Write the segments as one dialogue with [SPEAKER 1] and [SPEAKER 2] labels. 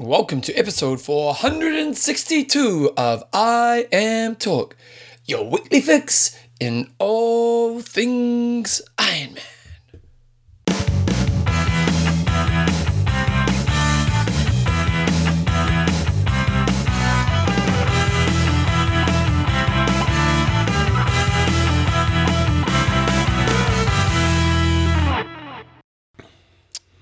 [SPEAKER 1] Welcome to episode 462 of IMTalk, your weekly fix in all things Ironman.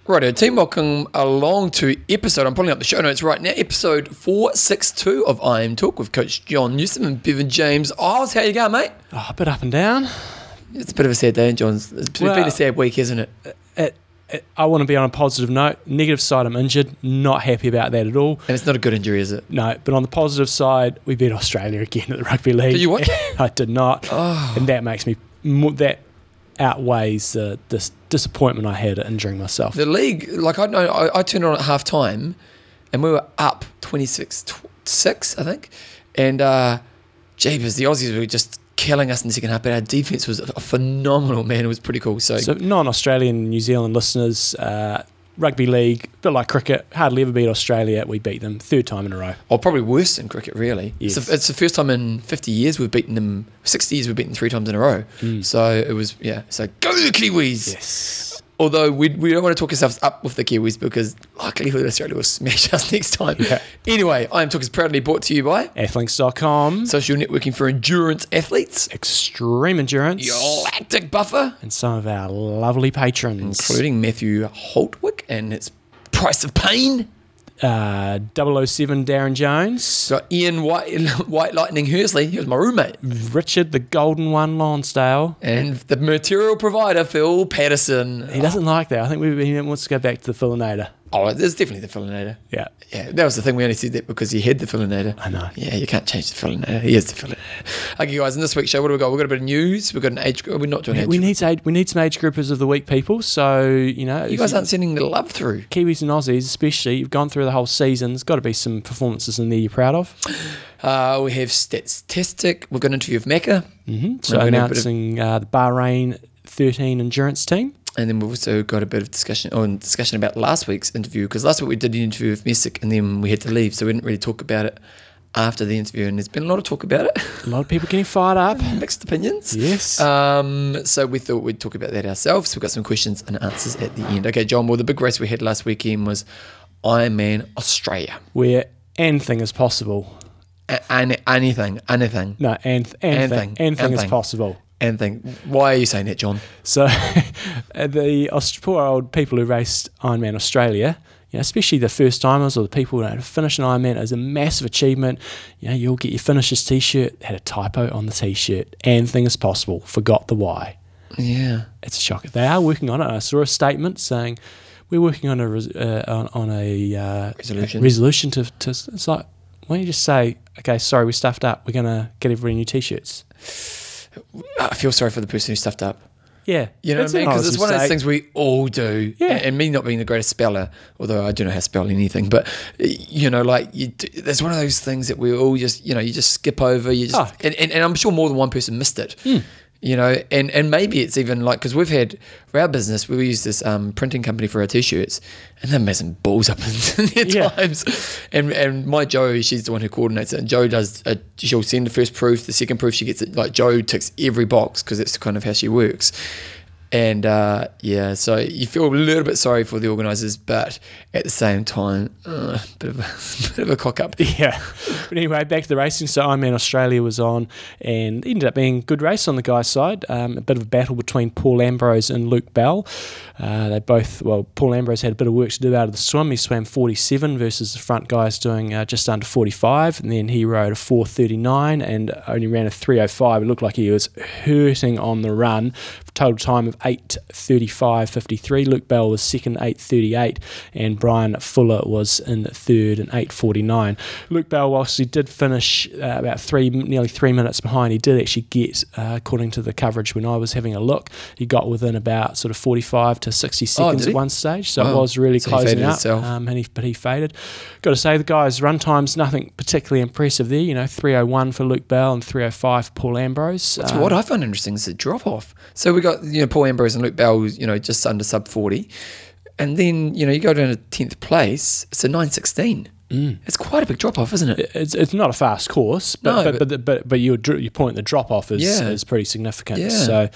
[SPEAKER 1] Righto, team, welcome along to episode. I'm pulling up the show notes right now. Episode 462 of IMTalk with Coach John Newsom and Bevan James. Oz, how you going, mate?
[SPEAKER 2] Oh, a bit up and down.
[SPEAKER 1] It's a bit of a sad day, John's. It's been a sad week, isn't it?
[SPEAKER 2] It, it, I want to be on a positive note. Negative side, I'm injured. Not happy about that at all.
[SPEAKER 1] And it's not a good injury, is it?
[SPEAKER 2] No, but on the positive side, we beat Australia again at the rugby league.
[SPEAKER 1] Did you watch?
[SPEAKER 2] I did not,
[SPEAKER 1] Oh,
[SPEAKER 2] and that makes me that outweighs the this disappointment I had at injuring myself.
[SPEAKER 1] the league, like I know, I, I turned on at half time and we were up 26 tw- 6, I think. And, uh, jeepers, the Aussies were just killing us in the second half, but our defense was phenomenal, man. It was pretty cool. So,
[SPEAKER 2] So, non-Australian New Zealand listeners, uh, rugby league, a bit like cricket, hardly ever beat Australia. We beat them third time in a row.
[SPEAKER 1] Or probably worse than cricket, really.
[SPEAKER 2] Yes.
[SPEAKER 1] It's, the, it's the first time in 50 years we've beaten them, 60 years we've beaten them three times in a row. Hmm. So it was, yeah. So go the Kiwis!
[SPEAKER 2] Yes.
[SPEAKER 1] Although we, we don't want to talk ourselves up with the Kiwis because likelihood Australia will smash us next time.
[SPEAKER 2] Yeah.
[SPEAKER 1] Anyway, I Am Talk is proudly brought to you by
[SPEAKER 2] Athlinks.com,
[SPEAKER 1] Social Networking for Endurance Athletes,
[SPEAKER 2] extreme endurance,
[SPEAKER 1] your lactic buffer,
[SPEAKER 2] and some of our lovely patrons.
[SPEAKER 1] including Matthew Holtwick and its Price of Pain.
[SPEAKER 2] Uh, 007 Darren Jones,
[SPEAKER 1] So Ian White, White Lightning Hursley, he was my roommate.
[SPEAKER 2] Richard the Golden One Lonsdale.
[SPEAKER 1] And the material provider, Phil Patterson.
[SPEAKER 2] He doesn't like that. I think we, he wants to go back to the Fillinator.
[SPEAKER 1] Oh, there's definitely the Fillinator.
[SPEAKER 2] Yeah.
[SPEAKER 1] Yeah, that was the thing. We only said that because he had the Fillinator.
[SPEAKER 2] I know.
[SPEAKER 1] Yeah, you can't change the Fillinator. He is the Fillinator. Okay, guys, in this week's show, what do we got? We've got a bit of news. We've got an age group. We're not doing age
[SPEAKER 2] We
[SPEAKER 1] group.
[SPEAKER 2] need, age, we need some age groupers of the week, people. So, you know,
[SPEAKER 1] You guys aren't sending the love through.
[SPEAKER 2] Kiwis and Aussies, especially, you've gone through the whole season. There's got to be some performances in there you're proud of.
[SPEAKER 1] Uh, we have Statistic. We've got an interview with Macca.
[SPEAKER 2] hmm So,
[SPEAKER 1] we're gonna have a bit of-
[SPEAKER 2] announcing uh, the Bahrain 13 endurance team.
[SPEAKER 1] And then we've also got a bit of discussion or discussion about last week's interview because last week we did the interview with Messick and then we had to leave, so we didn't really talk about it after the interview. And there's been a lot of talk about it,
[SPEAKER 2] A lot of people getting fired up.
[SPEAKER 1] mixed opinions.
[SPEAKER 2] Yes.
[SPEAKER 1] Um, so we thought we'd talk about that ourselves. We've got some questions and answers at the end. Okay, John. Well, the big race we had last weekend was Ironman Australia.
[SPEAKER 2] Where anything is possible.
[SPEAKER 1] A- any, anything, anything,
[SPEAKER 2] No, and anything,
[SPEAKER 1] Anything,
[SPEAKER 2] anything, is
[SPEAKER 1] anything.
[SPEAKER 2] Possible.
[SPEAKER 1] anything. Why are you saying that, John?
[SPEAKER 2] So the Aust- poor old people who raced Ironman Australia, you know, especially the first timers or the people who that finish an Ironman is a massive achievement. You know, you'll get your finisher's t-shirt, had a typo on the t-shirt, anything is possible, forgot the why.
[SPEAKER 1] Yeah.
[SPEAKER 2] It's a shocker. They are working on it. I saw a statement saying we're working on a res- uh, on, on a uh,
[SPEAKER 1] Resolution.
[SPEAKER 2] resolution to, to it's like why don't you just say okay sorry we stuffed up we're gonna get everybody new t-shirts
[SPEAKER 1] I feel sorry for the person who stuffed up.
[SPEAKER 2] yeah
[SPEAKER 1] You know what I mean? Because it's one of those things we all do.
[SPEAKER 2] Yeah.
[SPEAKER 1] And, and me not being the greatest speller, although I don't know how to spell anything, but you know, like you, d- there's one of those things that we all just, you know, you just skip over. You just,
[SPEAKER 2] Oh.
[SPEAKER 1] and, and, and I'm sure more than one person missed it. Hmm. You know, and, and maybe it's even like because we've had for our business, we use this um, printing company for our t-shirts, and they're messing balls up in their
[SPEAKER 2] Yeah.
[SPEAKER 1] times. And and my Joe, she's the one who coordinates it. And Joe does, a, she'll send the first proof, the second proof, she gets it. Like Joe ticks every box because it's kind of how she works. And uh, yeah, so you feel a little bit sorry for the organisers, but at the same time, uh, bit of a bit of a cock up.
[SPEAKER 2] Yeah. But anyway, back to the racing. So Ironman Australia was on and ended up being a good race on the guy's side. Um, a bit of a battle between Paul Ambrose and Luke Bell. Uh, they both, well, Paul Ambrose had a bit of work to do out of the swim. He swam 47 versus the front guys doing uh, just under 45. And then he rode a 439 and only ran a 305. It looked like he was hurting on the run. Total time of 8.35.53. Luke Bell was second, 8.38. And Brian Fuller was in third and 8.49. Luke Bell, whilst he did finish uh, about three, nearly three minutes behind, he did actually get, uh, according to the coverage when I was having a look, he got within about sort of 45 to 60 seconds
[SPEAKER 1] he?
[SPEAKER 2] at one stage. So it was really
[SPEAKER 1] So
[SPEAKER 2] closing up. Um, and he, but he faded. Got to say, the guy's run times, nothing particularly impressive there. You know, 301 for Luke Bell and 305 for Paul Ambrose.
[SPEAKER 1] That's
[SPEAKER 2] Uh,
[SPEAKER 1] what I find interesting is the drop off. So we got you know Paul Ambrose and Luke Bell, you know, just under sub forty, and then you know you go down to tenth place. It's a nine sixteen. Mm. It's quite a big drop off, isn't it?
[SPEAKER 2] It's, it's not a fast course, but
[SPEAKER 1] No,
[SPEAKER 2] but,
[SPEAKER 1] but-
[SPEAKER 2] but but but your your point the drop off is
[SPEAKER 1] Yeah.
[SPEAKER 2] is pretty significant.
[SPEAKER 1] Yeah.
[SPEAKER 2] So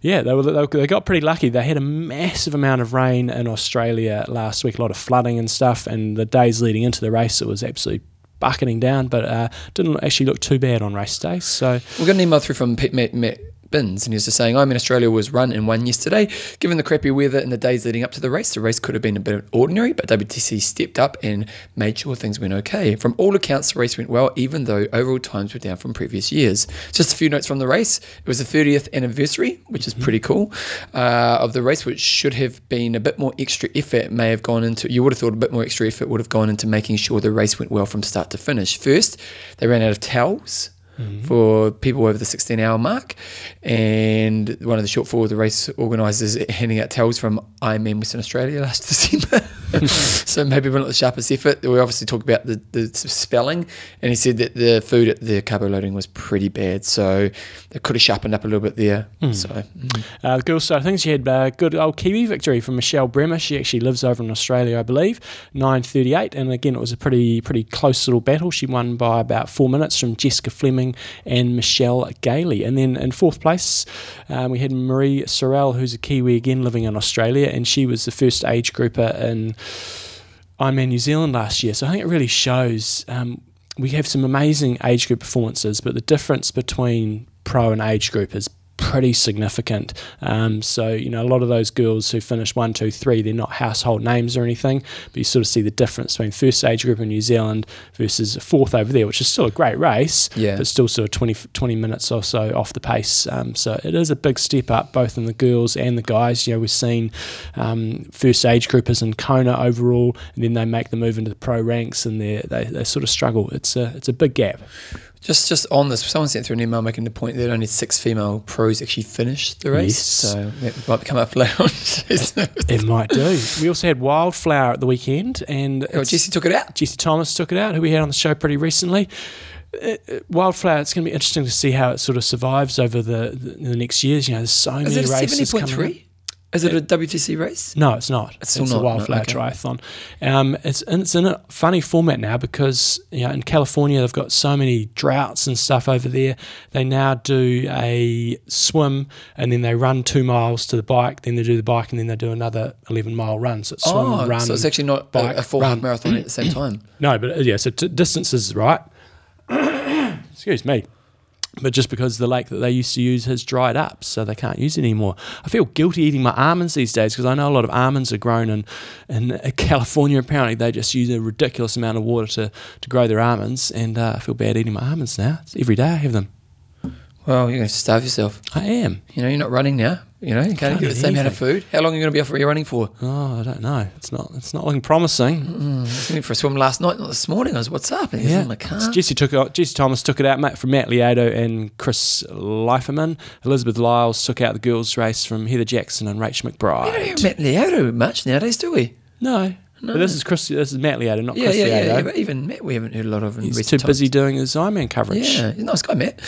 [SPEAKER 2] yeah, they were they, were- they got pretty lucky. They had a massive amount of rain in Australia last week, a lot of flooding and stuff, and the days leading into the race, it was absolutely bucketing down, but uh, didn't actually look too bad on race day. So
[SPEAKER 1] We got an email through from Pete Matt, Matt Bins, and he was just saying, I'm in Australia was run and won yesterday. Given the crappy weather in the days leading up to the race, the race could have been a bit ordinary, but WTC stepped up and made sure things went okay. From all accounts, the race went well, even though overall times were down from previous years. Just a few notes from the race. It was the 30th anniversary, which is pretty cool, uh, of the race, which should have been a bit more extra effort, may have gone into, you would have thought a bit more extra effort would have gone into making sure the race went well from start to finish. First, they ran out of towels Mm-hmm. for people over the 16 hour mark. And one of the short the race organisers handing out towels from I Ironman Western Australia last December. so maybe we're not the sharpest effort. We obviously talk about the, the spelling, and he said that the food at the carbo loading was pretty bad. So they could have sharpened up a little bit there. So mm.
[SPEAKER 2] Uh, the girls' side of things, she had a good old Kiwi victory from Michelle Bremer. She actually lives over in Australia, I believe, 9.38. And again, it was a pretty pretty close little battle. She won by about four minutes from Jessica Fleming and Michelle Gailey. And then in fourth place, um, we had Marie Sorrell, who's a Kiwi again living in Australia. And she was the first age grouper in Ironman New Zealand last year. So I think it really shows um, we have some amazing age group performances, but the difference between pro and age group is pretty significant. Um, so, you know, a lot of those girls who finish one, two, three, they're not household names or anything, but you sort of see the difference between first age group in New Zealand versus fourth over there, which is still a great race,
[SPEAKER 1] Yeah.
[SPEAKER 2] but still sort of 20, 20 minutes or so off the pace. Um, so it is a big step up, both in the girls and the guys. You know, we've seen um, first age groupers in Kona overall, and then they make the move into the pro ranks and they they they sort of struggle. It's a it's a big gap.
[SPEAKER 1] Just just on this, someone sent through an email making the point that only six female pros actually finished the race.
[SPEAKER 2] Yes.
[SPEAKER 1] So it might come up later on.
[SPEAKER 2] it might do. We also had Wildflower at the weekend, and
[SPEAKER 1] oh, Jesse took it out.
[SPEAKER 2] Jesse Thomas took it out, who we had on the show pretty recently. Uh, uh, Wildflower, it's going to be interesting to see how it sort of survives over the the, the next years. You know, there's so
[SPEAKER 1] Is
[SPEAKER 2] many races coming.
[SPEAKER 1] Is it a WTC race?
[SPEAKER 2] No, it's not.
[SPEAKER 1] It's still
[SPEAKER 2] a
[SPEAKER 1] not, no,
[SPEAKER 2] wildflower
[SPEAKER 1] okay.
[SPEAKER 2] triathlon. Um, it's and it's in a funny format now because you know in California they've got so many droughts and stuff over there. They now do a swim and then they run two miles to the bike. Then they do the bike and then they do another eleven mile run. So it's swim,
[SPEAKER 1] oh,
[SPEAKER 2] run.
[SPEAKER 1] so it's actually not
[SPEAKER 2] bike,
[SPEAKER 1] a, a full marathon at the same time.
[SPEAKER 2] No, but uh, yeah, so t- distance is right. Excuse me. But just because the lake that they used to use has dried up, so they can't use it anymore. I feel guilty eating my almonds these days because I know a lot of almonds are grown in, in California. Apparently, they just use a ridiculous amount of water to, to grow their almonds, and uh, I feel bad eating my almonds now. It's every day I have them.
[SPEAKER 1] Well, you're going to starve yourself.
[SPEAKER 2] I am.
[SPEAKER 1] You know, you're not running now. You know, you can't,
[SPEAKER 2] Can't
[SPEAKER 1] get the same amount of food. How long are you going to be off where you're running for?
[SPEAKER 2] Oh, I don't know. It's not. It's not looking promising. Mm-hmm.
[SPEAKER 1] I went for a swim last night, not this morning. I was, what's up? And
[SPEAKER 2] Yeah,
[SPEAKER 1] in car.
[SPEAKER 2] Jesse took it, Jesse Thomas took it out mate, from Matt Lieto and Chris Leiferman. Elizabeth Lyles took out the girls' race from Heather Jackson and Rachel McBride.
[SPEAKER 1] We don't hear Matt much nowadays, do we?
[SPEAKER 2] No, But this is Chris. This is Matt Lieto, not
[SPEAKER 1] Yeah,
[SPEAKER 2] Chris
[SPEAKER 1] yeah, yeah, yeah. But even Matt, we haven't heard a lot of in
[SPEAKER 2] He's too
[SPEAKER 1] recent
[SPEAKER 2] busy
[SPEAKER 1] times.
[SPEAKER 2] doing his Ironman coverage.
[SPEAKER 1] Yeah, he's a nice guy, Matt.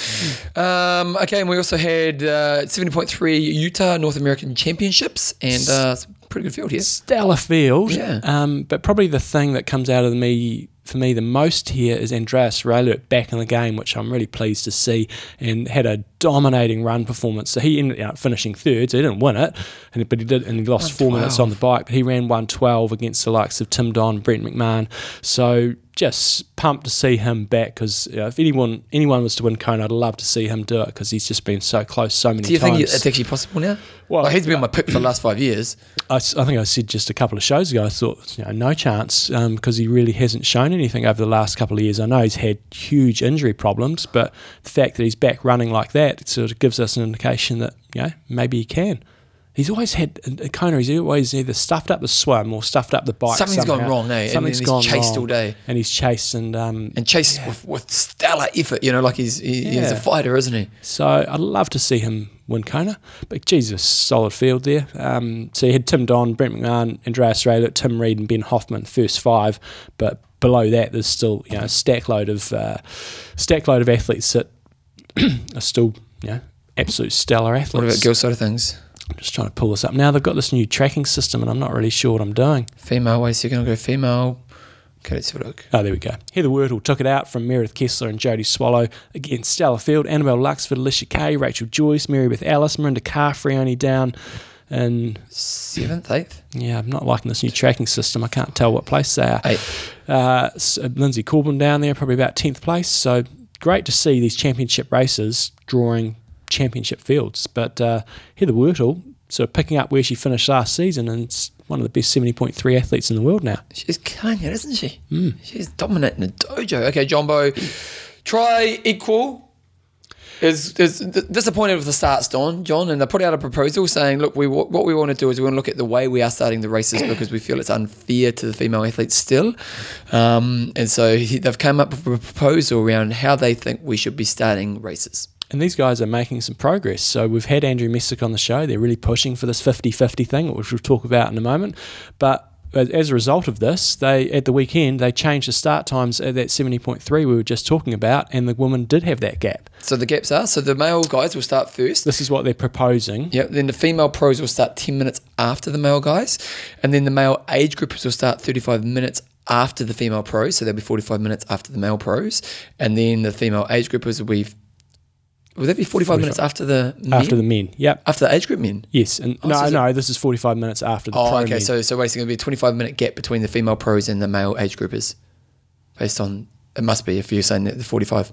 [SPEAKER 1] Um, okay, and we also had uh, 70.3 Utah North American Championships and uh, it's a pretty good field here.
[SPEAKER 2] stellar field.
[SPEAKER 1] Yeah.
[SPEAKER 2] Um, but probably the thing that comes out of me for me the most here is Andreas Raelert back in the game, which I'm really pleased to see, and had a dominating run performance. So he ended up finishing third, so he didn't win it, and, but he did, and he lost four minutes on the bike. But he ran 112 against the likes of Tim Don, Brent McMahon. So just pumped to see him back because you know, if anyone anyone was to win Kona, I'd love to see him do it because he's just been so close so many times.
[SPEAKER 1] Do you
[SPEAKER 2] times.
[SPEAKER 1] think it's actually possible now?
[SPEAKER 2] Well,
[SPEAKER 1] Well, he's been my pick for the last five years.
[SPEAKER 2] I think I said just a couple of shows ago, I thought, you know, no chance um, because he really hasn't shown anything over the last couple of years. I know he's had huge injury problems, but the fact that he's back running like that sort of gives us an indication that, you know, maybe he can. He's always had a Kona. He's always either stuffed up the swim or stuffed up the bike.
[SPEAKER 1] Something's gone wrong, eh?
[SPEAKER 2] Something's gone
[SPEAKER 1] chased
[SPEAKER 2] wrong.
[SPEAKER 1] all day.
[SPEAKER 2] and he's chased and um,
[SPEAKER 1] And chased with, with stellar effort, you know, like he's he, he's a fighter, isn't he?
[SPEAKER 2] So I'd love to see him win Kona. But Jesus, solid field there. Um, so you had Tim Don, Brent McMahon, Andreas Raelert, Tim Reed, and Ben Hoffman, first five. But below that, there's still you know a stack load of uh, stack load of athletes that are still you know absolute stellar athletes.
[SPEAKER 1] What about girls' side of things?
[SPEAKER 2] I'm just trying to pull this up now. They've got this new tracking system, and I'm not really sure what I'm doing.
[SPEAKER 1] Female way, so you're going to go female. Okay, let's have a look.
[SPEAKER 2] Oh, there we go. Heather Wurtle took it out from Meredith Kessler and Jodie Swallow against Stella Field, Annabelle Luxford, Alicia Kaye, Rachel Joyce, Mary Beth Ellis, Mirinda Carfrae only down. And
[SPEAKER 1] Seventh, eighth,
[SPEAKER 2] yeah, I'm not liking this new tracking system. I can't tell what place they are.
[SPEAKER 1] eighth.
[SPEAKER 2] Uh, uh, Linsey Corbin down there, probably about 10th place. So great to see these championship races drawing championship fields. But uh, Heather Wurtle sort of picking up where she finished last season and it's one of the best 70.3 athletes in the world now.
[SPEAKER 1] She's killing it, isn't she? She's dominating the dojo. Okay, Jumbo, TriEqual. Is is disappointed with the starts, Don John, and they put out a proposal saying, look, we what we want to do is we want to look at the way we are starting the races because we feel it's unfair to the female athletes still, um, and so he, they've come up with a proposal around how they think we should be starting races.
[SPEAKER 2] And these guys are making some progress. So we've had Andrew Messick on the show. They're really pushing for this 50 50 thing, which we'll talk about in a moment. But as- a result of this, they at the weekend they changed the start times at that 70.3 we were just talking about, and the women did have that gap.
[SPEAKER 1] So the gaps are so the male guys will start first.
[SPEAKER 2] This is what they're proposing.
[SPEAKER 1] Yep. Then the female pros will start 10 minutes after the male guys. And then the male age groupers will start 35 minutes after the female pros. So they'll be 45 minutes after the male pros. And then the female age groupers will be, will that be 45, minutes after the men?
[SPEAKER 2] After the men, yep.
[SPEAKER 1] After the age group men?
[SPEAKER 2] Yes, and
[SPEAKER 1] Oh,
[SPEAKER 2] no,
[SPEAKER 1] so is it-
[SPEAKER 2] no, this is 45 minutes after the
[SPEAKER 1] Oh, okay.
[SPEAKER 2] men.
[SPEAKER 1] So, so basically, going to be a 25 minute gap between the female pros and the male age groupers based on, it must be if you're saying that the 45.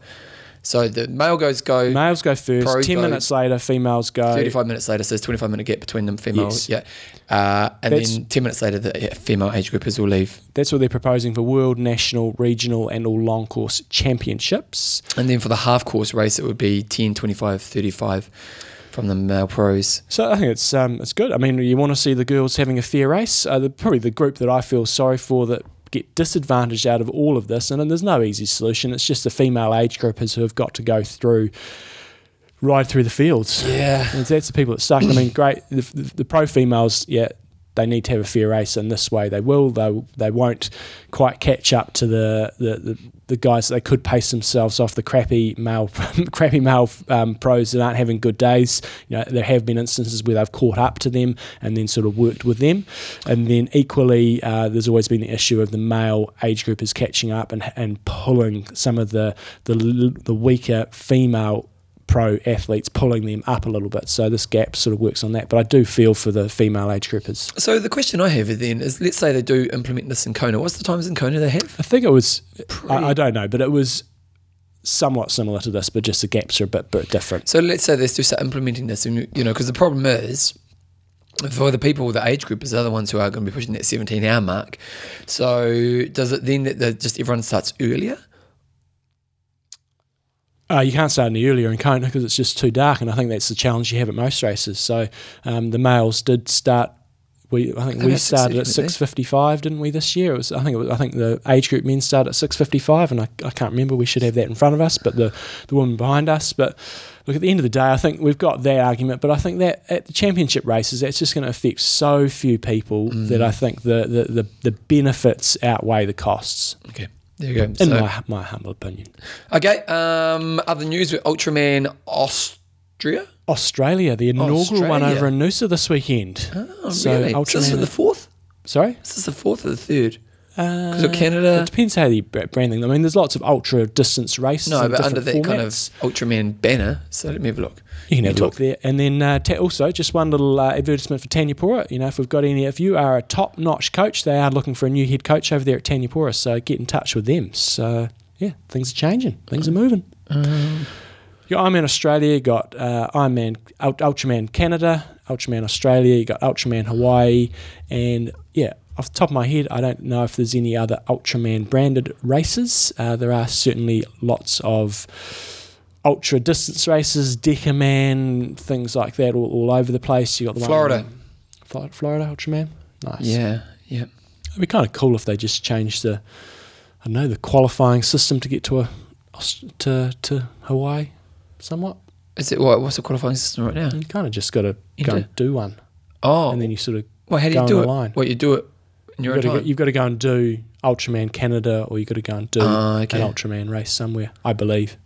[SPEAKER 1] So the male guys go.
[SPEAKER 2] Males go first. 10
[SPEAKER 1] go-
[SPEAKER 2] minutes later, females go.
[SPEAKER 1] 35 minutes later, so there's 25 minute gap between them, Females,
[SPEAKER 2] Yes.
[SPEAKER 1] yeah. Uh, and
[SPEAKER 2] That's-
[SPEAKER 1] then 10 minutes later, the female age groupers will leave.
[SPEAKER 2] That's what they're proposing for world, national, regional, and all long course championships.
[SPEAKER 1] And then for the half course race, it would be 10, 25, 35 from the male pros.
[SPEAKER 2] So I think it's um, it's good. I mean, you want to see the girls having a fair race. Uh, the, probably the group that I feel sorry for that get disadvantaged out of all of this, and, and there's no easy solution. It's just the female age groupers who have got to go through, ride through the fields.
[SPEAKER 1] Yeah.
[SPEAKER 2] And that's the people that suck. I mean, great. The, the, the pro females, yeah, they need to have a fair race, and this way they will. They they won't quite catch up to the the, the, the guys they could pace themselves off the crappy male crappy male um, pros that aren't having good days. You know, there have been instances where they've caught up to them and then sort of worked with them, and then equally, uh, there's always been the issue of the male age groupers catching up and and pulling some of the the the weaker female pro athletes pulling them up a little bit. So this gap sort of works on that. But I do feel for the female age groupers.
[SPEAKER 1] So the question I have then is let's say they do implement this in Kona. What's the times in Kona they have?
[SPEAKER 2] I think it was, I, I don't know, but it was somewhat similar to this, but just the gaps are a bit, bit different.
[SPEAKER 1] So let's say they still start implementing this, and you know, because the problem is for the people, the age groupers are the ones who are going to be pushing that 17 hour mark. So does it then that just everyone starts earlier?
[SPEAKER 2] Uh, you can't start any earlier in Kona because it's just too dark, and I think that's the challenge you have at most races. So um, the males did start. We I think we started at six fifty five, didn't we? This year it was. I think it was, I think the age group men started at six fifty five, and I, I can't remember. We should have that in front of us, but the the woman behind us. But look, at the end of the day, I think we've got that argument. But I think that at the championship races, that's just going to affect so few people
[SPEAKER 1] Mm.
[SPEAKER 2] that I think the, the the the benefits outweigh the costs.
[SPEAKER 1] Okay, there you go.
[SPEAKER 2] In
[SPEAKER 1] So-
[SPEAKER 2] my my humble opinion.
[SPEAKER 1] Okay. Um, other news with Ultraman Austria.
[SPEAKER 2] Australia, the inaugural one over in Noosa this weekend.
[SPEAKER 1] Oh,
[SPEAKER 2] So,
[SPEAKER 1] really? This is
[SPEAKER 2] Ultraman-
[SPEAKER 1] the fourth.
[SPEAKER 2] Sorry?
[SPEAKER 1] This is the fourth or the third.
[SPEAKER 2] Uh,
[SPEAKER 1] So Canada-
[SPEAKER 2] It depends how you br- brand them. I mean, there's lots of ultra distance races.
[SPEAKER 1] No, but under that
[SPEAKER 2] different
[SPEAKER 1] kind of
[SPEAKER 2] formats.
[SPEAKER 1] Ultraman banner. So let me have a look.
[SPEAKER 2] You can have a look
[SPEAKER 1] talk.
[SPEAKER 2] there. And then uh, ta- also, just one little uh, advertisement for Thanyapura. You know, if we've got any, if you are a top notch coach, they are looking for a new head coach over there at Thanyapura. So get in touch with them. So, yeah, things are changing, things are moving. You got Ironman Australia, you got uh, Ironman Ult- Ultraman Canada, Ultraman Australia, you got Ultraman Hawaii, and yeah, off the top of my head, I don't know if there's any other Ultraman branded races. Uh, there are certainly lots of ultra distance races, Decaman, things like that, all, all over the place. You got the
[SPEAKER 1] Florida.
[SPEAKER 2] one Florida, Florida Ultraman. Nice.
[SPEAKER 1] Yeah, yeah.
[SPEAKER 2] It'd be kind of cool if they just changed the, I don't know, the qualifying system to get to a to to Hawaii, somewhat.
[SPEAKER 1] Is it what? What's the qualifying system right now?
[SPEAKER 2] You kind of just got to go do one,
[SPEAKER 1] Oh,
[SPEAKER 2] and then you sort of
[SPEAKER 1] well, how do you do it?
[SPEAKER 2] line.
[SPEAKER 1] What you do it
[SPEAKER 2] you've got, to go, you've got to go and do Ultraman Canada, or you've got to go and do
[SPEAKER 1] Oh, okay.
[SPEAKER 2] an Ultraman race somewhere. I believe.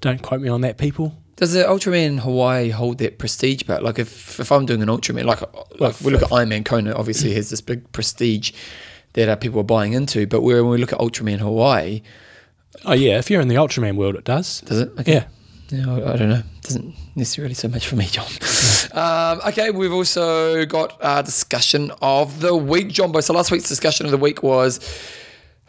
[SPEAKER 2] Don't quote me on that, people.
[SPEAKER 1] Does the Ultraman Hawaii hold that prestige? But like, if if I'm doing an Ultraman, like, like we look at Ironman Kona, obviously has this big prestige that uh, people are buying into. But where when we look at Ultraman Hawaii,
[SPEAKER 2] Oh yeah, if you're in the Ultraman world, it does.
[SPEAKER 1] does it? Okay.
[SPEAKER 2] Yeah.
[SPEAKER 1] I, don't know. Doesn't necessarily so much for me, John. um, okay, we've also got a discussion of the week, Jumbo. So last week's discussion of the week was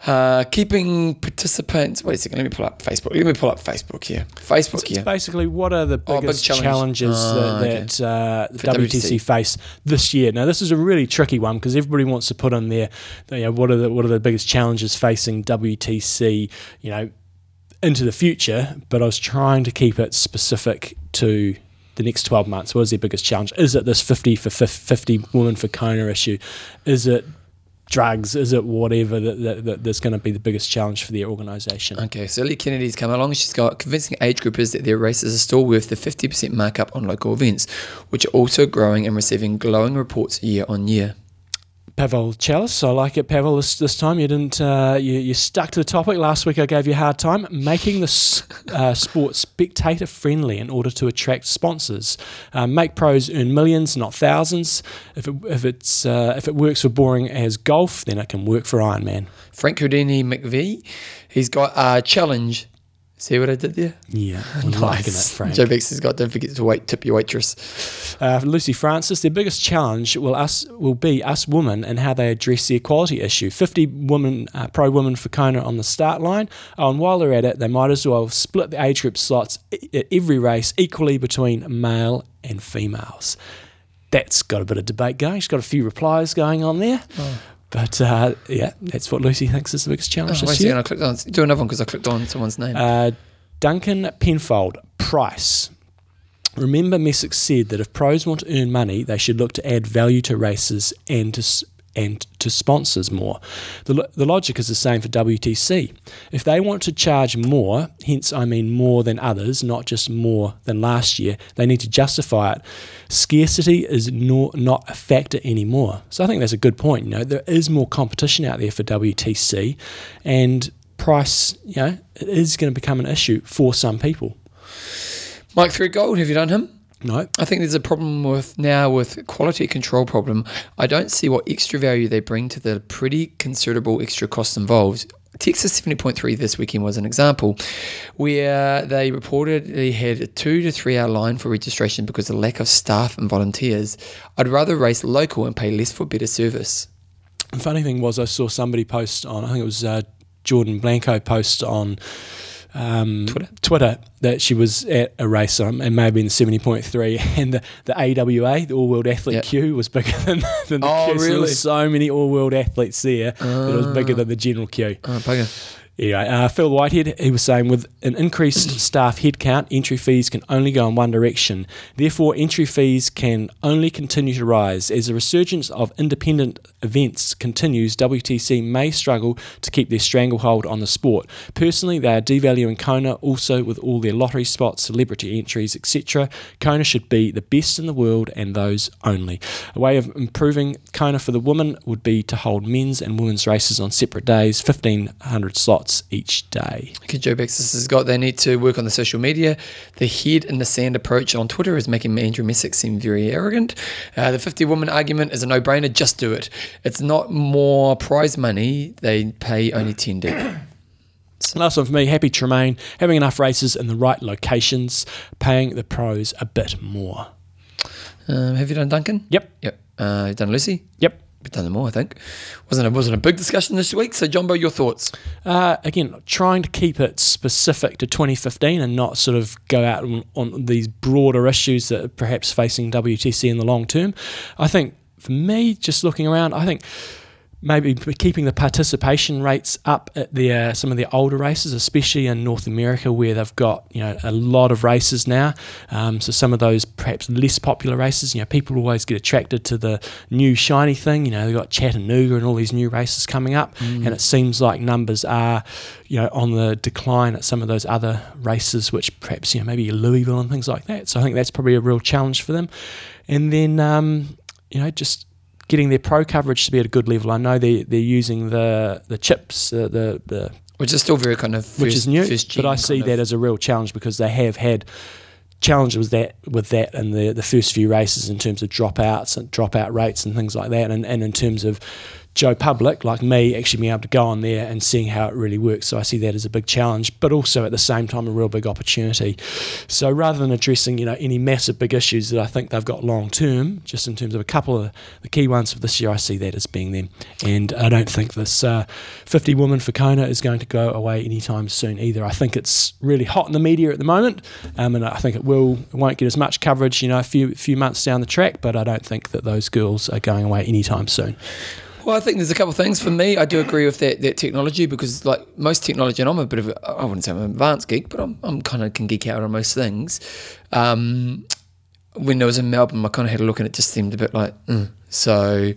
[SPEAKER 1] uh, keeping participants. Wait a second. Let me pull up Facebook. Let me pull up Facebook here. Facebook
[SPEAKER 2] It's
[SPEAKER 1] here.
[SPEAKER 2] basically what are the
[SPEAKER 1] Oh, big
[SPEAKER 2] biggest
[SPEAKER 1] challenge.
[SPEAKER 2] challenges
[SPEAKER 1] Ah, okay.
[SPEAKER 2] that, that uh, the WTC
[SPEAKER 1] WTC.
[SPEAKER 2] face this year. Now, this is a really tricky one because everybody wants to put in there, you know, what are the what are the biggest challenges facing WTC, you know, into the future. But I was trying to keep it specific to the next 12 months. What is their biggest challenge? Is it this 50 for 50 woman for Kona issue? Is it drugs? Is it whatever that, that, that that's going to be the biggest challenge for their organisation?
[SPEAKER 1] Okay, so Lee Kennedy's come along. She's got convincing age groupers that their races are still worth the 50% markup on local events, which are also growing and receiving glowing reports year on year.
[SPEAKER 2] Pavel Chalice. I like it, Pavel. This, this time you didn't. Uh, you, you stuck to the topic. Last week I gave you a hard time. Making the uh, sport spectator friendly in order to attract sponsors. Uh, make pros earn millions, not thousands. If it, if it's uh, if it works for boring as golf, then it can work for Ironman.
[SPEAKER 1] Frank Houdini McVie, he's got a challenge. See what I did there?
[SPEAKER 2] Yeah, I'm liking it, Frank.
[SPEAKER 1] Joe Bex has got, don't forget to wait, tip your waitress.
[SPEAKER 2] Uh, Lucy Francis, their biggest challenge will us will be us women and how they address the equality issue. Fifty women, uh, pro women for Kona on the start line. Oh, and while they're at it, they might as well split the age group slots at every race equally between male and females. That's got a bit of debate going. She's got a few replies going on there. But uh, yeah, that's what Lucy thinks is the biggest challenge
[SPEAKER 1] Oh,
[SPEAKER 2] this year.
[SPEAKER 1] I clicked on, do another one because I clicked on someone's name.
[SPEAKER 2] Uh, Duncan Penfold, price. Remember, Messick said that if pros want to earn money, they should look to add value to races and to and to sponsors more. The, the logic is the same for WTC. If they want to charge more, hence I mean more than others, not just more than last year, they need to justify it. Scarcity is no, not a factor anymore. So I think that's a good point. You know, there is more competition out there for WTC, and price, you know, it is going to become an issue for some people.
[SPEAKER 1] Mike Three Gold, have you done him?
[SPEAKER 2] No,
[SPEAKER 1] I think there's a problem with now with quality control problem. I don't see what extra value they bring to the pretty considerable extra costs involved. Texas 70.3 this weekend was an example where they reportedly had a two to three hour line for registration because of lack of staff and volunteers. I'd rather race local and pay less for better service.
[SPEAKER 2] The funny thing was, I saw somebody post on, I think it was uh, Jordan Blanco post on um,
[SPEAKER 1] Twitter?
[SPEAKER 2] Twitter that she was at a race, um, and maybe in the 70.3, and the, the AWA, the All World Athlete
[SPEAKER 1] Yeah.
[SPEAKER 2] queue, was bigger than, than the
[SPEAKER 1] Oh,
[SPEAKER 2] queue. So there
[SPEAKER 1] really?
[SPEAKER 2] was so many All World athletes there that it was bigger than the general queue.
[SPEAKER 1] Oh, bugger.
[SPEAKER 2] Anyway, uh, Phil Whitehead, he was saying with an increased staff headcount, entry fees can only go in one direction. Therefore, entry fees can only continue to rise. As the resurgence of independent events continues, WTC may struggle to keep their stranglehold on the sport. Personally, they are devaluing Kona also with all their lottery spots, celebrity entries, etc. Kona should be the best in the world and those only. A way of improving Kona for the women would be to hold men's and women's races on separate days, 1,500 slots each day.
[SPEAKER 1] Okay, Joe Baxis has got they need to work on the social media. The head in the sand approach on Twitter is making Andrew Messick seem very arrogant. Uh, the 50 woman argument is a no brainer, just do it. It's not more prize money, they pay only 10 d.
[SPEAKER 2] Last one for me, Happy Tremaine, having enough races in the right locations, paying the pros a bit more.
[SPEAKER 1] Um, have you done Duncan?
[SPEAKER 2] Yep,
[SPEAKER 1] Yep. Uh, you've done Lucy?
[SPEAKER 2] yep.
[SPEAKER 1] We've done them all, I think. Wasn't a, wasn't a big discussion this week. So, Jumbo, your thoughts?
[SPEAKER 2] Uh, again, trying to keep it specific to 2015 and not sort of go out on, on these broader issues that are perhaps facing WTC in the long term. I think for me, just looking around, I think maybe keeping the participation rates up at the uh, some of the older races, especially in North America, where they've got you know a lot of races now. Um, so some of those perhaps less popular races, you know, people always get attracted to the new shiny thing. You know, they've got Chattanooga and all these new races coming up, and it seems like numbers are you know on the decline at some of those other races, which perhaps you know maybe Louisville and things like that. So I think that's probably a real challenge for them. And then um, you know just getting their pro coverage to be at a good level. I know they they're using the the chips, uh, the the
[SPEAKER 1] Which is still very kind of first,
[SPEAKER 2] which is new, but I see that as a real challenge because they have had challenge was that with that in the the first few races in terms of dropouts and dropout rates and things like that, and, and in terms of Joe Public, like me, actually being able to go on there and seeing how it really works. So I see that as a big challenge, but also at the same time a real big opportunity. So rather than addressing you know any massive big issues that I think they've got long term, just in terms of a couple of the key ones for this year, I see that as being them. And I don't think this uh, 50 woman for Kona is going to go away anytime soon either. I think it's really hot in the media at the moment, um, and I think it will it won't get as much coverage you know a few few months down the track. But I don't think that those girls are going away anytime soon.
[SPEAKER 1] Well, I think there's a couple of things for me. I do agree with that, that technology because, like most technology, and I'm a bit of a, I wouldn't say I'm an advanced geek, but I'm, I'm kind of can geek out on most things. Um, when I was in Melbourne, I kind of had a look and it just seemed a bit like, mm. so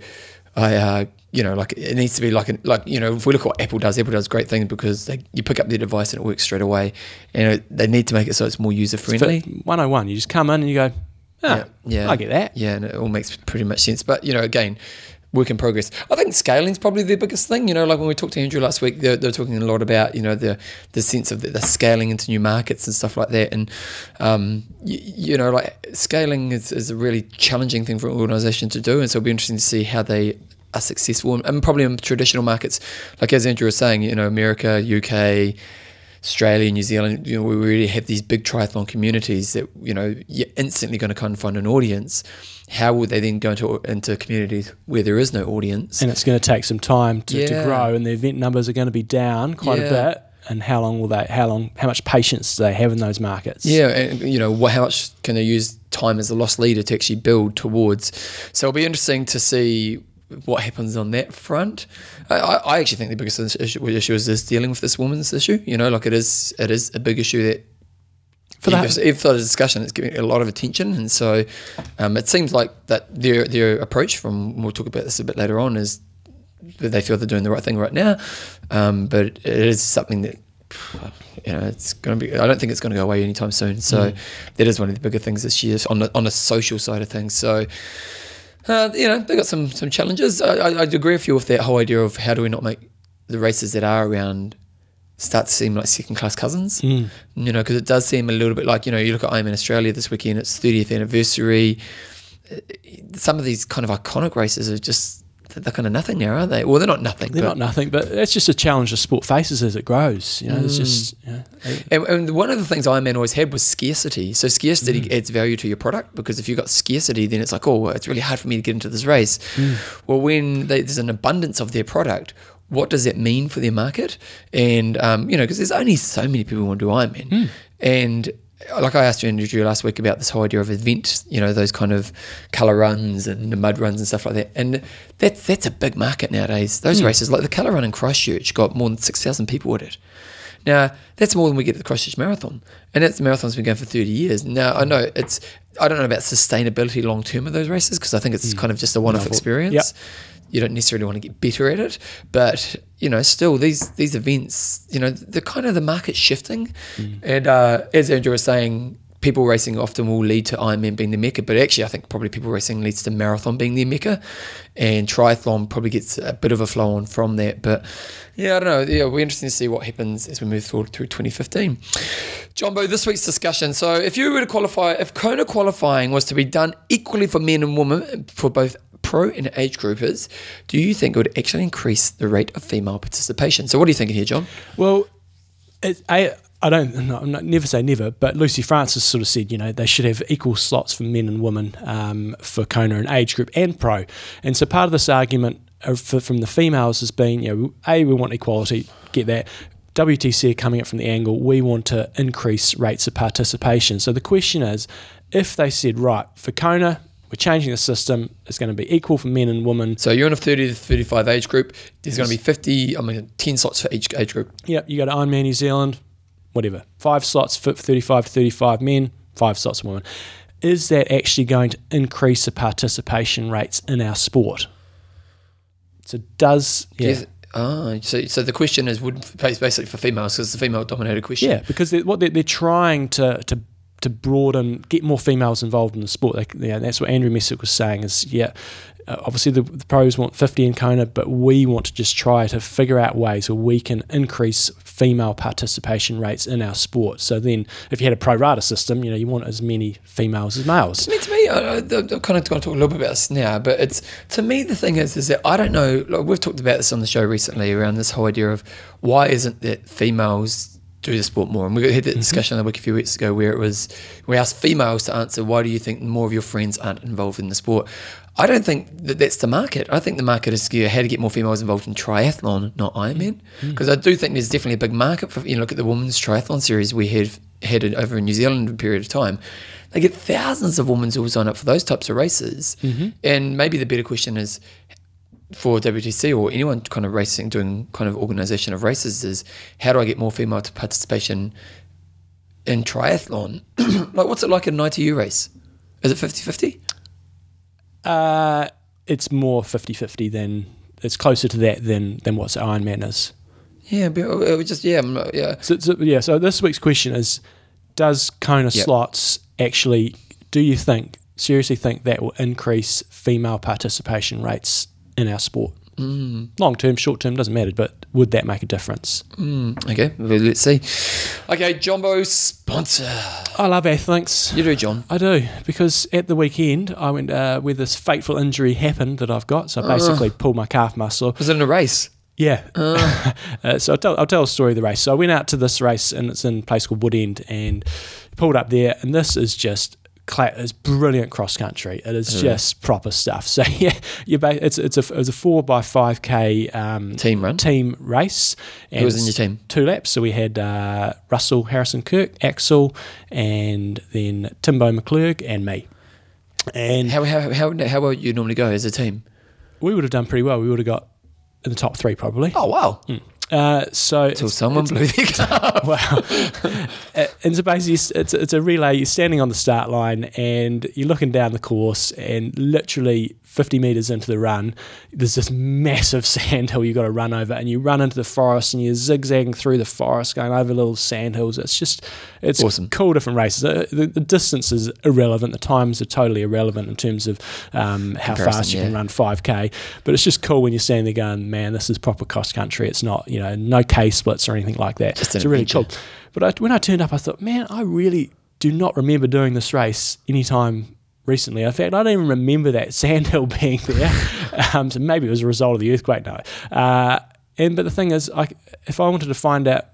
[SPEAKER 1] I, uh, you know, like it needs to be like, a, like you know, if we look at what Apple does, Apple does great things because they, you pick up their device and it works straight away. And they need to make it so it's more user friendly.
[SPEAKER 2] 101, you just come in and you go, oh, yeah, yeah, I get that.
[SPEAKER 1] Yeah, and it all makes pretty much sense. But you know, again, work in progress. I think scaling is probably the biggest thing. You know, like when we talked to Andrew last week, they're, they're talking a lot about you know the the sense of the, the scaling into new markets and stuff like that. And um, you, you, know, like scaling is, is a really challenging thing for an organisation to do. And so it'll be interesting to see how they are successful and probably in traditional markets, like as Andrew was saying, you know, America, UK. Australia, New Zealand, you know, we really have these big triathlon communities that, you know, you're instantly going to kind of find an audience. How would they then go into, into communities where there is no audience?
[SPEAKER 2] And it's going to take some time to, yeah. to grow, and the event numbers are going to be down quite yeah. a bit. And how long will they? How long? How much patience do they have in those markets?
[SPEAKER 1] Yeah, and you know, how much can they use time as a lost leader to actually build towards? So it'll be interesting to see what happens on that front. I, I actually think the biggest issue, issue is this dealing with this woman's issue. You know, like it is it is a big issue that for that even for the discussion, it's getting a lot of attention, and so um, it seems like that their their approach from we'll talk about this a bit later on is that they feel they're doing the right thing right now, um, but it is something that you know, it's going to be. I don't think it's going to go away anytime soon. So mm. that is one of the bigger things this year on the on the social side of things. So uh, you know, they got some some challenges. I, I, I agree with you with that whole idea of how do we not make the races that are around start to seem like second class cousins. Mm. You know, because it does seem a little bit like you know you look at Ironman Australia this weekend, it's 30th anniversary. Uh, some of these kind of iconic races are just they're kind of nothing now, aren't they? Well, they're not nothing.
[SPEAKER 2] They're not nothing, but it's just a challenge the sport faces as it grows. You know, mm. it's just. You know,
[SPEAKER 1] and, and, one of the things Ironman always had was scarcity. So scarcity mm. adds value to your product because if you've got scarcity, then it's like, oh, it's really hard for me to get into this race. Mm. Well, when they, there's an abundance of their product, what does that mean for their market? And um, you know, because there's only so many people who want to do Ironman, mm. and like I asked you Andrew last week about this whole idea of event, you know, those kind of colour runs and the mud runs and stuff like that. And that's that's a big market nowadays. Those mm. races, like the colour run in Christchurch, got more than six thousand people at it. Now that's more than we get at the Christchurch Marathon, and that the marathon's been going for thirty years. Now I know it's I don't know about sustainability long term of those races because I think it's mm. kind of just a one off experience. Yep you don't necessarily want to get better at it, but you know, still these these events, you know, they're kind of the market shifting, mm. and uh, as Andrew was saying, people racing often will lead to Ironman being the mecca, but actually, I think probably people racing leads to marathon being the mecca, and triathlon probably gets a bit of a flow on from that. But yeah, I don't know. Yeah, we're interesting to see what happens as we move forward through 2015. Jumbo, this week's discussion. So, if you were to qualify, if Kona qualifying was to be done equally for men and women for both pro and age groupers, do you think it would actually increase the rate of female participation? So, what are you thinking here, John?
[SPEAKER 2] Well, I. I don't no, not, never say never, but Lucy Francis sort of said, you know, they should have equal slots for men and women um, for Kona and age group and pro. And so part of this argument for, from the females has been, you know, A, we want equality, get that. WTC are coming up from the angle, we want to increase rates of participation. So the question is, if they said, right, for Kona, we're changing the system. It's going to be equal for men and women.
[SPEAKER 1] So you're in a 30 to 35 age group. There's yes. going to be 50, I mean, 10 slots for each age group.
[SPEAKER 2] Yeah, you go to Ironman New Zealand, whatever. Five slots for 35 to 35 men, five slots for women. Is that actually going to increase the participation rates in our sport? So does yeah. Yes.
[SPEAKER 1] Oh, so, so the question is, would basically for females because it's a female dominated question.
[SPEAKER 2] Yeah, because they're, what they're, they're trying to to to broaden, get more females involved in the sport. Yeah, that's what Andrew Messick was saying. Is yeah, uh, obviously the, the, pros want 50 in Kona, but we want to just try to figure out ways where we can increase female participation rates in our sport. So then, if you had a pro rata system, you know, you want as many females as males.
[SPEAKER 1] I mean, to me, I, I'm kind of going to talk a little bit about this now, but it's to me the thing is, is that I don't know. Like we've talked about this on the show recently around this whole idea of why isn't it females do the sport more? And we had that discussion mm-hmm. the week a few weeks ago where it was we asked females to answer why do you think more of your friends aren't involved in the sport? I don't think that that's the market. I think the market is know, how to get more females involved in triathlon, not Ironman, because mm. I do think there's definitely a big market for you know look at the women's triathlon series we had had over in New Zealand for a period of time. They get thousands of women who sign up for those types of races, mm-hmm. and maybe the better question is for WTC or anyone kind of racing doing kind of organisation of races is how do I get more female participation in triathlon? like what's it like in an ITU race? Is it 50-50?
[SPEAKER 2] Uh, it's more 50-50 than it's closer to that than than what Ironman is.
[SPEAKER 1] Yeah, but it was just yeah, yeah.
[SPEAKER 2] So, so, yeah, so this week's question is: Does Kona yep. slots actually? Do you think seriously think that will increase female participation rates in our sport? Mm. Long term, short term, doesn't matter, but would that make a difference?
[SPEAKER 1] Mm. Okay, well, let's see. Okay, Jumbo sponsor.
[SPEAKER 2] I love Athlinks.
[SPEAKER 1] You do, John.
[SPEAKER 2] I do, because at the weekend, I went uh, where this fateful injury happened that I've got. So I basically uh, pulled my calf muscle.
[SPEAKER 1] Was it in a race?
[SPEAKER 2] Yeah. Uh. uh, so I'll tell, I'll tell a story of the race. So I went out to this race, and it's in a place called Woodend, and pulled up there, and this is just it's brilliant cross country. It is just proper stuff. So yeah, you it's it's a it's a four by five k um,
[SPEAKER 1] team run
[SPEAKER 2] team race.
[SPEAKER 1] Who was in your team?
[SPEAKER 2] Two laps. So we had uh, Russell Harrison Kirk, Axel, and then Timbo McClurg and me.
[SPEAKER 1] And how how how how would you normally go as a team?
[SPEAKER 2] We would have done pretty well. We would have got in the top three probably.
[SPEAKER 1] Oh wow. Mm.
[SPEAKER 2] Uh, so
[SPEAKER 1] until someone blew their car.
[SPEAKER 2] Wow! and so basically, it's it's a relay. You're standing on the start line and you're looking down the course, and literally 50 meters into the run, there's this massive sand hill you got to run over, and you run into the forest and you're zigzagging through the forest, going over little sand hills. It's just, it's
[SPEAKER 1] awesome.
[SPEAKER 2] cool different races. The, the, the distance is irrelevant, the times are totally irrelevant in terms of um, how fast you yeah. can run 5K, but it's just cool when you're standing there going, man, this is proper cross country. It's not, you know, no K splits or anything like that. Just it's really cool. But I, when I turned up, I thought, man, I really do not remember doing this race anytime recently. In fact, I don't even remember that sandhill being there. um, so maybe it was a result of the earthquake. No. Uh, and but the thing is, I, if I wanted to find out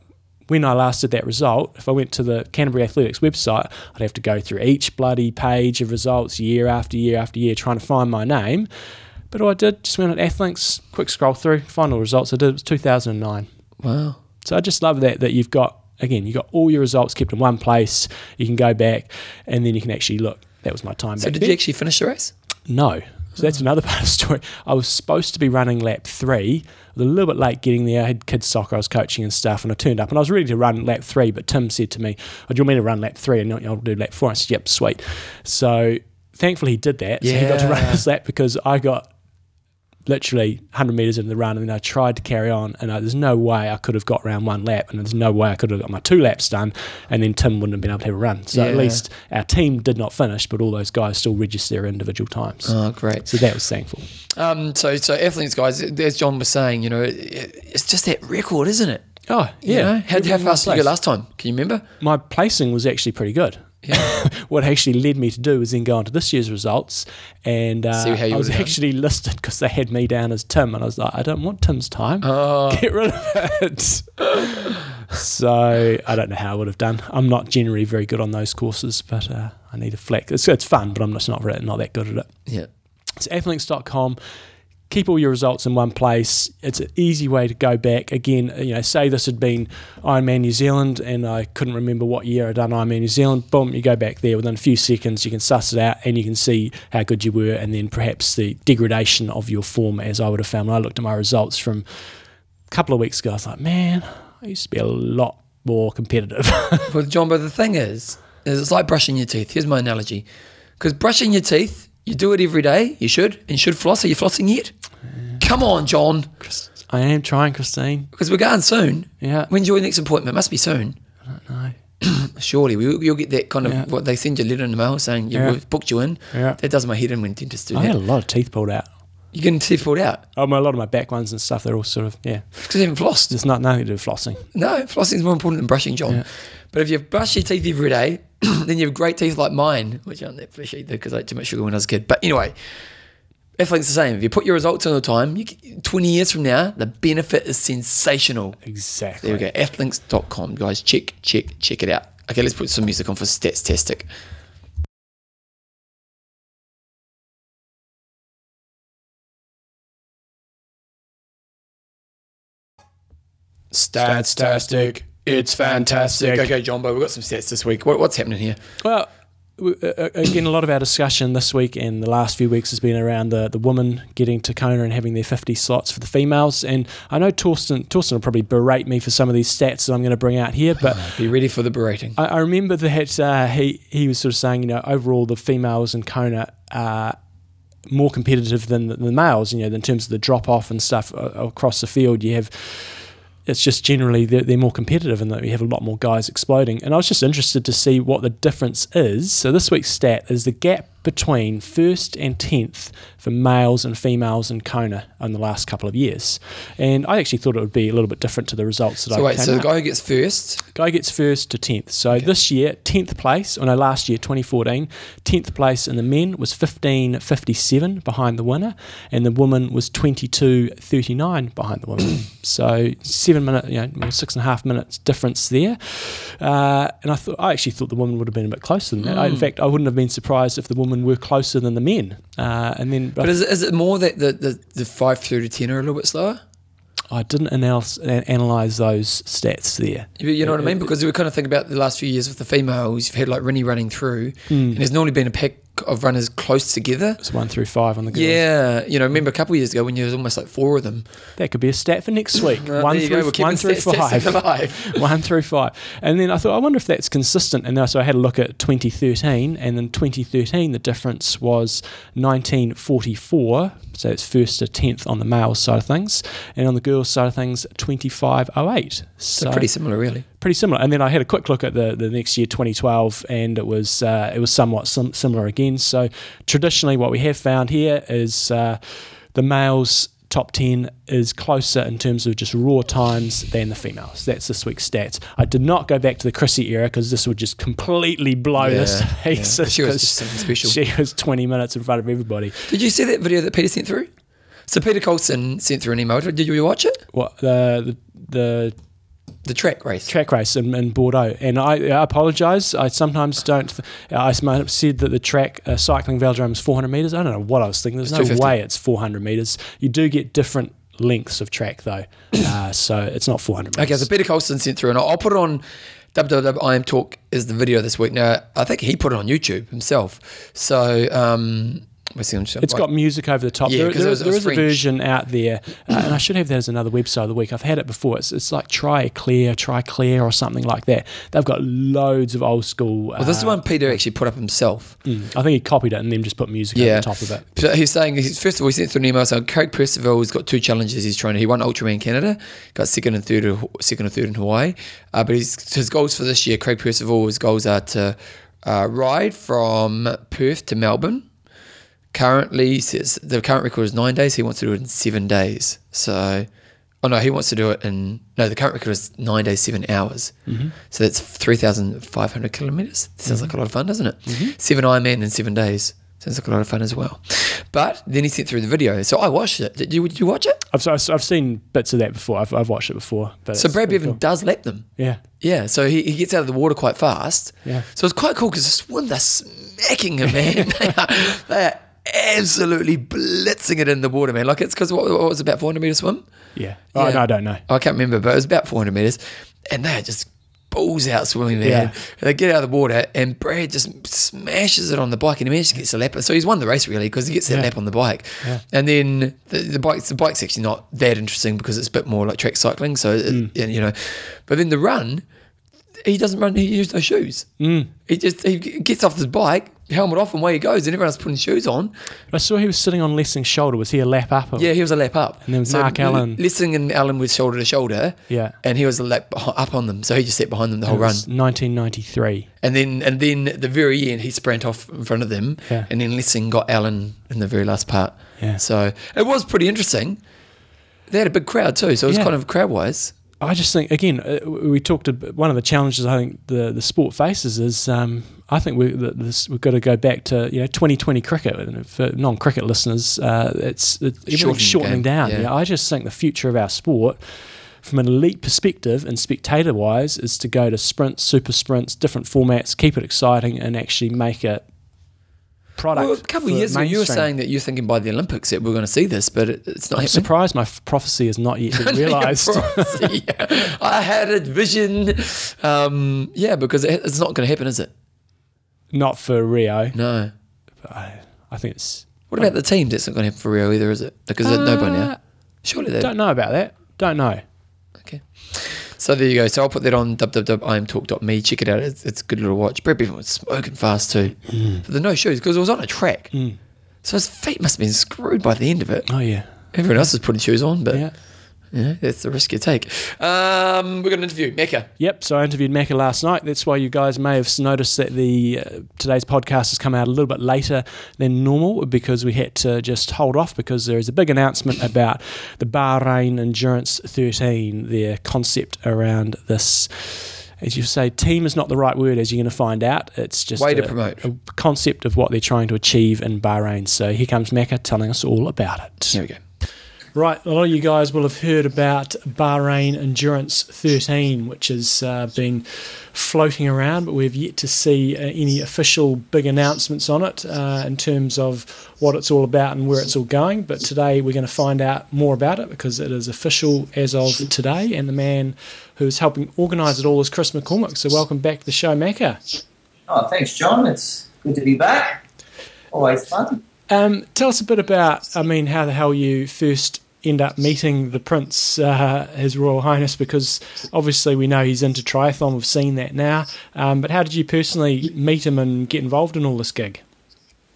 [SPEAKER 2] when I last did that result, if I went to the Canterbury Athletics website, I'd have to go through each bloody page of results year after year after year trying to find my name. But all I did, just went on Athlinks, quick scroll through, final results I did, it was 2009.
[SPEAKER 1] Wow.
[SPEAKER 2] So I just love that, that you've got, again, you've got all your results kept in one place. You can go back and then you can actually look that was my time.
[SPEAKER 1] So did you actually finish the race?
[SPEAKER 2] No. So that's another part of the story. I was supposed to be running lap three. I was a little bit late getting there. I had kids soccer, I was coaching and stuff, and I turned up and I was ready to run lap three. But Tim said to me, oh, "Do you want me to run lap three and I'll do lap four? I said, "Yep, sweet." So thankfully he did that. Yeah. So he got to run his lap because I got literally 100 meters in the run, and then I tried to carry on, and I, there's no way I could have got around one lap, and there's no way I could have got my two laps done, and then Tim wouldn't have been able to have a run. So yeah. at least our team did not finish, but all those guys still register their individual times.
[SPEAKER 1] Oh, great!
[SPEAKER 2] So that was thankful.
[SPEAKER 1] Um, so so athletes, guys, as John was saying, you know, it's just that record, isn't it?
[SPEAKER 2] Oh yeah. You know,
[SPEAKER 1] how, how fast did you go last time? Can you remember?
[SPEAKER 2] My placing was actually pretty good. Yeah. what actually led me to do was then go on to this year's results, and uh, I was actually done. listed because they had me down as Tim, and I was like, I don't want Tim's time. Oh. Get rid of it. so I don't know how I would have done. I'm not generally very good on those courses, but uh, I need a flex. It's, it's fun, but I'm just not really, not that good at it.
[SPEAKER 1] Yeah.
[SPEAKER 2] It's athlinks.com keep all your results in one place. It's an easy way to go back. Again, you know, say this had been Ironman New Zealand and I couldn't remember what year I'd done Ironman New Zealand. Boom, you go back there within a few seconds, you can suss it out and you can see how good you were and then perhaps the degradation of your form as I would have found when I looked at my results from a couple of weeks ago. I was like, man, I used to be a lot more competitive.
[SPEAKER 1] well, John, but the thing is, is it's like brushing your teeth. Here's my analogy. Because brushing your teeth, you do it every day. You should. And you should floss. Are you flossing yet? Come on, John.
[SPEAKER 2] I am trying, Christine.
[SPEAKER 1] Because we're going soon.
[SPEAKER 2] Yeah.
[SPEAKER 1] When's your next appointment? Must be soon.
[SPEAKER 2] I don't know.
[SPEAKER 1] Surely we, you'll get that kind of yeah. what they send you a letter in the mail saying you,
[SPEAKER 2] yeah.
[SPEAKER 1] we've booked you in.
[SPEAKER 2] Yeah.
[SPEAKER 1] That does my head in when dentists do
[SPEAKER 2] I
[SPEAKER 1] that.
[SPEAKER 2] had a lot of teeth pulled out.
[SPEAKER 1] You're getting teeth pulled out
[SPEAKER 2] Oh, my, a lot of my back ones and stuff, they're all sort of, yeah.
[SPEAKER 1] because you haven't flossed.
[SPEAKER 2] There's not, nothing to do with flossing.
[SPEAKER 1] No, flossing is more important than brushing, John.
[SPEAKER 2] Yeah.
[SPEAKER 1] But if you brush your teeth every day, then you have great teeth like mine, which aren't that flesh either because I ate too much sugar when I was a kid. But anyway, everything's the same. If you put your results on the time, you, can- 20 years from now, the benefit is sensational.
[SPEAKER 2] Exactly.
[SPEAKER 1] There we go. Athlinks.com, guys. Check, check, check it out. Okay, let's put some music on for Stats Tastic. Statstastic. It's fantastic. Okay, Jumbo, we've got some stats this week. What, what's happening here?
[SPEAKER 2] Well, w- uh, uh, again, a lot of our discussion this week and the last few weeks has been around the, the women getting to Kona and having their 50 slots for the females. And I know Thorsten, Thorsten will probably berate me for some of these stats that I'm going to bring out here, but
[SPEAKER 1] Be ready for the berating.
[SPEAKER 2] I, I remember that uh, he, he was sort of saying, you know, overall the females in Kona are more competitive than the, the males, you know, in terms of the drop off and stuff uh, across the field. You have it's just generally they're, they're more competitive and that we have a lot more guys exploding. And I was just interested to see what the difference is. So this week's stat is the gap between first and tenth for males and females in Kona in the last couple of years. And I actually thought it would be a little bit different to the results that I
[SPEAKER 1] So wait,
[SPEAKER 2] came
[SPEAKER 1] so the
[SPEAKER 2] up.
[SPEAKER 1] guy who gets first,
[SPEAKER 2] Guy gets first to 10th. So this year, 10th place, or no, last year, 2014, 10th place in the men was 15.57 behind the winner, and the woman was 22.39 behind the woman. so seven minute, you know, six and a half minutes difference there. Uh, and I thought, I actually thought the woman would have been a bit closer than that. I- In fact, I wouldn't have been surprised if the women were closer than the men. Uh, and then,
[SPEAKER 1] but is it, is it more that the, the, the 5 through to 10 are a little bit slower?
[SPEAKER 2] I didn't analyze, analyze those stats there.
[SPEAKER 1] You you know what I mean? Uh, uh, because we kind of think about the last few years with the females, you've had like Rinny running through, hmm. and there's normally been a pack of runners close together.
[SPEAKER 2] It's one through five on the girls.
[SPEAKER 1] Yeah, you know, remember a couple of years ago when there was almost like four of them.
[SPEAKER 2] That could be a stat for next week.
[SPEAKER 1] Uh,
[SPEAKER 2] one
[SPEAKER 1] there you go,
[SPEAKER 2] through,
[SPEAKER 1] we're
[SPEAKER 2] one through five. one through five. And then I thought, I wonder if that's consistent. And so I had a look at 2013, and in 2013, the difference was 1944. So it's first to 10th on the male side of things. And on the girls' side of things, 2508. So,
[SPEAKER 1] So pretty similar, really.
[SPEAKER 2] Pretty similar. And then I had a quick look at the, the next year, 2012, and it was uh, it was somewhat sim- similar again. So traditionally, what we have found here is uh, the males top 10 is closer in terms of just raw times than the females. That's this week's stats. I did not go back to the Chrissie era because this would just completely blow this to
[SPEAKER 1] Yeah, yeah. She was just something special.
[SPEAKER 2] She was 20 minutes in front of everybody.
[SPEAKER 1] Did you see that video that Peter sent through? So Peter Colson sent through an email. Did you watch it?
[SPEAKER 2] What the the, the
[SPEAKER 1] The track race.
[SPEAKER 2] track race in, in Bordeaux. And I, I apologise. I sometimes don't. Th- I might have said that the track uh, cycling velodrome is 400 metres. I don't know what I was thinking. There's
[SPEAKER 1] It's
[SPEAKER 2] no way it's 400 metres. You do get different lengths of track though, uh, so it's not 400 metres.
[SPEAKER 1] Okay, so Peter Colson sent through, and I'll put it on www.im Talk is the video this week. Now, I think he put it on YouTube himself. So, um, let's see, I'm
[SPEAKER 2] It's got music over the top.
[SPEAKER 1] Yeah,
[SPEAKER 2] there there
[SPEAKER 1] was-
[SPEAKER 2] there
[SPEAKER 1] was
[SPEAKER 2] a version out there, uh, and I should have that as another website of the week. I've had it before. It's, it's like Try Clear, Try Clear, or something like that. They've got loads of old school.
[SPEAKER 1] Well, this is
[SPEAKER 2] uh,
[SPEAKER 1] one Peter actually put up himself.
[SPEAKER 2] mm, I think he copied it and then just put music
[SPEAKER 1] Yeah.
[SPEAKER 2] the top of it.
[SPEAKER 1] So he's saying, he's, first of all, he sent through an email saying Craig Percival has got two challenges he's trying to. He won Ultraman Canada, got second and third, second and third in Hawaii. Uh, but his, his goals for this year, Craig Percival, his goals are to uh, ride from Perth to Melbourne. Currently, says the current record is nine days. He wants to do it in seven days. So, oh no, he wants to do it in no. The current record is nine days, seven hours. Mm-hmm. So that's three thousand five hundred kilometers. Sounds like a lot of fun, doesn't it? Seven Ironman in seven days. Sounds like a lot of fun as well. But then he sent through the video, so I watched it. Did you? Did you watch it?
[SPEAKER 2] I've, I've seen bits of that before. I've, I've watched it before. But
[SPEAKER 1] So Brad Beven
[SPEAKER 2] cool.
[SPEAKER 1] does lap them.
[SPEAKER 2] Yeah.
[SPEAKER 1] Yeah, so he, he gets out of the water quite fast.
[SPEAKER 2] Yeah.
[SPEAKER 1] So it's quite cool because the swim, they're smacking him, man. they, are, they are absolutely blitzing it in the water, man. Like it's because what, what was it, about 400 meter swim?
[SPEAKER 2] Yeah. Oh,
[SPEAKER 1] Yeah.
[SPEAKER 2] no, I don't know.
[SPEAKER 1] I can't remember, but it was about 400 meters. And they are just balls out swimming, there.
[SPEAKER 2] Yeah.
[SPEAKER 1] They get out of the water and Brad just smashes it on the bike and he manages to get a lap. So he's won the race really because he gets that
[SPEAKER 2] Yeah.
[SPEAKER 1] lap on the bike.
[SPEAKER 2] Yeah.
[SPEAKER 1] And then the, the bike's the bike's actually not that interesting because it's a bit more like track cycling. So
[SPEAKER 2] Mm.
[SPEAKER 1] and, you know, but then the run, he doesn't run. He uses no shoes.
[SPEAKER 2] Mm.
[SPEAKER 1] He just he gets off his bike, helmet off and away he goes, and everyone's putting shoes on.
[SPEAKER 2] I saw he was sitting on Lessing's shoulder. Was he a lap up? Or?
[SPEAKER 1] Yeah, he was a lap up.
[SPEAKER 2] And there was Mark
[SPEAKER 1] L-
[SPEAKER 2] Allen.
[SPEAKER 1] Lessing and Allen was shoulder to shoulder.
[SPEAKER 2] Yeah.
[SPEAKER 1] And he was a lap up on them, so he just sat behind them the whole run.
[SPEAKER 2] 1993.
[SPEAKER 1] And then and then at the very end, he sprint off in front of them.
[SPEAKER 2] Yeah.
[SPEAKER 1] And then Lessing got Allen in the very last part.
[SPEAKER 2] Yeah.
[SPEAKER 1] So it was pretty interesting. They had a big crowd too, so it was
[SPEAKER 2] Yeah.
[SPEAKER 1] kind of crowd wise.
[SPEAKER 2] I just think again uh, we talked. About, one of the challenges I think the the sport faces is um, I think we, this, we've got to go back to you know 2020 cricket. And for non-cricket listeners, uh, it's,
[SPEAKER 1] Shortened
[SPEAKER 2] shortening down.
[SPEAKER 1] yeah.
[SPEAKER 2] Yeah, I just think the future of our sport. From an elite perspective and spectator wise, is to go to sprints, super sprints, different formats, keep it exciting, and actually make it product.
[SPEAKER 1] Well, a couple of years ago, you were saying that you're thinking by the Olympics that we're going to see this, but it, it's not
[SPEAKER 2] I'm
[SPEAKER 1] happening.
[SPEAKER 2] surprised my f- prophecy has not yet been realised.
[SPEAKER 1] I had a vision. Um, yeah, because it, it's not going to happen, is it?
[SPEAKER 2] Not for Rio.
[SPEAKER 1] No.
[SPEAKER 2] I, I think it's.
[SPEAKER 1] What about the teams? That's not going to happen for Rio either, is it? Because there's no one
[SPEAKER 2] Uh,
[SPEAKER 1] now. Surely they
[SPEAKER 2] Don't know about that. Don't know.
[SPEAKER 1] Okay. So there you go. So I'll put that on www.imtalk.me. Check it out. It's, it's a good little watch. Brad Beven was smoking fast too. But the no shoes because it was on a track. So his feet must have been screwed by the end of it.
[SPEAKER 2] Oh yeah.
[SPEAKER 1] Everyone else is putting shoes on, but
[SPEAKER 2] Yeah.
[SPEAKER 1] Yeah, that's the risk you take. Um, we're going to interview Macca.
[SPEAKER 2] Yep. So I interviewed Macca last night. That's why you guys may have noticed that the uh, today's podcast has come out a little bit later than normal because we had to just hold off because there is a big announcement about the Bahrain Endurance 13, their concept around this. As you say, team is not the right word, as you're going to find out. It's just
[SPEAKER 1] Way
[SPEAKER 2] a,
[SPEAKER 1] to promote.
[SPEAKER 2] a concept of what they're trying to achieve in Bahrain. So here comes Macca telling us all about it.
[SPEAKER 1] Here we go.
[SPEAKER 2] Right, a lot of you guys will have heard about Bahrain Endurance 13, which has uh, been floating around, but we've yet to see uh, any official big announcements on it uh, in terms of what it's all about and where it's all going. But today we're going to find out more about it because it is official as of today, and the man who's helping organise it all is Chris McCormick. So welcome back to the show, Macca.
[SPEAKER 3] Oh, thanks, John. It's good to be back. Always fun.
[SPEAKER 2] Um, tell us a bit about, I mean, how the hell you first end up meeting the Prince, uh, His Royal Highness, because obviously we know he's into triathlon. We've seen that now. Um, but how did you personally meet him and get involved in all this gig?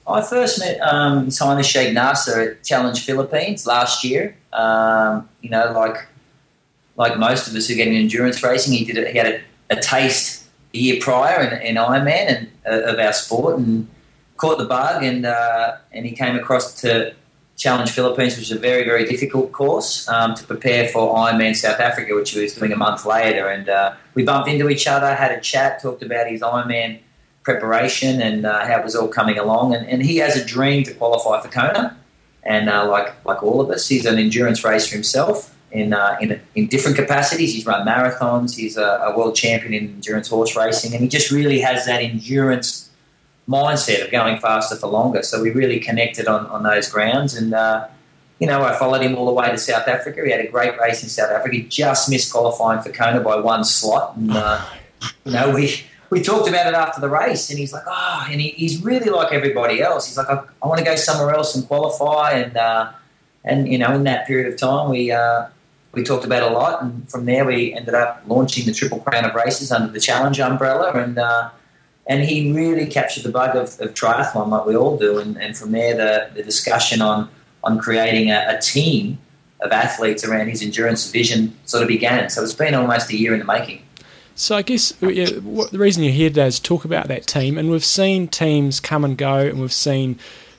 [SPEAKER 3] I first met um, His Highness Sheikh Nasser at Challenge Philippines last year. Um, you know, like like most of us who get in endurance racing, he did it, he had a, a taste a year prior in, in Ironman and uh, of our sport and caught the bug and uh, and he came across to Challenge Philippines, which is a very very difficult course um, to prepare for Ironman South Africa, which he was doing a month later. And uh, we bumped into each other, had a chat, talked about his Ironman preparation and uh, how it was all coming along. And, and he has a dream to qualify for Kona. And uh, like like all of us, he's an endurance racer himself in uh, in, in different capacities. He's run marathons. He's a, a world champion in endurance horse racing, and he just really has that endurance mindset of going faster for longer. So we really connected on, on those grounds. And uh, you know, I followed him all the way to South Africa. He had a great race in South Africa. He just missed qualifying for Kona by one slot, and uh, you know we. We talked about it after the race, and he's like, "Oh," and he, he's really like everybody else. He's like, "I, I want to go somewhere else and qualify." And uh, and you know, in that period of time, we uh, we talked about a lot, and from there, we ended up launching the Triple Crown of races under the Challenge umbrella, and uh, and he really captured the bug of, of triathlon, like we all do. And, and from there, the, the discussion on on creating a, a team of athletes around his endurance division sort of began. So it's been almost a year in the making.
[SPEAKER 2] So I guess yeah, what, the reason you're here today is talk about that team, and we've seen teams come and go, and we've seen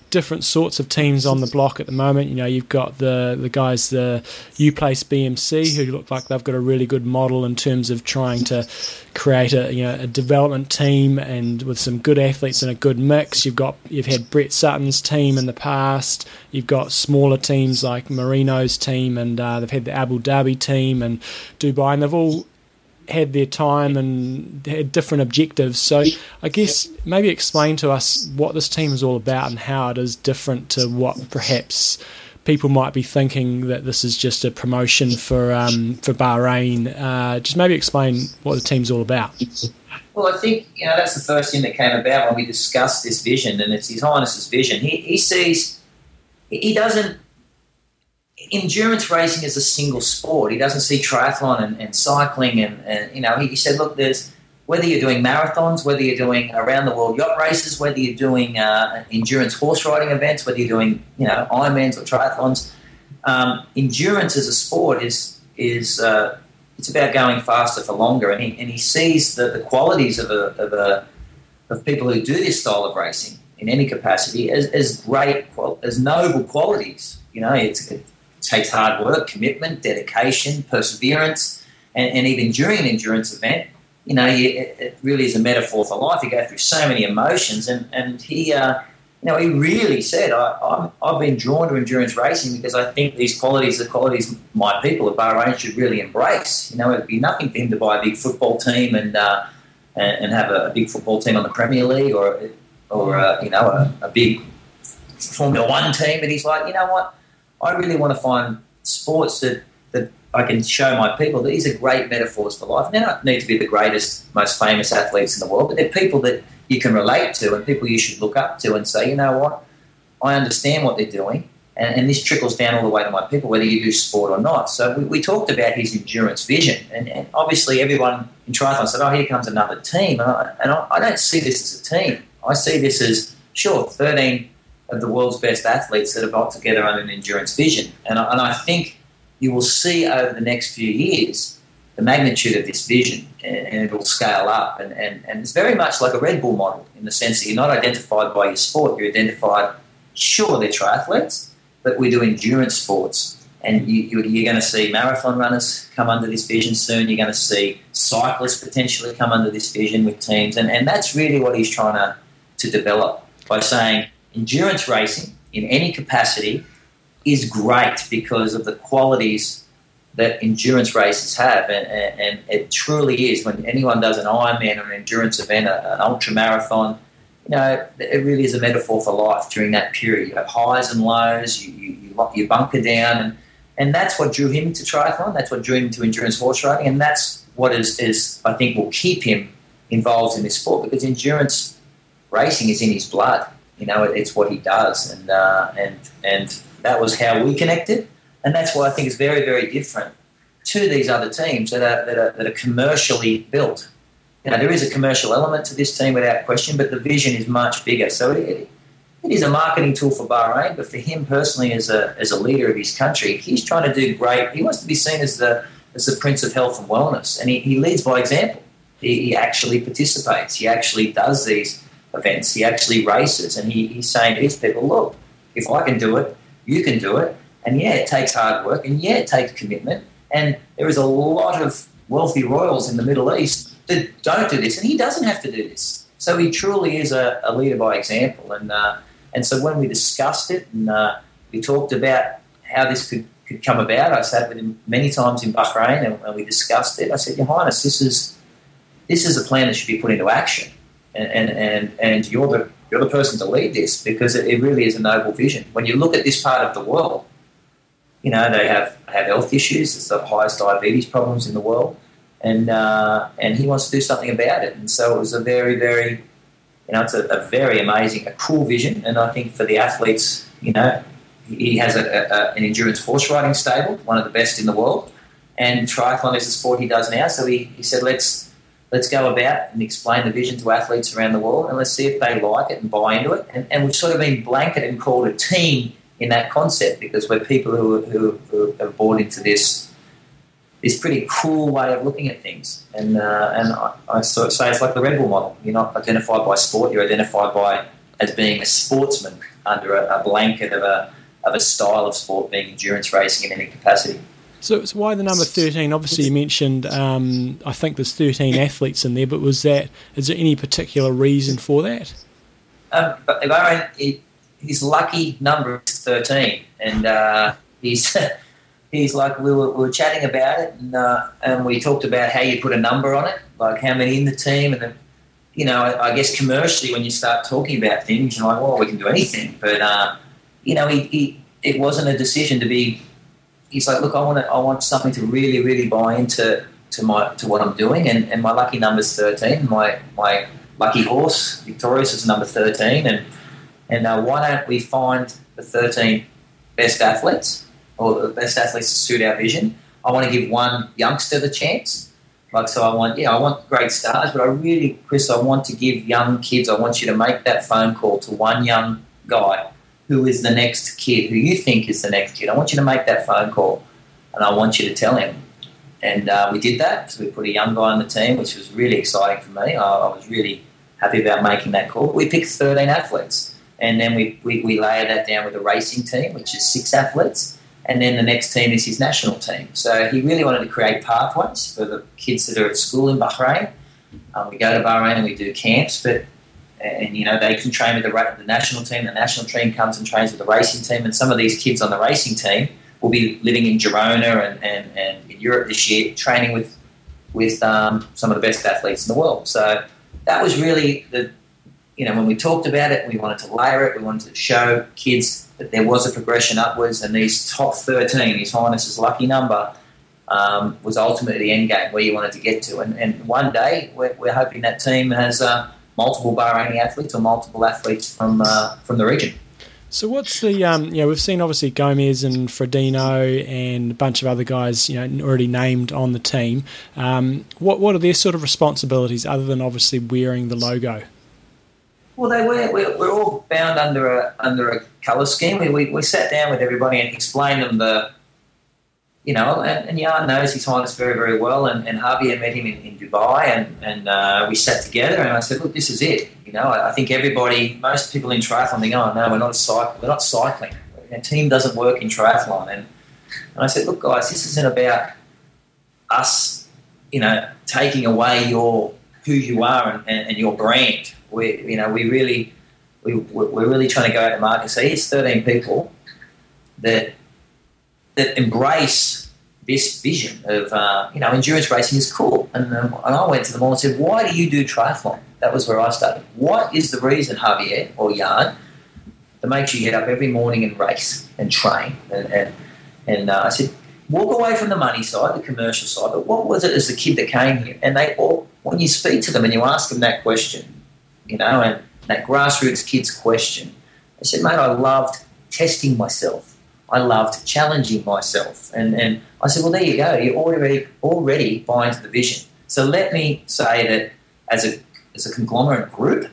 [SPEAKER 2] different sorts of teams on the block at the moment. You know, you've got the the guys, the U Place BMC, who look like they've got a really good model in terms of trying to create a you know a development team and with some good athletes and a good mix. You've got you've had Brett Sutton's team in the past. You've got smaller teams like Marino's team, and uh, they've had the Abu Dhabi team and Dubai, and they've all had their time and had different objectives. So I guess maybe explain to us what this team is all about and how it is different to what perhaps people might be thinking that this is just a promotion for um, for Bahrain. Uh, just maybe explain what the team's all about.
[SPEAKER 3] Well, I think you know that's the first thing that came about when we discussed this vision, and it's His Highness's vision. He he sees he doesn't endurance racing is a single sport. He doesn't see triathlon and, and cycling, and, and you know he, he said, look, there's whether you're doing marathons, whether you're doing around the world yacht races, whether you're doing uh, endurance horse riding events, whether you're doing you know Ironmans or triathlons, um, endurance as a sport is is uh, it's about going faster for longer, and he, and he sees the, the qualities of a, of a of people who do this style of racing in any capacity as, as great as noble qualities. You know, it takes hard work, commitment, dedication, perseverance, and, and even during an endurance event you know, you, it really is a metaphor for life. You go through so many emotions, and and he, uh, you know, he really said, I, i have been drawn to endurance racing because I think these qualities are qualities my people of Bahrain should really embrace. You know, it'd be nothing for him to buy a big football team and uh, and, and, have a, a, big football team on the Premier League or or uh, you know a, a big Formula One team, but he's like, you know what, I really want to find sports that that I can show my people these are great metaphors for life. They don't need to be the greatest, most famous athletes in the world, but they're people that you can relate to and people you should look up to and say, you know what, I understand what they're doing. And, and this trickles down all the way to my people, whether you do sport or not. So we, we talked about his endurance vision. And, and, obviously, everyone in triathlon said, oh, here comes another team. And, I, and I, I don't see this as a team. I see this as, sure, 13 of the world's best athletes that have got together under an endurance vision. And I, and I think you will see over the next few years the magnitude of this vision and, it will scale up. And, and, and it's very much like a Red Bull model in the sense that you're not identified by your sport, you're identified, sure, they're triathletes, but we do endurance sports. And you, are going to see marathon runners come under this vision soon. You're going to see cyclists potentially come under this vision with teams. And, and that's really what he's trying to, to develop by saying endurance racing in any capacity is great because of the qualities that endurance races have, and, and, and, it truly is. When anyone does an Ironman or an endurance event, an ultra marathon, you know, it really is a metaphor for life during that period. You have highs and lows, you, you, you bunker down, and, and that's what drew him to triathlon. That's what drew him to endurance horse riding, and that's what is, is I think will keep him involved in this sport because endurance racing is in his blood. You know, it, it's what he does, and uh, and and that was how we connected, and that's why I think it's very, very different to these other teams that are, that are, that are commercially built. You know, there is a commercial element to this team without question, but the vision is much bigger. So it, it is a marketing tool for Bahrain, but for him personally, as a, as a leader of his country, he's trying to do great. He wants to be seen as the, as the prince of health and wellness, and he, he leads by example. He, he actually participates, he actually does these events, he actually races, and he, he's saying to his people, look, if I can do it, you can do it. And yeah, it takes hard work, and yeah, it takes commitment. And there is a lot of wealthy royals in the Middle East that don't do this, and he doesn't have to do this. So he truly is a, a leader by example. And uh, and so when we discussed it and uh, we talked about how this could, could come about, I sat with him many times in Bahrain and, and we discussed it. I said, Your Highness, this is this is a plan that should be put into action, and and and, you're the you're the person to lead this because it, it, really is a noble vision. When you look at this part of the world, you know they have have health issues. It's the highest diabetes problems in the world, and uh, and he wants to do something about it. And so it was a very very, you know, it's a, a very amazing, a cool vision. And I think for the athletes, you know, he has a, a, an endurance horse riding stable, one of the best in the world, and triathlon is the sport he does now. So he, he said, let's let's go about and explain the vision to athletes around the world and let's see if they like it and buy into it. And, and we've sort of been blanketed and called a team in that concept because we're people who, who, who have bought into this this pretty cool way of looking at things. And uh, and I, I sort of say it's like the Red Bull model. You're not identified by sport, you're identified by as being a sportsman under a, a blanket of a, of a style of sport being endurance racing in any capacity.
[SPEAKER 2] So, so why the number 13? Obviously, you mentioned, um, I think there's 13 athletes in there, but was that, is there any particular reason for that?
[SPEAKER 3] Um, but his lucky number is 13. And uh, he's, he's like, we were, we were chatting about it, and, uh, and we talked about how you put a number on it, like how many in the team. And then, you know, I, I guess commercially, when you start talking about things, you're like, well, we can do anything. But, uh, you know, he, he, it wasn't a decision to be he's like, look, I want to, I want something to really, really buy into to my to what I'm doing, and, and my lucky number's thirteen. My my lucky horse, Victorious, is number thirteen, and and uh, why don't we find the thirteen best athletes or the best athletes to suit our vision? I want to give one youngster the chance Like, so I want, yeah, I want great stars, but I really, Chris, I want to give young kids, I want you to make that phone call to one young guy who is the next kid, who you think is the next kid. I want you to make that phone call and I want you to tell him. And uh, we did that. So we put a young guy on the team, which was really exciting for me. I, I was really happy about making that call. We picked 13 athletes. And then we, we, we layered that down with a racing team, which is six athletes and then the next team is his national team. So he really wanted to create pathways for the kids that are at school in Bahrain. Um, we go to Bahrain and we do camps, but and you know they can train with the, the national team. The national team comes and trains with the racing team, and some of these kids on the racing team will be living in Girona and, and, and in Europe this year, training with with um, some of the best athletes in the world. So that was really the you know when we talked about it, we wanted to layer it. We wanted to show kids that there was a progression upwards, and these top 13, His Highness's lucky number, um, was ultimately the end game where you wanted to get to. And, and one day, we're, we're, hoping that team has uh, multiple Bahraini athletes or multiple athletes from uh, from the region.
[SPEAKER 2] So what's the um, you know we've seen obviously Gomez and Frodeno and a bunch of other guys you know already named on the team. Um, what what are their sort of responsibilities other than obviously wearing the logo?
[SPEAKER 3] Well, they were. We're, we're all bound under a under a colour scheme. We, we, we sat down with everybody and explained them the, you know, and, and Jan knows his highness very very well. And, and Javier met him in, in Dubai, and and uh, we sat together. And I said, look, this is it. You know, I, I think everybody, most people in triathlon, think, oh no, we're not a cycle. We're not cycling. Our team doesn't work in triathlon. And and I said, look, guys, this isn't about us, you know, taking away your who you are and, and, and your brand we you know we really we, we're really trying to go out to market. So here's 13 people that that embrace this vision of uh, you know endurance racing is cool. And, um, and I went to them all and said, why do you do triathlon? That was where I started. What is the reason, Javier or Jan, that makes you get up every morning and race and train? And and, and uh, I said, walk away from the money side, the commercial side. But what was it as a kid that came here? And they all, when you speak to them and you ask them that question, you know, and that grassroots kids question. I said, mate, I loved testing myself. I loved challenging myself. And, and I said, well, there you go. You're already, already buying into the vision. So let me say that as a, as a conglomerate group,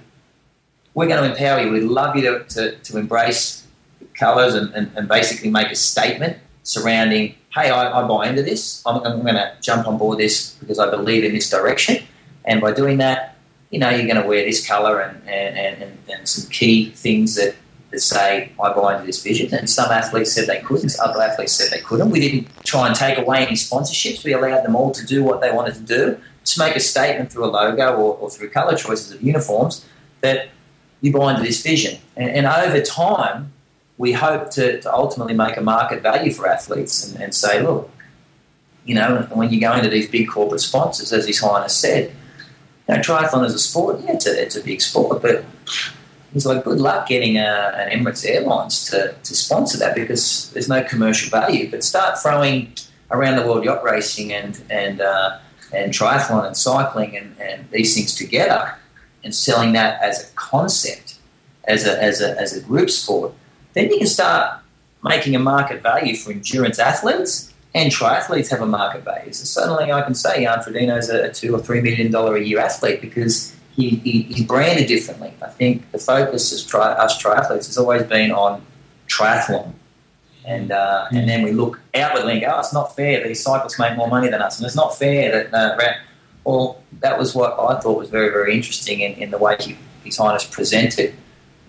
[SPEAKER 3] we're going to empower you. We'd love you to, to, to embrace colours and, and, and, basically make a statement surrounding, hey, I, I buy into this. I'm, I'm going to jump on board this because I believe in this direction. And by doing that, you know, you're going to wear this colour and, and, and, and some key things that, say, I buy into this vision. And some athletes said they couldn't, other athletes said they couldn't. We didn't try and take away any sponsorships. We allowed them all to do what they wanted to do, to make a statement through a logo or, or through colour choices of uniforms that you buy into this vision. And, and over time, we hope to, to, ultimately make a market value for athletes and, and say, look, you know, when you go into these big corporate sponsors, as His Highness said, you know, triathlon is a sport, yeah, it's a, it's a big sport, but it's like good luck getting a, an Emirates Airlines to, to sponsor that because there's no commercial value. But start throwing around the world yacht racing and and uh, and triathlon and cycling and, and these things together and selling that as a concept, as a, as a, as a group sport, then you can start making a market value for endurance athletes and triathletes have a market value. So suddenly I can say Jan Frodeno is a two or three million dollar a year athlete because he, he, he's branded differently. I think the focus as tri- us triathletes has always been on triathlon. And, uh, and then we look outwardly and go, oh, it's not fair. These cyclists make more money than us. And it's not fair that, uh, well, that was what I thought was very, very interesting in, in the way he, His Highness presented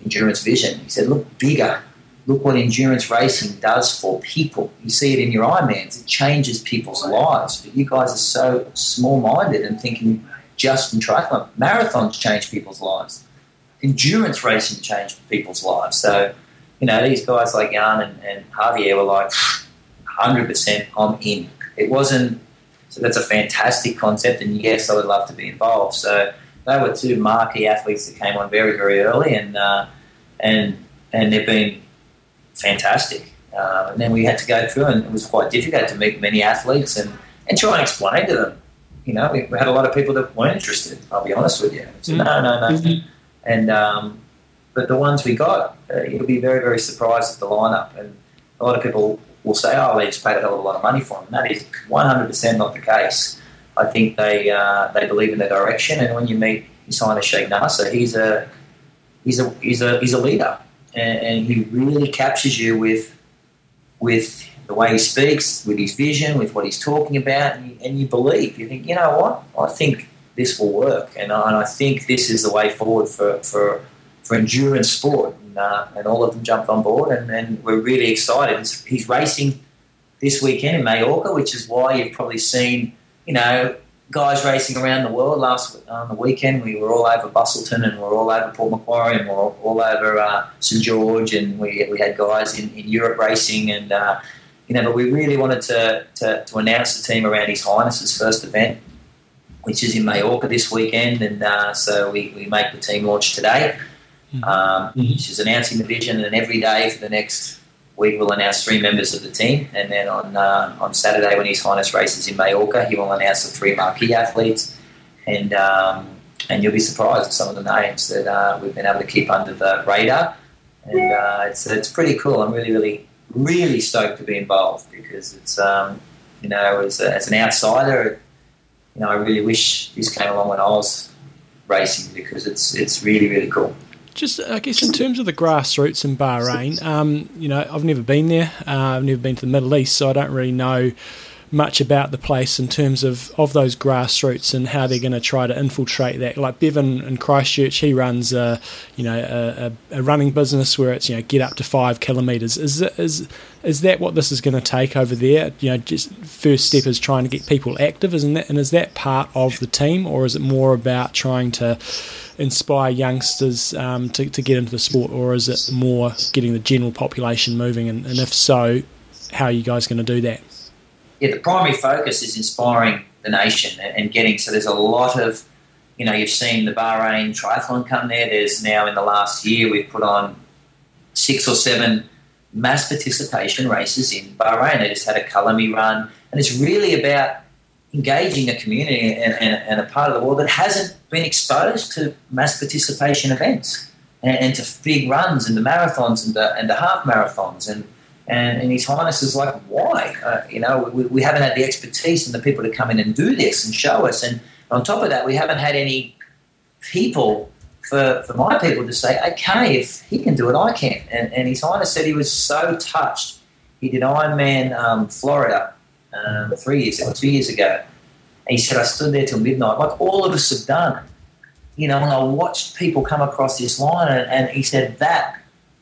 [SPEAKER 3] endurance vision. He said, look bigger, look what endurance racing does for people. You see it in your Ironmans. It changes people's lives. But you guys are so small-minded and thinking just in triathlon. Marathons change people's lives. Endurance racing changed people's lives. So, you know, these guys like Jan and, and Javier were like, 100% I'm in. It wasn't, so that's a fantastic concept. And yes, I would love to be involved. So they were two marquee athletes that came on very, very early. And, uh, and, and they've been fantastic. Uh, and then we had to go through, and it was quite difficult to meet many athletes and, and try and explain to them. You know, we, had a lot of people that weren't interested. I'll be honest with you. Said, mm-hmm. No, no, no. Mm-hmm. And um, but the ones we got, uh, you'll be very, very surprised at the lineup. And a lot of people will say, "Oh, they just paid a hell of a lot of money for them." That is 100% not the case. I think they uh, they believe in the direction. And when you meet His Highness Sheikh Nasser, he's a he's a he's a he's a leader, and, and he really captures you with with the way he speaks, with his vision, with what he's talking about, and you, and you believe. You think, you know what? I think this will work, and I, and I think this is the way forward for for, for endurance sport. And, uh, and all of them jumped on board, and, and we're really excited. He's, racing this weekend in Mallorca, which is why you've probably seen, you know, guys racing around the world. Last on the weekend, we were all over Busselton and we are all over Port Macquarie and we are all, all over uh, St George, and we, we had guys in, in Europe racing, and uh, you know, but we really wanted to, to, to announce the team around His Highness's first event, which is in Majorca this weekend, and uh, so we, we make the team launch today. Hmm. Um, mm-hmm. She's announcing the vision, and every day for the next week we'll announce three members of the team, and then on uh, on Saturday when His Highness races in Majorca, he will announce the three marquee athletes, and um, and you'll be surprised at some of the names that uh, we've been able to keep under the radar, and uh, it's it's pretty cool. I'm really really really stoked to be involved because it's um, you know as, a, as an outsider, you know I really wish this came along when I was racing because it's it's really really cool.
[SPEAKER 2] Just, I guess, in terms of the grassroots in Bahrain, um, you know, I've never been there. Uh, I've never been to the Middle East, so I don't really know much about the place in terms of, of those grassroots and how they're going to try to infiltrate that. Like Bevan in Christchurch, he runs a you know a, a, running business where it's you know get up to five kilometres. Is is is that what this is going to take over there? You know, just first step is trying to get people active, isn't that? And is that part of the team, or is it more about trying to inspire youngsters um, to, to get into the sport, or is it more getting the general population moving? And, and if so, how are you guys going to do that?
[SPEAKER 3] Yeah, the primary focus is inspiring the nation and getting. So there's a lot of, you know, you've seen the Bahrain Triathlon come there. There's now in the last year we've put on six or seven mass participation races in Bahrain. They just had a Kalami run, and it's really about engaging a community and, and, and, a part of the world that hasn't been exposed to mass participation events and, and to big runs and the marathons and the, and the half marathons. And, and, and His Highness is like, why? Uh, you know, we, we haven't had the expertise and the people to come in and do this and show us. And on top of that, we haven't had any people for, for my people to say, okay, if he can do it, I can. And, and His Highness said he was so touched. He did Ironman um, Florida um, three years ago, two years ago. And he said, I stood there till midnight, like all of us have done. You know, and I watched people come across this line, and, and he said, that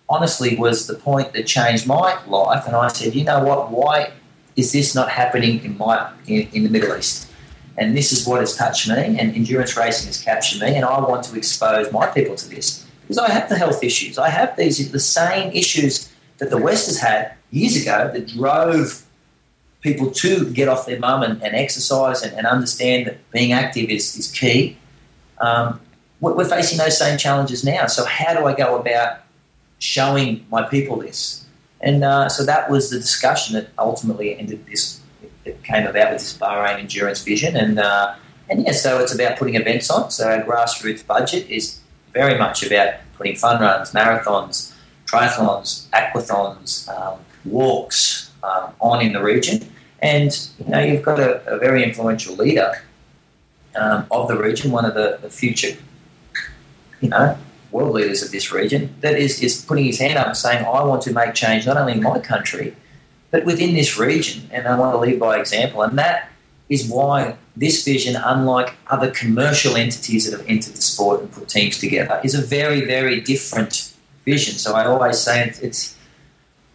[SPEAKER 3] honestly was the point that changed my life. And I said, you know what? Why is this not happening in my in, in, the Middle East? And this is what has touched me, and endurance racing has captured me, and I want to expose my people to this because I have the health issues. I have these the same issues that the West has had years ago that drove people to get off their mum and, and exercise and, and, understand that being active is, is key. Um, we're facing those same challenges now. So, how do I go about showing my people this? And uh, so that was the discussion that ultimately ended this. It came about with this Bahrain endurance vision, and uh, and yeah, so it's about putting events on. So our grassroots budget is very much about putting fun runs, marathons, triathlons, aquathons, um, walks um, on in the region, and you know, you've got a, a very influential leader um, of the region, one of the, the, future, you know, world leaders of this region, that is, is putting his hand up and saying, I want to make change not only in my country, but within this region, and I want to lead by example. And that is why this vision, unlike other commercial entities that have entered the sport and put teams together, is a very, very different vision. So I always say it's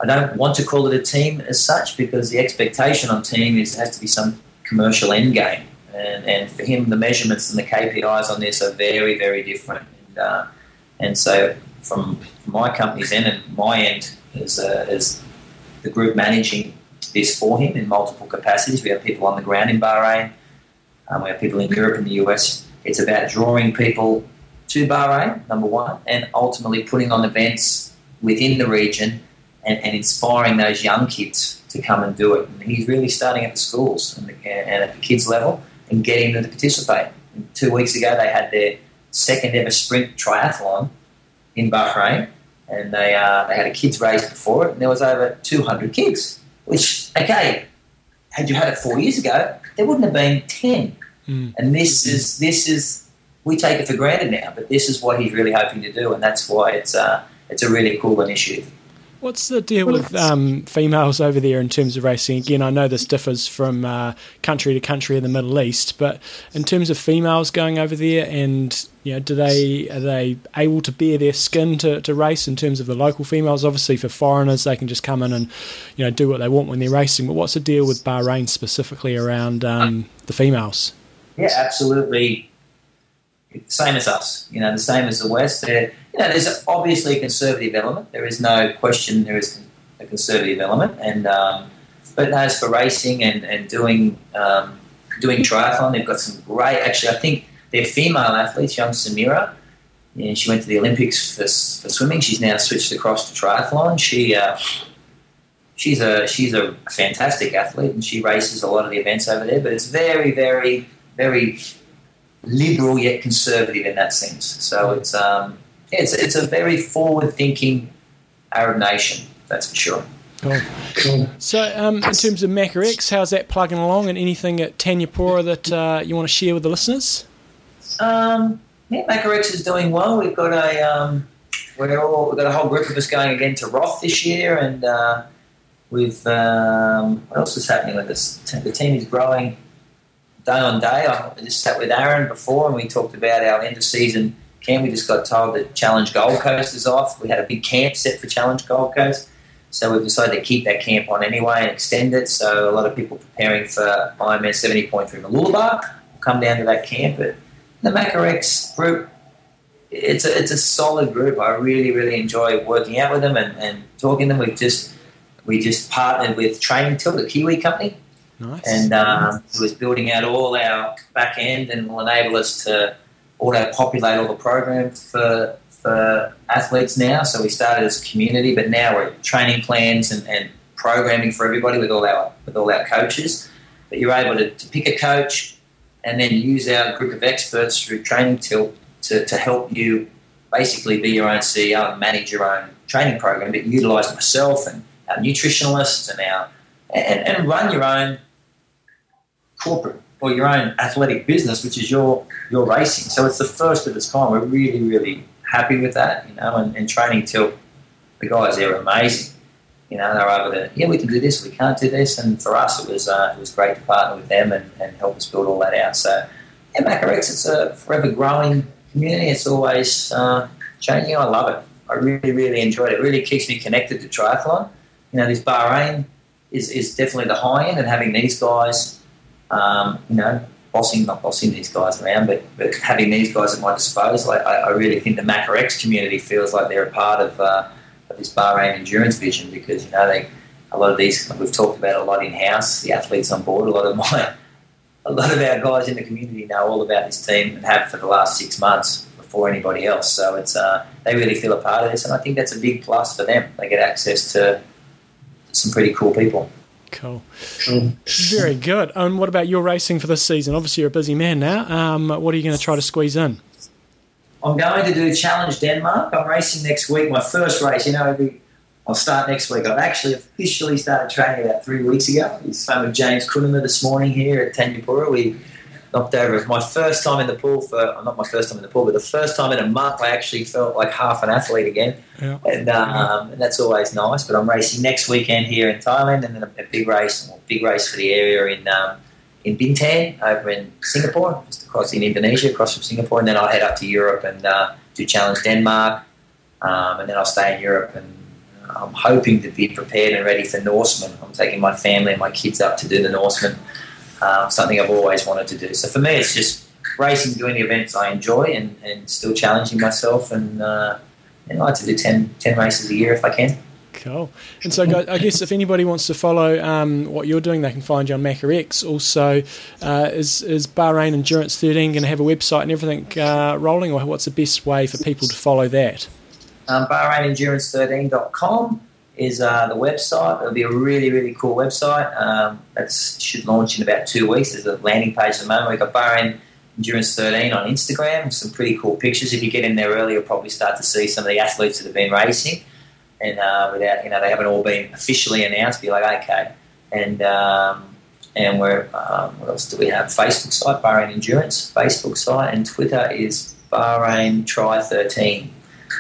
[SPEAKER 3] I don't want to call it a team as such because the expectation on team is has to be some commercial end game. And, and for him, the measurements and the KPIs on this are very, very different. And, uh, and so, from, from, my company's end and my end, uh, as the group managing this for him in multiple capacities, we have people on the ground in Bahrain, um, we have people in Europe and the US. It's about drawing people to Bahrain, number one, and ultimately putting on events within the region and, and inspiring those young kids to come and do it. And he's really starting at the schools and, the, and at the kids level and getting them to participate. And two weeks ago, they had their second ever sprint triathlon in Bahrain, and they uh, they had a kids race before it, and there was over 200 kids. Which, okay, had you had it four years ago, there wouldn't have been 10
[SPEAKER 2] Mm.
[SPEAKER 3] And this is this is we take it for granted now, but this is what he's really hoping to do, and that's why it's uh, it's a really cool initiative.
[SPEAKER 2] What's the deal with um, females over there in terms of racing? Again, I know this differs from uh, country to country in the Middle East, but in terms of females going over there, and you know, do they are they able to bear their skin to, to race in terms of the local females? Obviously, for foreigners, they can just come in and you know do what they want when they're racing. But what's the deal with Bahrain specifically around um, the females?
[SPEAKER 3] Yeah, absolutely. Same as us, you know, the same as the West. They're, you know, there's obviously a conservative element. There is no question there is a conservative element, and um, but as for racing and and doing um, doing triathlon, they've got some great. Actually, I think they're female athletes. Young Samira, yeah, she went to the Olympics for, for swimming. She's now switched across to triathlon. She uh, she's a she's a fantastic athlete, and she races a lot of the events over there. But it's very, very, very liberal yet conservative in that sense. So it's um, it's it's a very forward thinking Arab nation. That's for sure.
[SPEAKER 2] Cool. cool. So, um, in terms of Macca X, how's that plugging along, and anything at Thanyapura that uh, you want to share with the listeners?
[SPEAKER 3] Um, yeah, Macca X is doing well. We've got a um, we're all we've got a whole group of us going again to Roth this year, and uh, we've um, what else is happening with us? The team is growing day on day. I just sat with Aaron before, and we talked about our end of season camp. We just got told that Challenge Gold Coast is off. We had a big camp set for Challenge Gold Coast. So we've decided to keep that camp on anyway and extend it. So a lot of people preparing for Ironman 70.3 Mooloolaba will come down to that camp. But the Macca X group, it's a, it's a solid group. I really, really enjoy working out with them and, and talking to them. We've just, we just partnered with Training Tilt, the Kiwi company.
[SPEAKER 2] Nice.
[SPEAKER 3] And um, was building out all our back end and will enable us to auto populate all the programs for for athletes now. So we started as a community, but now we're training plans and, and programming for everybody with all our with all our coaches. But you're able to, to pick a coach and then use our group of experts through Training Tilt to, to help you basically be your own CEO and manage your own training program, but utilize myself and our nutritionalists and our and, and run your own corporate or your own athletic business, which is your your racing. So it's the first of its kind. We're really, really happy with that, you know, and, and Training Tilt the guys there are amazing. You know, they're over to, yeah, we can do this, we can't do this, and for us, it was uh, it was great to partner with them and, and help us build all that out. So, yeah, Macca X, it's a forever growing community. It's always uh, changing. I love it. I really, really enjoyed it. It really keeps me connected to triathlon. You know, this Bahrain is, is definitely the high end, and having these guys, um, you know, bossing, not bossing these guys around, but, but having these guys at my disposal, I, I really think the Macca community feels like they're a part of, uh, of this Bahrain endurance vision because, you know, they, a lot of these, we've talked about a lot in house, the athletes on board, a lot of my, a lot of our guys in the community know all about this team and have for the last six months before anybody else. So it's, uh, they really feel a part of this, and I think that's a big plus for them. They get access to some pretty cool people.
[SPEAKER 2] Cool. Very good. And what about your racing for this season? Obviously, you're a busy man now. Um, what are you going to try to squeeze in?
[SPEAKER 3] I'm going to do Challenge Denmark. I'm racing next week. My first race, you know, every, I'll start next week. I've actually officially started training about three weeks ago. He's phoned with James Cunnama this morning here at Thanyapura. We knocked over. It was my first time in the pool for, not my first time in the pool, but the first time in a month I actually felt like half an athlete again.
[SPEAKER 2] Yeah.
[SPEAKER 3] And, um, and that's always nice. But I'm racing next weekend here in Thailand and then a, a big race, a big race for the area in um, in Bintan over in Singapore, just across in Indonesia, across from Singapore. And then I'll head up to Europe and uh, do Challenge Denmark. Um, and then I'll stay in Europe and uh, I'm hoping to be prepared and ready for Norseman. I'm taking my family and my kids up to do the Norseman um, something I've always wanted to do. So for me, it's just racing, doing the events I enjoy, and, and still challenging myself. And, uh, and I like to do 10, 10 races a year if I can.
[SPEAKER 2] Cool. And so, I guess if anybody wants to follow um, what you're doing, they can find you on Macca X. Also, uh, is, is Bahrain Endurance 13 going to have a website and everything uh, rolling, or what's the best way for people to follow that?
[SPEAKER 3] Um, BahrainEndurance13.com is uh, the website. It'll be a really, really cool website. Um, that should launch in about two weeks. There's a landing page at the moment. We've got Bahrain Endurance 13 on Instagram. Some pretty cool pictures. If you get in there early, you'll probably start to see some of the athletes that have been racing. And uh, without, you know, they haven't all been officially announced. Be like, okay. And um, and we're um, what else do we have? Facebook site Bahrain Endurance Facebook site, and Twitter is Bahrain Try Thirteen.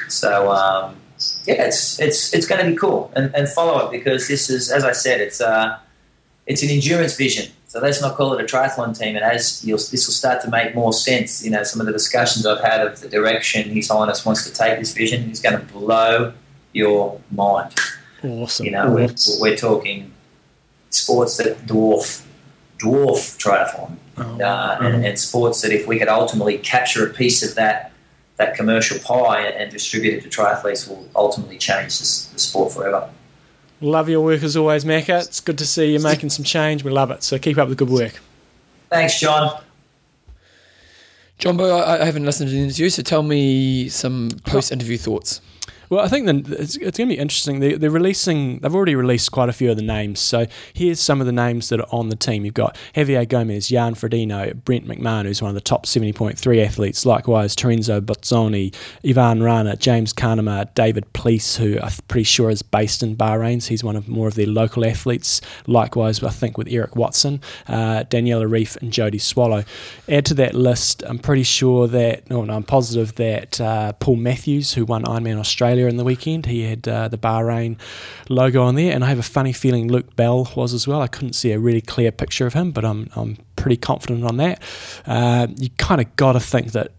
[SPEAKER 3] So um, yeah, it's it's it's going to be cool, and, and follow it because this is, as I said, it's uh, it's an endurance vision. So let's not call it a triathlon team. And as you'll, this will start to make more sense, you know, some of the discussions I've had of the direction His Highness wants to take this vision is going to blow your mind.
[SPEAKER 2] Awesome.
[SPEAKER 3] You know, we're, we're talking sports that dwarf dwarf triathlon,
[SPEAKER 2] Oh,
[SPEAKER 3] uh, and, and sports that if we could ultimately capture a piece of that that commercial pie and distribute it to triathletes will ultimately change this, the sport forever.
[SPEAKER 2] Love your work as always, Macca. It's good to see you making some change. We love it. So keep up the good work.
[SPEAKER 3] Thanks, John.
[SPEAKER 1] Jumbo, I, I haven't listened to the interview, so tell me some post-interview thoughts.
[SPEAKER 2] Well, I think it's, it's going to be interesting. They, they're releasing. They've already released quite a few of the names. So here's some of the names that are on the team. You've got Javier Gomez, Jan Frodeno, Brent McMahon, who's one of the top 70.3 athletes. Likewise, Terenzo Bozzone, Ivan Rana, James Cunnama, David Plese, who I'm pretty sure is based in Bahrain. So he's one of more of their local athletes. Likewise, I think with Eric Watson, uh, Daniela Ryf, and Jodie Swallow. Add to that list. I'm pretty sure that. No, no I'm positive that uh, Paul Matthews, who won Ironman Australia in the weekend. He had uh, the Bahrain logo on there, and I have a funny feeling Luke Bell was as well. I couldn't see a really clear picture of him, but I'm I'm pretty confident on that. Uh, you kind of got to think that.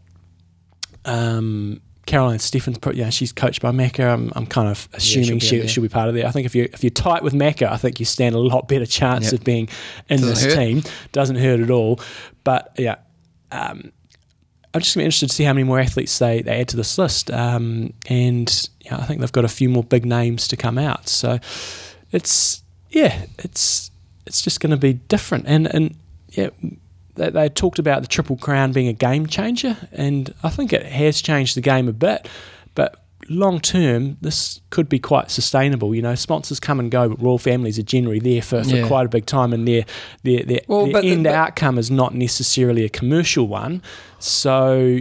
[SPEAKER 2] Um, Caroline Steffens, yeah, she's coached by Macca. I'm, I'm kind of assuming
[SPEAKER 1] she'll be
[SPEAKER 2] she, she'll be part of that. I think if you if you're tight with Macca, I think you stand a lot better chance
[SPEAKER 1] Yep.
[SPEAKER 2] of being in
[SPEAKER 1] Doesn't
[SPEAKER 2] this
[SPEAKER 1] hurt.
[SPEAKER 2] team. Doesn't hurt at all. But yeah, um, I'm just gonna be interested to see how many more athletes they, they add to this list. Um, and yeah, I think they've got a few more big names to come out. So it's yeah, it's it's just going to be different. And and yeah, they, they talked about the Triple Crown being a game changer, and I think it has changed the game a bit. But long term, this could be quite sustainable. You know, sponsors come and go, but royal families are generally there for, for
[SPEAKER 1] Yeah.
[SPEAKER 2] quite a big time, and their their their,
[SPEAKER 1] Well,
[SPEAKER 2] their
[SPEAKER 1] the-
[SPEAKER 2] end outcome is not necessarily a commercial one. So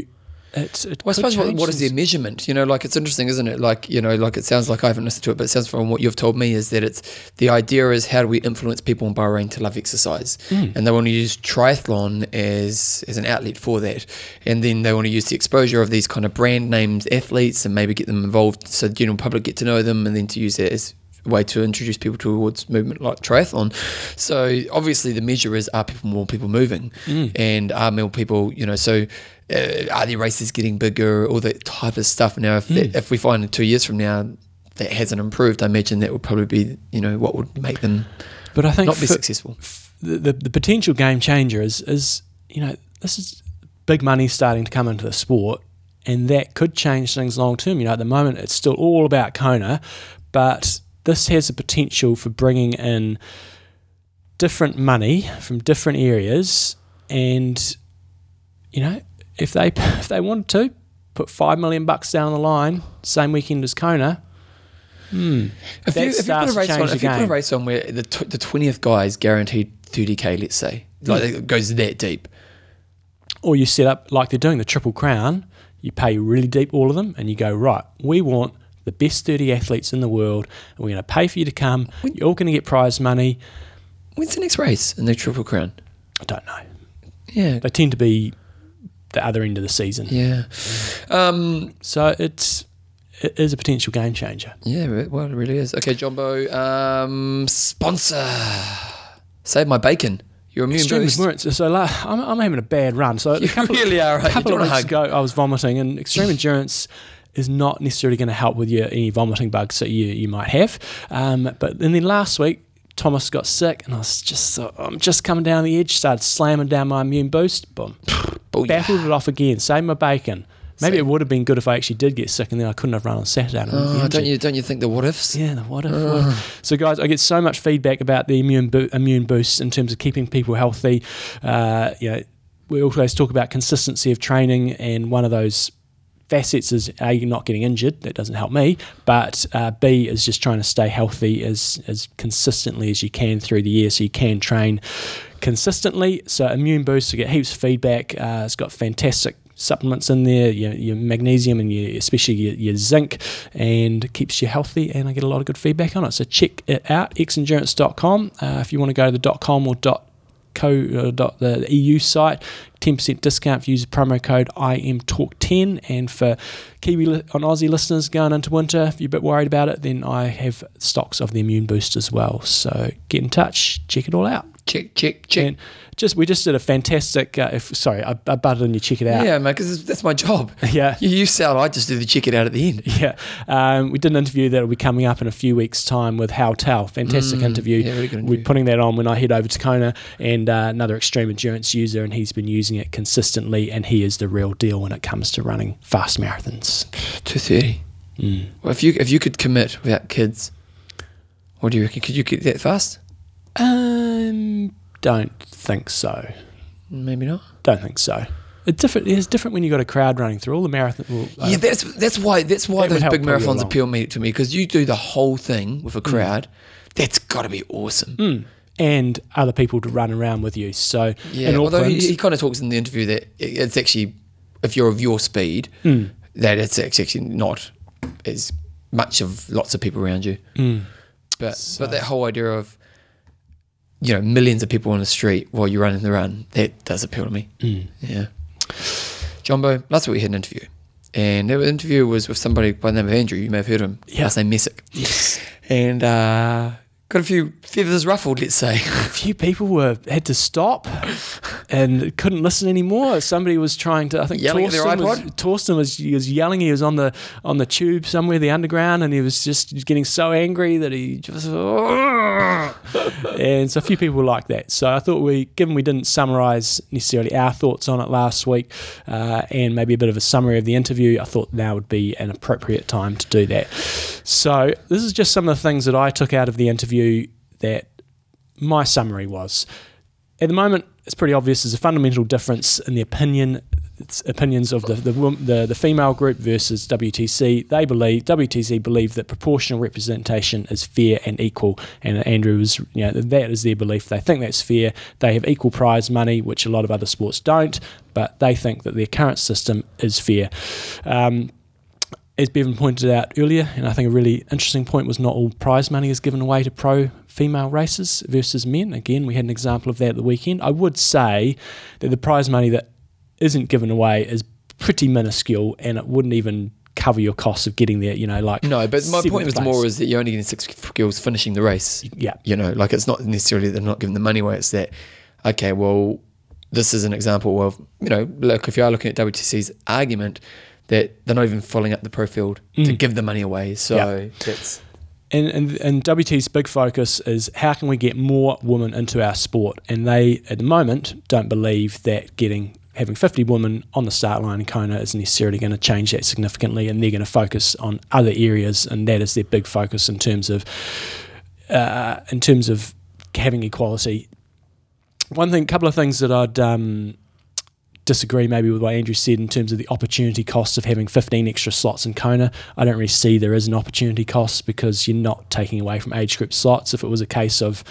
[SPEAKER 2] it's it
[SPEAKER 1] Well, I suppose what, what is their measurement? You know, like it's interesting, isn't it? Like, you know, like it sounds like I haven't listened to it, but it sounds from what you've told me is that it's the idea is how do we influence people in Bahrain to love exercise?
[SPEAKER 2] Mm.
[SPEAKER 1] And they want to use triathlon as as an outlet for that. And then they want to use the exposure of these kind of brand names athletes and maybe get them involved so the general public get to know them and then to use it as way to introduce people towards movement like triathlon. So obviously the measure is are people more people moving
[SPEAKER 2] Mm.
[SPEAKER 1] and are more people, you know, so uh, are the races getting bigger, all that type of stuff. Now, if, that, if we find in two years from now that hasn't improved, I imagine that would probably be, you know, what would make them
[SPEAKER 2] But I think
[SPEAKER 1] not be
[SPEAKER 2] for-
[SPEAKER 1] successful.
[SPEAKER 2] the, the, the potential game changer is, is, you know, this is big money starting to come into the sport, and that could change things long term. You know, at the moment, it's still all about Kona, but this has the potential for bringing in different money from different areas, and you know, if they if they wanted to put five million bucks down the line, same weekend as Kona. Hmm.
[SPEAKER 1] If you, if you put a race on, if you put a race on where the the twentieth guy is guaranteed thirty k, let's say, like it goes that deep.
[SPEAKER 2] or you set up like they're doing the triple crown you pay really deep all of them and you go right we want the best 30 athletes in the world and we're going to pay for you to come you're all going to get prize money
[SPEAKER 1] When's the next race in the Triple Crown?
[SPEAKER 2] i don't know
[SPEAKER 1] Yeah,
[SPEAKER 2] they tend to be the other end of the season
[SPEAKER 1] yeah, um,
[SPEAKER 2] so it's it is a potential game changer
[SPEAKER 1] yeah. Well, it really is. Okay, Jumbo, um, sponsor. Save my bacon. Your immune
[SPEAKER 2] Extreme
[SPEAKER 1] boost.
[SPEAKER 2] endurance. So la I'm, I'm having a bad run. So a
[SPEAKER 1] You
[SPEAKER 2] couple,
[SPEAKER 1] really are,
[SPEAKER 2] a couple of weeks
[SPEAKER 1] hug.
[SPEAKER 2] ago, I was vomiting, and extreme endurance is not necessarily going to help with your any vomiting bugs that you you might have. Um, but and then last week, Thomas got sick, and I was just so, I'm just coming down the edge, started slamming down my immune boost, boom,
[SPEAKER 1] Booyah.
[SPEAKER 2] battled it off again, saved my bacon. Maybe
[SPEAKER 1] Same.
[SPEAKER 2] it would have been good if I actually did get sick, and then I couldn't have run on Saturday.
[SPEAKER 1] Oh, don't you don't you think the what ifs?
[SPEAKER 2] Yeah, the what if? what if. So, guys, I get so much feedback about the immune bo- immune boost in terms of keeping people healthy. Uh, you know, we always talk about consistency of training, and one of those facets is a not getting injured. That doesn't help me, but uh, b is just trying to stay healthy as as consistently as you can through the year, so you can train consistently. So, immune boost, I get heaps of feedback. Uh, it's got fantastic supplements in there, your, your magnesium and your, especially your, your zinc, and keeps you healthy. And I get a lot of good feedback on it. So check it out, xendurance.com. Uh, if you want to go to the .com or Co, uh, dot the EU site, 10% discount if you use promo code IMTalk10. And for Kiwi li- on Aussie listeners going into winter, if you're a bit worried about it, then I have stocks of the immune boost as well. So get in touch, check it all out.
[SPEAKER 1] Check, check, check.
[SPEAKER 2] And just we just did a fantastic. Uh, if, sorry, I, I butted in you. Check it out.
[SPEAKER 1] Yeah, man, because that's my job.
[SPEAKER 2] Yeah.
[SPEAKER 1] You, you sell, I just do the check it out at the end.
[SPEAKER 2] Yeah, um, we did an interview that will be coming up in a few weeks' time with Hal Tao. Fantastic interview.
[SPEAKER 1] Mm, yeah, really good
[SPEAKER 2] We're putting that on when I head over to Kona, and uh, another extreme endurance user, and he's been using it consistently, and he is the real deal when it comes to running fast marathons.
[SPEAKER 1] 230.
[SPEAKER 2] Mm.
[SPEAKER 1] Well, if you if you could commit without kids, what do you reckon? Could you get that fast?
[SPEAKER 2] Um, don't think so.
[SPEAKER 1] Maybe not.
[SPEAKER 2] Don't think so. It's different. It's different when you have got a crowd running through all the marathon. Well, uh,
[SPEAKER 1] yeah, that's that's why that's why
[SPEAKER 2] That
[SPEAKER 1] those big marathons appeal me to me because you do the whole thing with a crowd. That's got to be awesome.
[SPEAKER 2] mm, and other people to run around with you. So
[SPEAKER 1] Yeah, although he, he kind of talks in the interview that it's actually, if you're of your speed,
[SPEAKER 2] Mm.
[SPEAKER 1] that it's actually not as much of lots of people around you.
[SPEAKER 2] Mm.
[SPEAKER 1] But but that whole idea of, you know, millions of people on the street while you're running the run, that does appeal to me.
[SPEAKER 2] Mm.
[SPEAKER 1] Yeah. Jumbo, last week we had an interview. And the interview was with somebody by the name of Andrew. You may have heard of him.
[SPEAKER 2] Yeah.
[SPEAKER 1] Last name Messick.
[SPEAKER 2] yes.
[SPEAKER 1] And uh, got a few feathers ruffled, let's say.
[SPEAKER 2] a few people were had to stop and couldn't listen anymore. Somebody was trying to. I think
[SPEAKER 1] Yelling
[SPEAKER 2] Thorsten was? Thorsten was, he was yelling. He was on the on the tube somewhere, the underground, and he was just getting so angry that he just. and so a few people were like that. So I thought we, given we didn't summarise necessarily our thoughts on it last week, uh, and maybe a bit of a summary of the interview, I thought now would be an appropriate time to do that. So this is just some of the things that I took out of the interview that my summary was. At the moment it's pretty obvious there's a fundamental difference in the opinion opinions of the the, the the female group versus WTC they believe WTC believe that proportional representation is fair and equal. And Andrew was you know that is their belief. They think that's fair. They have equal prize money which a lot of other sports don't but they think that their current system is fair. Um, as Bevan pointed out earlier, and I think a really interesting point was not all prize money is given away to pro female races versus men. Again, we had an example of that at the weekend. I would say that the prize money that isn't given away is pretty minuscule and it wouldn't even cover your costs of getting there, you know, like
[SPEAKER 1] No, but my point was
[SPEAKER 2] place.
[SPEAKER 1] more is that you're only getting six girls finishing the race.
[SPEAKER 2] Yeah.
[SPEAKER 1] You know, like it's not necessarily they're not giving the money away. It's that, okay, well, this is an example of, you know, look, if you are looking at WTC's argument that they're not even following up the pro field to give the money away. So that's,
[SPEAKER 2] and, and and WT's big focus is how can we get more women into our sport, and they at the moment don't believe that getting having 50 women on the start line in Kona is necessarily going to change that significantly, and they're going to focus on other areas, and that is their big focus in terms of uh, in terms of having equality. One thing, couple of things that I'd um, disagree maybe with what Andrew said in terms of the opportunity cost of having 15 extra slots in Kona. I don't really see there is an opportunity cost because you're not taking away from age group slots. If it was a case of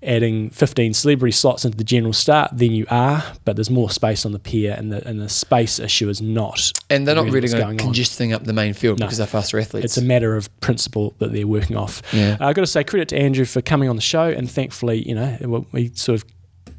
[SPEAKER 2] adding 15 celebrity slots into the general start, then you are, but there's more space on the pier and the, and the space issue is not.
[SPEAKER 1] and they're not really
[SPEAKER 2] what's
[SPEAKER 1] going to
[SPEAKER 2] on.
[SPEAKER 1] congesting up the main field
[SPEAKER 2] No.
[SPEAKER 1] because they're faster athletes.
[SPEAKER 2] It's a matter of principle that they're working off.
[SPEAKER 1] Yeah.
[SPEAKER 2] Uh, I've got to say credit to Andrew for coming on the show, and thankfully, you know, we sort of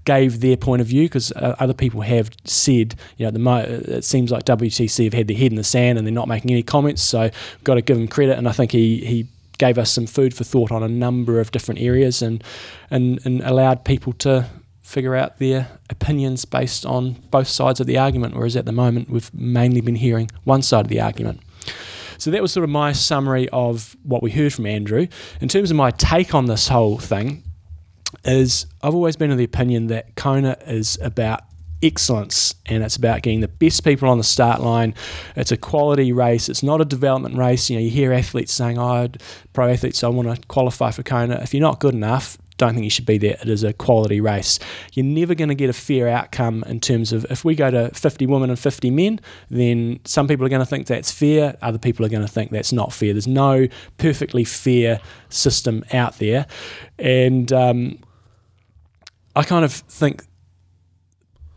[SPEAKER 2] gave their point of view because uh, other people have said, you know, mo- it seems like WTC have had their head in the sand and they're not making any comments. So, got to give him credit, and I think he he gave us some food for thought on a number of different areas and and, and allowed people to figure out their opinions based on both sides of the argument whereas at the moment we've mainly been hearing one side of the argument so that was sort of my summary of what we heard from Andrew. In terms of my take on this whole thing, is I've always been of the opinion that Kona is about excellence and it's about getting the best people on the start line. It's a quality race. It's not a development race. You know, you hear athletes saying, "Oh, pro athletes, I want to qualify for Kona." If you're not good enough, don't think you should be there. It is a quality race. You're never going to get a fair outcome in terms of if we go to 50 women and 50 men, then some people are going to think that's fair, other people are going to think that's not fair. There's no perfectly fair system out there. And um, I kind of think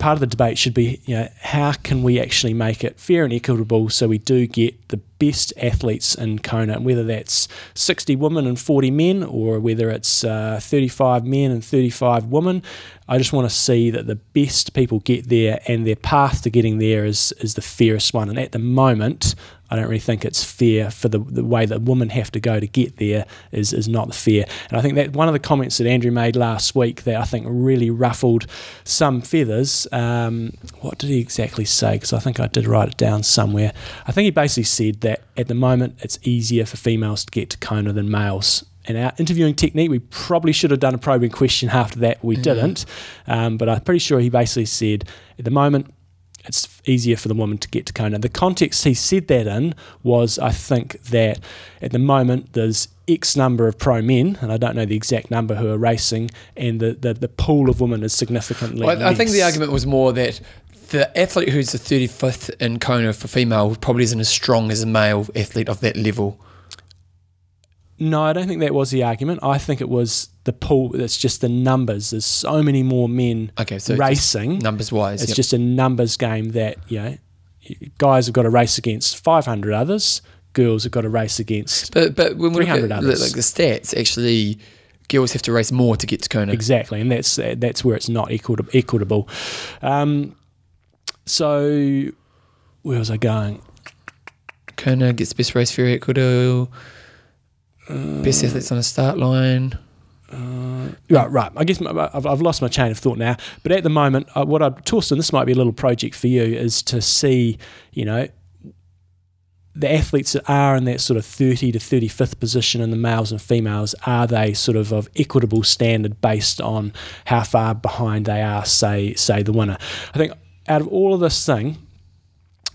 [SPEAKER 2] part of the debate should be, you know, how can we actually make it fair and equitable so we do get the best athletes in Kona, and whether that's 60 women and 40 men or whether it's uh, 35 men and 35 women. I just want to see that the best people get there and their path to getting there is, is the fairest one. And at the moment, I don't really think it's fair for the, the way that women have to go to get there is, is not fair. And I think that one of the comments that Andrew made last week that I think really ruffled some feathers. Um, what did he exactly say? Because I think I did write it down somewhere. I think he basically said that at the moment it's easier for females to get to Kona than males and our interviewing technique, we probably should have done a probing question after that. We mm. didn't, um, but I'm pretty sure he basically said at the moment it's easier for the woman to get to Kona. The context he said that in was, I think, that at the moment there's X number of pro men, and I don't know the exact number who are racing, and the, the, the pool of women is significantly
[SPEAKER 1] well, I think the argument was more that the athlete who's the 35th in Kona for female probably isn't as strong as a male athlete of that level.
[SPEAKER 2] No, I don't think that was the argument. I think it was the pool. It's just the numbers. There's so many more men okay, so racing.
[SPEAKER 1] Numbers wise,
[SPEAKER 2] it's yep. just a numbers game that you know guys have got to race against 500 others. Girls have got to race against but but when we look at others.
[SPEAKER 1] like the stats, actually, girls have to race more to get to Kona.
[SPEAKER 2] Exactly, and that's that's where it's not equitable. equitable. Um, so where was I going?
[SPEAKER 1] Kona gets best race for equitable. Best athletes on the start line.
[SPEAKER 2] Uh, right, right. I guess I've, I've, lost my chain of thought now. But at the moment, uh, what I've Thorsten, this might be a little project for you, is to see, you know, the athletes that are in that sort of 30 to 35th position in the males and females, are they sort of of equitable standard based on how far behind they are, say, say the winner? I think out of all of this thing,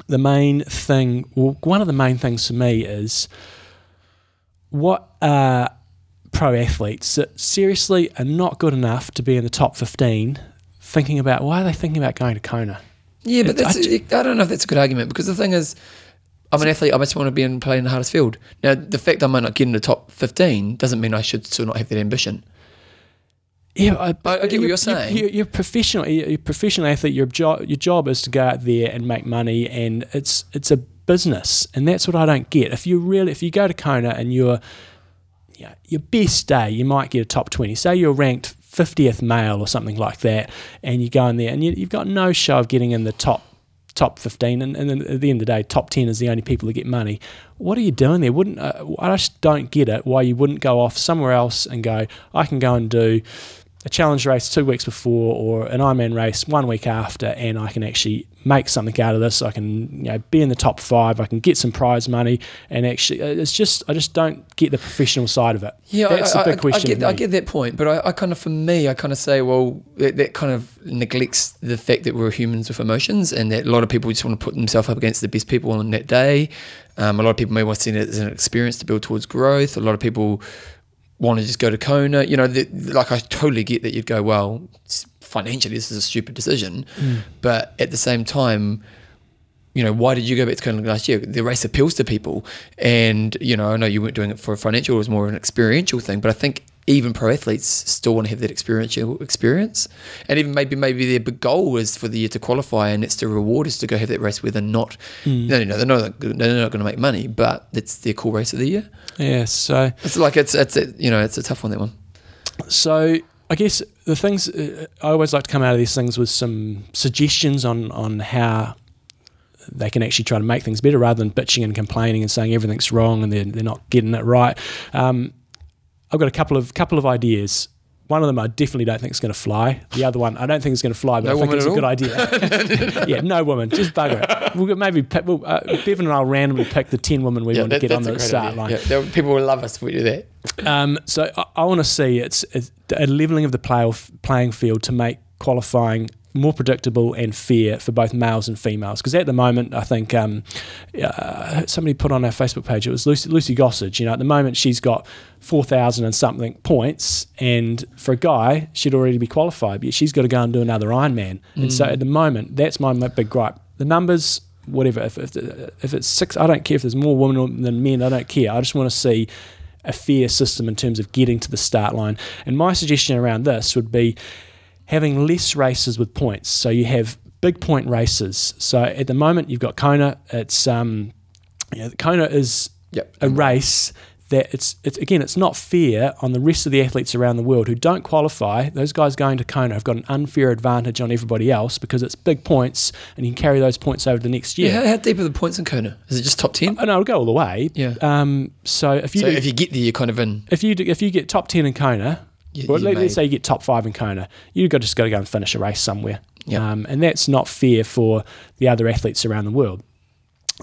[SPEAKER 2] the main thing, well, one of the main things for me is what are pro athletes that seriously are not good enough to be in the top 15 thinking about why are they thinking about going to Kona?
[SPEAKER 1] Yeah, but that's, I, I don't know if that's a good argument because the thing is, I'm an athlete. I just want to be in playing the hardest field. Now, the fact I might not get in the top 15 doesn't mean I should still not have that ambition.
[SPEAKER 2] Yeah, I,
[SPEAKER 1] I, I get what you're saying.
[SPEAKER 2] You're, you're professional. You're a professional athlete. Your job, your job is to go out there and make money, and it's it's a business, and that's what I don't get. If you really, if you go to Kona and you're you know, your best day, you might get a top twenty. Say you're ranked 50th male or something like that, and you go in there and you, have got no show of getting in the top top 15 and, and then at the end of the day top 10 is the only people that get money what are you doing there wouldn't uh, i just don't get it why you wouldn't go off somewhere else and go i can go and do a challenge race two weeks before or an Ironman race one week after, and I can actually make something out of this. I can you know be in the top five. I can get some prize money, and actually, uh, it's just I just don't get the professional side of it.
[SPEAKER 1] Yeah, that's I, a big I, question. I get, I get, that point, but I, I, kind of for me, I kind of say, well, that, that, kind of neglects the fact that we're humans with emotions, and that a lot of people just want to put themselves up against the best people on that day. Um, a lot of people may want to see it as an experience to build towards growth. A lot of people want to just go to Kona. You know, the, like I totally get that you'd go, well, financially, this is a stupid decision. Mm. But at the same time, you know, why did you go back to Kona last year? The race appeals to people. And, you know, I know you weren't doing it for financial, it was more of an experiential thing. But I think even pro athletes still want to have that experiential experience. And even maybe maybe their big goal is for the year to qualify and it's the reward is to go have that race where they're not, mm. no, no, they're not, they're not going to make money, but it's their cool race of the year.
[SPEAKER 2] Yeah, so
[SPEAKER 1] it's like it's it's a, you know it's a tough one that one.
[SPEAKER 2] So I guess the things uh, I always like to come out of these things with some suggestions on on how they can actually try to make things better rather than bitching and complaining and saying everything's wrong and they're, they're not getting it right. Um, I've got a couple of couple of ideas. One of them I definitely don't think is going to fly. The other one I don't think is going to fly, but no I think it's a all? good idea. yeah, no woman, just bugger it. We'll maybe pick, we'll, uh, Bevan and I'll randomly pick the ten women we yeah, want that, to get on the start idea. line.
[SPEAKER 1] Yeah, people will love us if we do that.
[SPEAKER 2] Um, so I, I want to see it's, it's, a leveling of the play, playing field to make qualifying more predictable and fair for both males and females. Because at the moment, I think um, uh, somebody put on our Facebook page, it was Lucy, Lucy Gossage. You know, at the moment, she's got 4,000 and something points. And for a guy, she'd already be qualified, but she's got to go and do another Ironman. Mm. And so mm. at the moment, that's my big gripe. The numbers, whatever, if, if, if it's six, I don't care if there's more women than men, I don't care. I just want to see a fair system in terms of getting to the start line. And my suggestion around this would be having less races with points. So you have big point races. So at the moment, you've got Kona. It's um, you know, Kona is
[SPEAKER 1] Yep.
[SPEAKER 2] a race that it's it's again it's not fair on the rest of the athletes around the world who don't qualify. Those guys going to Kona have got an unfair advantage on everybody else because it's big points and you can carry those points over the next
[SPEAKER 1] Yeah.
[SPEAKER 2] year.
[SPEAKER 1] How, how deep are the points in Kona? Is it just top ten?
[SPEAKER 2] Oh, no, it'll go all the way.
[SPEAKER 1] Yeah.
[SPEAKER 2] Um, so if you
[SPEAKER 1] So
[SPEAKER 2] do,
[SPEAKER 1] if you get there, you're kind of in.
[SPEAKER 2] if you do, if you get top ten in Kona,
[SPEAKER 1] You-
[SPEAKER 2] or
[SPEAKER 1] you
[SPEAKER 2] let, us say you get top five in Kona, you've got just got to go and finish a race somewhere.
[SPEAKER 1] Yeah.
[SPEAKER 2] Um, and that's not fair for the other athletes around the world.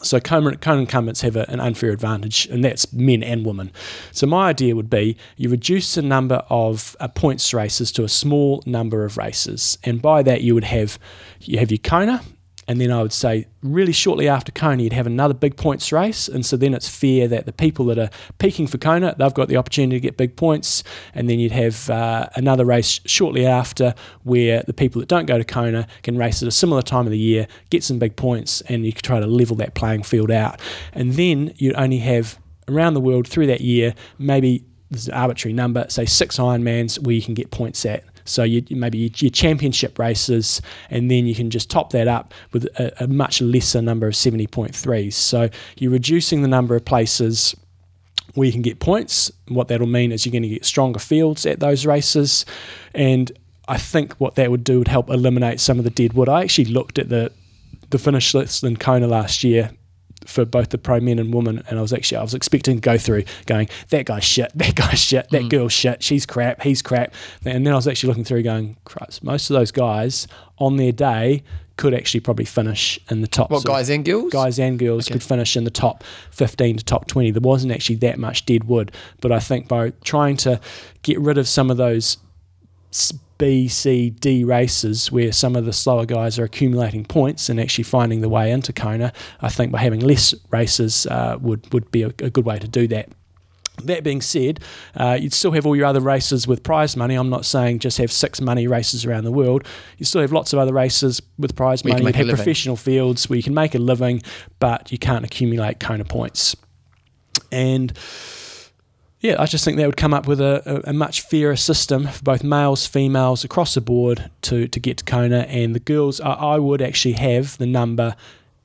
[SPEAKER 2] So Kona, Kona incumbents have a, an unfair advantage, and that's men and women. So my idea would be you reduce the number of uh, points races to a small number of races, and by that you would have you have your Kona, and then I would say really shortly after Kona you'd have another big points race, and so then it's fair that the people that are peaking for Kona they've got the opportunity to get big points, and then you'd have uh, another race shortly after where the people that don't go to Kona can race at a similar time of the year, get some big points, and you can try to level that playing field out, and then you'd only have around the world through that year maybe there's an arbitrary number, say six Ironmans where you can get points at. So you maybe your, championship races, and then you can just top that up with a, a much lesser number of seventy point threes. So you're reducing the number of places where you can get points. What that'll mean is you're going to get stronger fields at those races, and I think what that would do would help eliminate some of the dead wood. I actually looked at the the finish list in Kona last year for both the pro men and women, and I was actually I was expecting to go through going that guy's shit, that guy's shit, that mm. girl's shit, she's crap, he's crap, and then I was actually looking through going, Christ, most of those guys on their day could actually probably finish in the top.
[SPEAKER 1] What guys and girls?
[SPEAKER 2] guys and girls could finish in the top 15 to top 20. There wasn't actually that much dead wood, but I think by trying to get rid of some of those B, C, D races where some of the slower guys are accumulating points and actually finding the way into Kona, I think by having less races uh, would, would be a, a good way to do that. That being said, uh, you'd still have all your other races with prize money. I'm not saying just have six money races around the world. You still have lots of other races with prize
[SPEAKER 1] Where you
[SPEAKER 2] money. You
[SPEAKER 1] a
[SPEAKER 2] have professional fields where you can make a living, but you can't accumulate Kona points. And yeah, I just think that would come up with a, a, a much fairer system for both males, females across the board to, to get to Kona. And the girls, I, I would actually have the number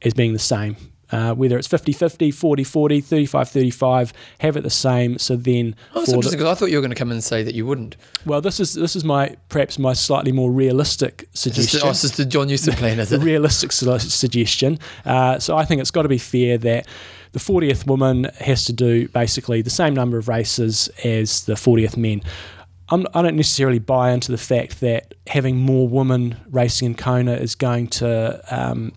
[SPEAKER 2] as being the same. Uh, whether it's 50 50, 40 40, 35 35, have it the same. So then,
[SPEAKER 1] Oh, that's interesting because I thought you were going to come in and say that you wouldn't.
[SPEAKER 2] well, this is this is my perhaps my slightly more realistic
[SPEAKER 1] Is this,
[SPEAKER 2] suggestion
[SPEAKER 1] oh, this is the John Newsom plan, is it?
[SPEAKER 2] realistic su- suggestion. Uh, so I think it's got to be fair that the 40th woman has to do basically the same number of races as the 40th men. I'm, I don't necessarily buy into the fact that having more women racing in Kona is going to um,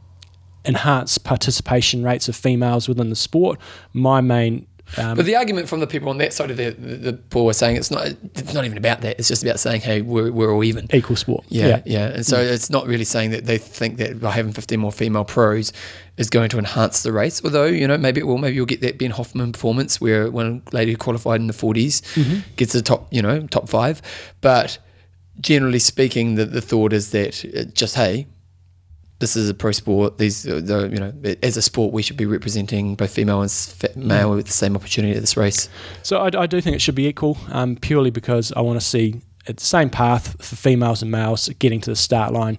[SPEAKER 2] enhance participation rates of females within the sport. My main um,
[SPEAKER 1] But the argument from the people on that side of the, the, the pool are saying it's not it's not even about that. It's just about saying, hey, we're, we're all even.
[SPEAKER 2] equal sport.
[SPEAKER 1] Yeah, yeah. And so it's not really saying that they think that by having 15 more female pros is going to enhance the race. Although, you know, maybe it will. Maybe you'll get that Ben Hoffman performance where one lady who qualified in the 40s gets the top, you know, top five. But generally speaking, the, the thought is that uh, just, hey, this is a pro sport. These, uh, the, you know, as a sport, we should be representing both female and male with the same opportunity at this race.
[SPEAKER 2] So I, I do think it should be equal, um, purely because I want to see the same path for females and males getting to the start line.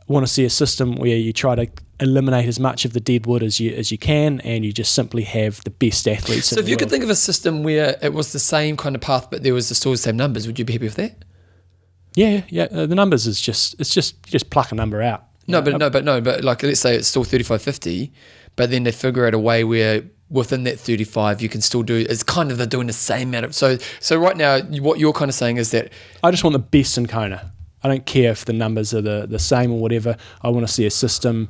[SPEAKER 2] I want to see a system where you try to eliminate as much of the dead wood as you as you can, and you just simply have the best athletes.
[SPEAKER 1] So if you could think of a system where it was the same kind of path, but there was still the same numbers, would you be happy with that?
[SPEAKER 2] yeah, yeah, uh, the numbers is just it's just you just pluck a number out.
[SPEAKER 1] No, but no, but no, but like let's say it's still 35 50, but then they figure out a way where within that 35 you can still do it's kind of they're doing the same amount of so so right now what you're kind of saying is that
[SPEAKER 2] I just want the best in Kona. I don't care if the numbers are the, the same or whatever. I want to see a system.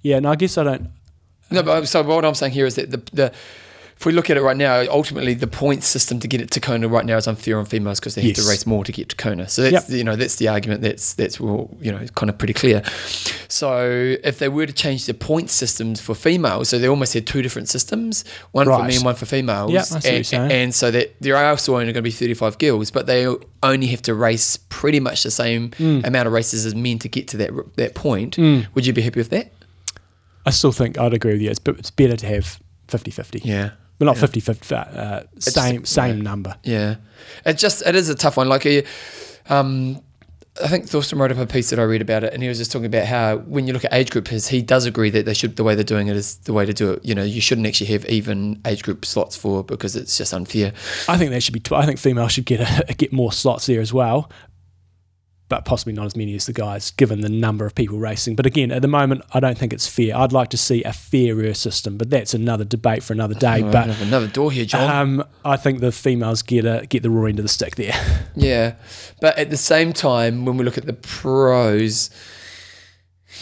[SPEAKER 2] Yeah, no, I guess I don't.
[SPEAKER 1] no but so what I'm saying here is that the the if we look at it right now, ultimately the point system to get it to Kona right now is unfair on females because they have
[SPEAKER 2] Yes.
[SPEAKER 1] to race more to get to Kona. So that's
[SPEAKER 2] Yep.
[SPEAKER 1] you know that's the argument that's that's well, you know kind of pretty clear. So if they were to change the point systems for females, so they almost had two different systems, one for
[SPEAKER 2] Right.
[SPEAKER 1] men, one for females.
[SPEAKER 2] Yeah, I see what you're
[SPEAKER 1] and, and so that there are also only going to be 35 girls, but they only have to race pretty much the same
[SPEAKER 2] Mm.
[SPEAKER 1] amount of races as men to get to that that point. Would you be happy with that?
[SPEAKER 2] I still think I'd agree with you. It's, but it's better to have 50 50.
[SPEAKER 1] Yeah.
[SPEAKER 2] But not
[SPEAKER 1] Yeah.
[SPEAKER 2] 50 50, uh, same, same number.
[SPEAKER 1] Yeah, it just it is a tough one. Like, uh, um, I think Thorsten wrote up a piece that I read about it, and he was just talking about how when you look at age groups, he does agree that they should the way they're doing it is the way to do it. You know, you shouldn't actually have even age group slots for because it's just unfair.
[SPEAKER 2] I think that should be. Tw- I think females should get a, get more slots there as well, but possibly not as many as the guys, given the number of people racing. But again, at the moment, I don't think it's fair. I'd like to see a fairer system, but that's another debate for another day.
[SPEAKER 1] Oh,
[SPEAKER 2] but
[SPEAKER 1] another door here, John.
[SPEAKER 2] um, I think the females get a get the raw end of the stick there.
[SPEAKER 1] Yeah, but at the same time, when we look at the pros,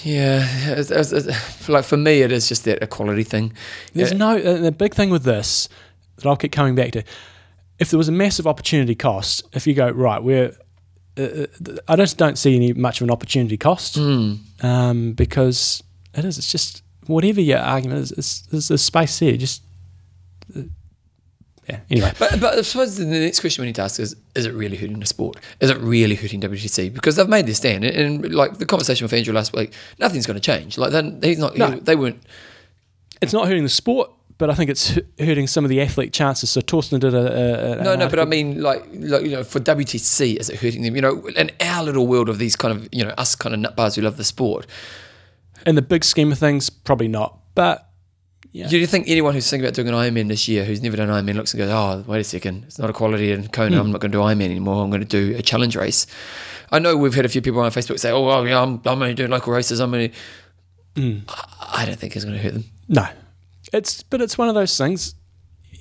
[SPEAKER 1] yeah, it's, it's, it's- like for me, it is just that equality thing.
[SPEAKER 2] There's
[SPEAKER 1] Yeah.
[SPEAKER 2] no uh, the big thing with this that I'll keep coming back to. If there was a massive opportunity cost, if you go right, we're uh, I just don't see any much of an opportunity cost
[SPEAKER 1] Mm.
[SPEAKER 2] um, because it is. It's just whatever your argument is. It's, there's a space there. Just uh, yeah. Anyway,
[SPEAKER 1] But, but I suppose the next question we need to ask is: Is it really hurting the sport? Is it really hurting WTC? Because they've made their stand, and, and like the conversation with Andrew last week, nothing's going to change. Like then he's not.
[SPEAKER 2] No.
[SPEAKER 1] he- they weren't.
[SPEAKER 2] it's not hurting the sport, but I think it's hurting some of the athlete chances. So Thorsten did a, a,
[SPEAKER 1] No, no, but I mean, like, like, you know, for WTC, is it hurting them? You know, in our little world of these kind of, you know, us kind of nutbars who love the sport,
[SPEAKER 2] in the big scheme of things, probably not. But Yeah.
[SPEAKER 1] Do you think anyone who's thinking about doing an Ironman this year, who's never done an Ironman, looks and goes, "Oh, wait a second, it's not a quality in Kona. Hmm. I'm not going to do Ironman anymore. I'm going to do a challenge race." I know we've had a few people on Facebook say, "Oh, well, yeah, I'm, I'm only doing local races. I'm only." Hmm. I I don't think it's going to hurt them.
[SPEAKER 2] No, it's but it's one of those things.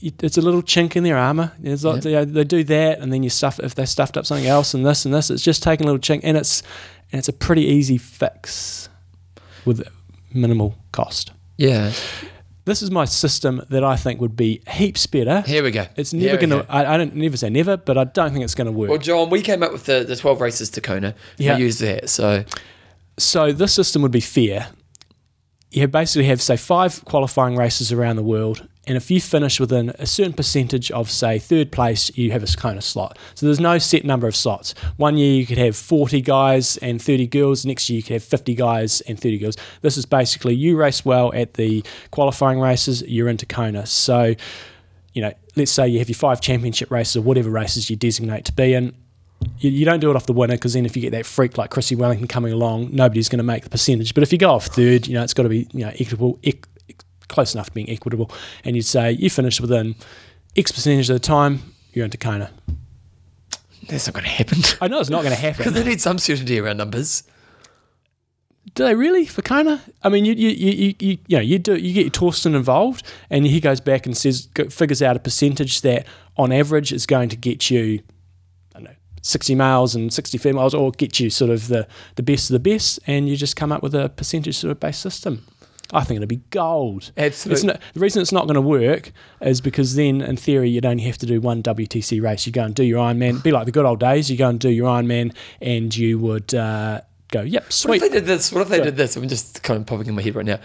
[SPEAKER 2] It's a little chink in their armor. There's like, they, they do that, and then you stuff if they stuffed up something else and this and this. It's just taking a little chink, and it's and it's a pretty easy fix with minimal cost.
[SPEAKER 1] Yeah.
[SPEAKER 2] This is my system that I think would be heaps better.
[SPEAKER 1] Here we go.
[SPEAKER 2] It's never going to. I, I don't never say never, but I don't think it's going to work.
[SPEAKER 1] Well, John, we came up with the, the 12 races to Kona.
[SPEAKER 2] Yeah.
[SPEAKER 1] We used that. So,
[SPEAKER 2] So this system would be fair. You basically have say five qualifying races around the world, and if you finish within a certain percentage of say third place, you have a Kona slot. So there's no set number of slots. One year you could have 40 guys and 30 girls. Next year you could have 50 guys and 30 girls. This is basically you race well at the qualifying races, you're into Kona. So you know, let's say you have your five championship races or whatever races you designate to be in. You, you don't do it off the winner because then if you get that freak like Chrissie Wellington coming along, nobody's going to make the percentage. But if you go off third, you know, it's got to be you know equitable, ec- close enough to being equitable. And you'd say you finished within X percentage of the time, you're into Kona.
[SPEAKER 1] that's not going to happen.
[SPEAKER 2] I know it's not going to happen Because
[SPEAKER 1] they need some certainty around numbers.
[SPEAKER 2] do they really for Kona? I mean, you you you you, you, you know you do you get Thorsten involved, and he goes back and says figures out a percentage that on average is going to get you, I don't know, sixty males and sixty females, or get you sort of the the best of the best, and you just come up with a percentage sort of based system. I think it'll be gold.
[SPEAKER 1] Absolutely.
[SPEAKER 2] not, the reason it's not going to work is because then, in theory, you'd only have to do one WTC race. You go and do your Ironman, be like the good old days. You go and do your Ironman, and you would uh, go, "Yep, sweet."
[SPEAKER 1] What if they did this? What if they did this? I'm just kind of popping in my head right now.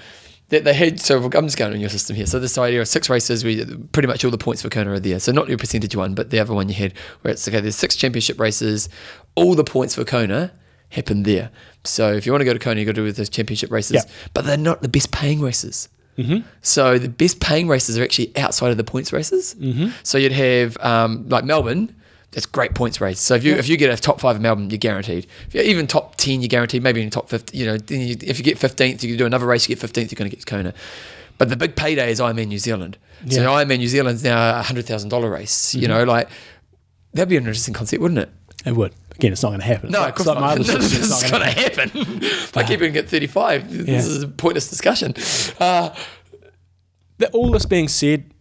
[SPEAKER 1] They, they had so I'm just going on your system here. So this idea of six races, we pretty much all the points for Kona are there. So not your percentage one, but the other one you had, where it's okay. There's six championship races, all the points for Kona happen there. So if you want to go to Kona, you got to do with those championship races,
[SPEAKER 2] Yeah.
[SPEAKER 1] but they're not the best paying races. Mm-hmm. So the best paying races are actually outside of the points races. Mm-hmm. So you'd have um, like Melbourne. That's great points race. So if you if you get a top five in Melbourne, you're guaranteed. If you're even top ten, you're guaranteed. Maybe in top fifty, you know. Then you, if you get fifteenth, you can do another race. You get fifteenth, you're going to get Kona. But the big payday is Ironman New Zealand. So
[SPEAKER 2] Yeah.
[SPEAKER 1] Ironman New Zealand's now a hundred thousand dollar race. You know, like that'd be an interesting concept, wouldn't it?
[SPEAKER 2] It would. Again, it's not going to happen.
[SPEAKER 1] No,
[SPEAKER 2] It's
[SPEAKER 1] of course
[SPEAKER 2] like my
[SPEAKER 1] not.
[SPEAKER 2] other
[SPEAKER 1] None of
[SPEAKER 2] system,
[SPEAKER 1] this is going
[SPEAKER 2] gonna
[SPEAKER 1] happen. if I keep it at 35, this is a pointless discussion. Uh,
[SPEAKER 2] That- all this being said,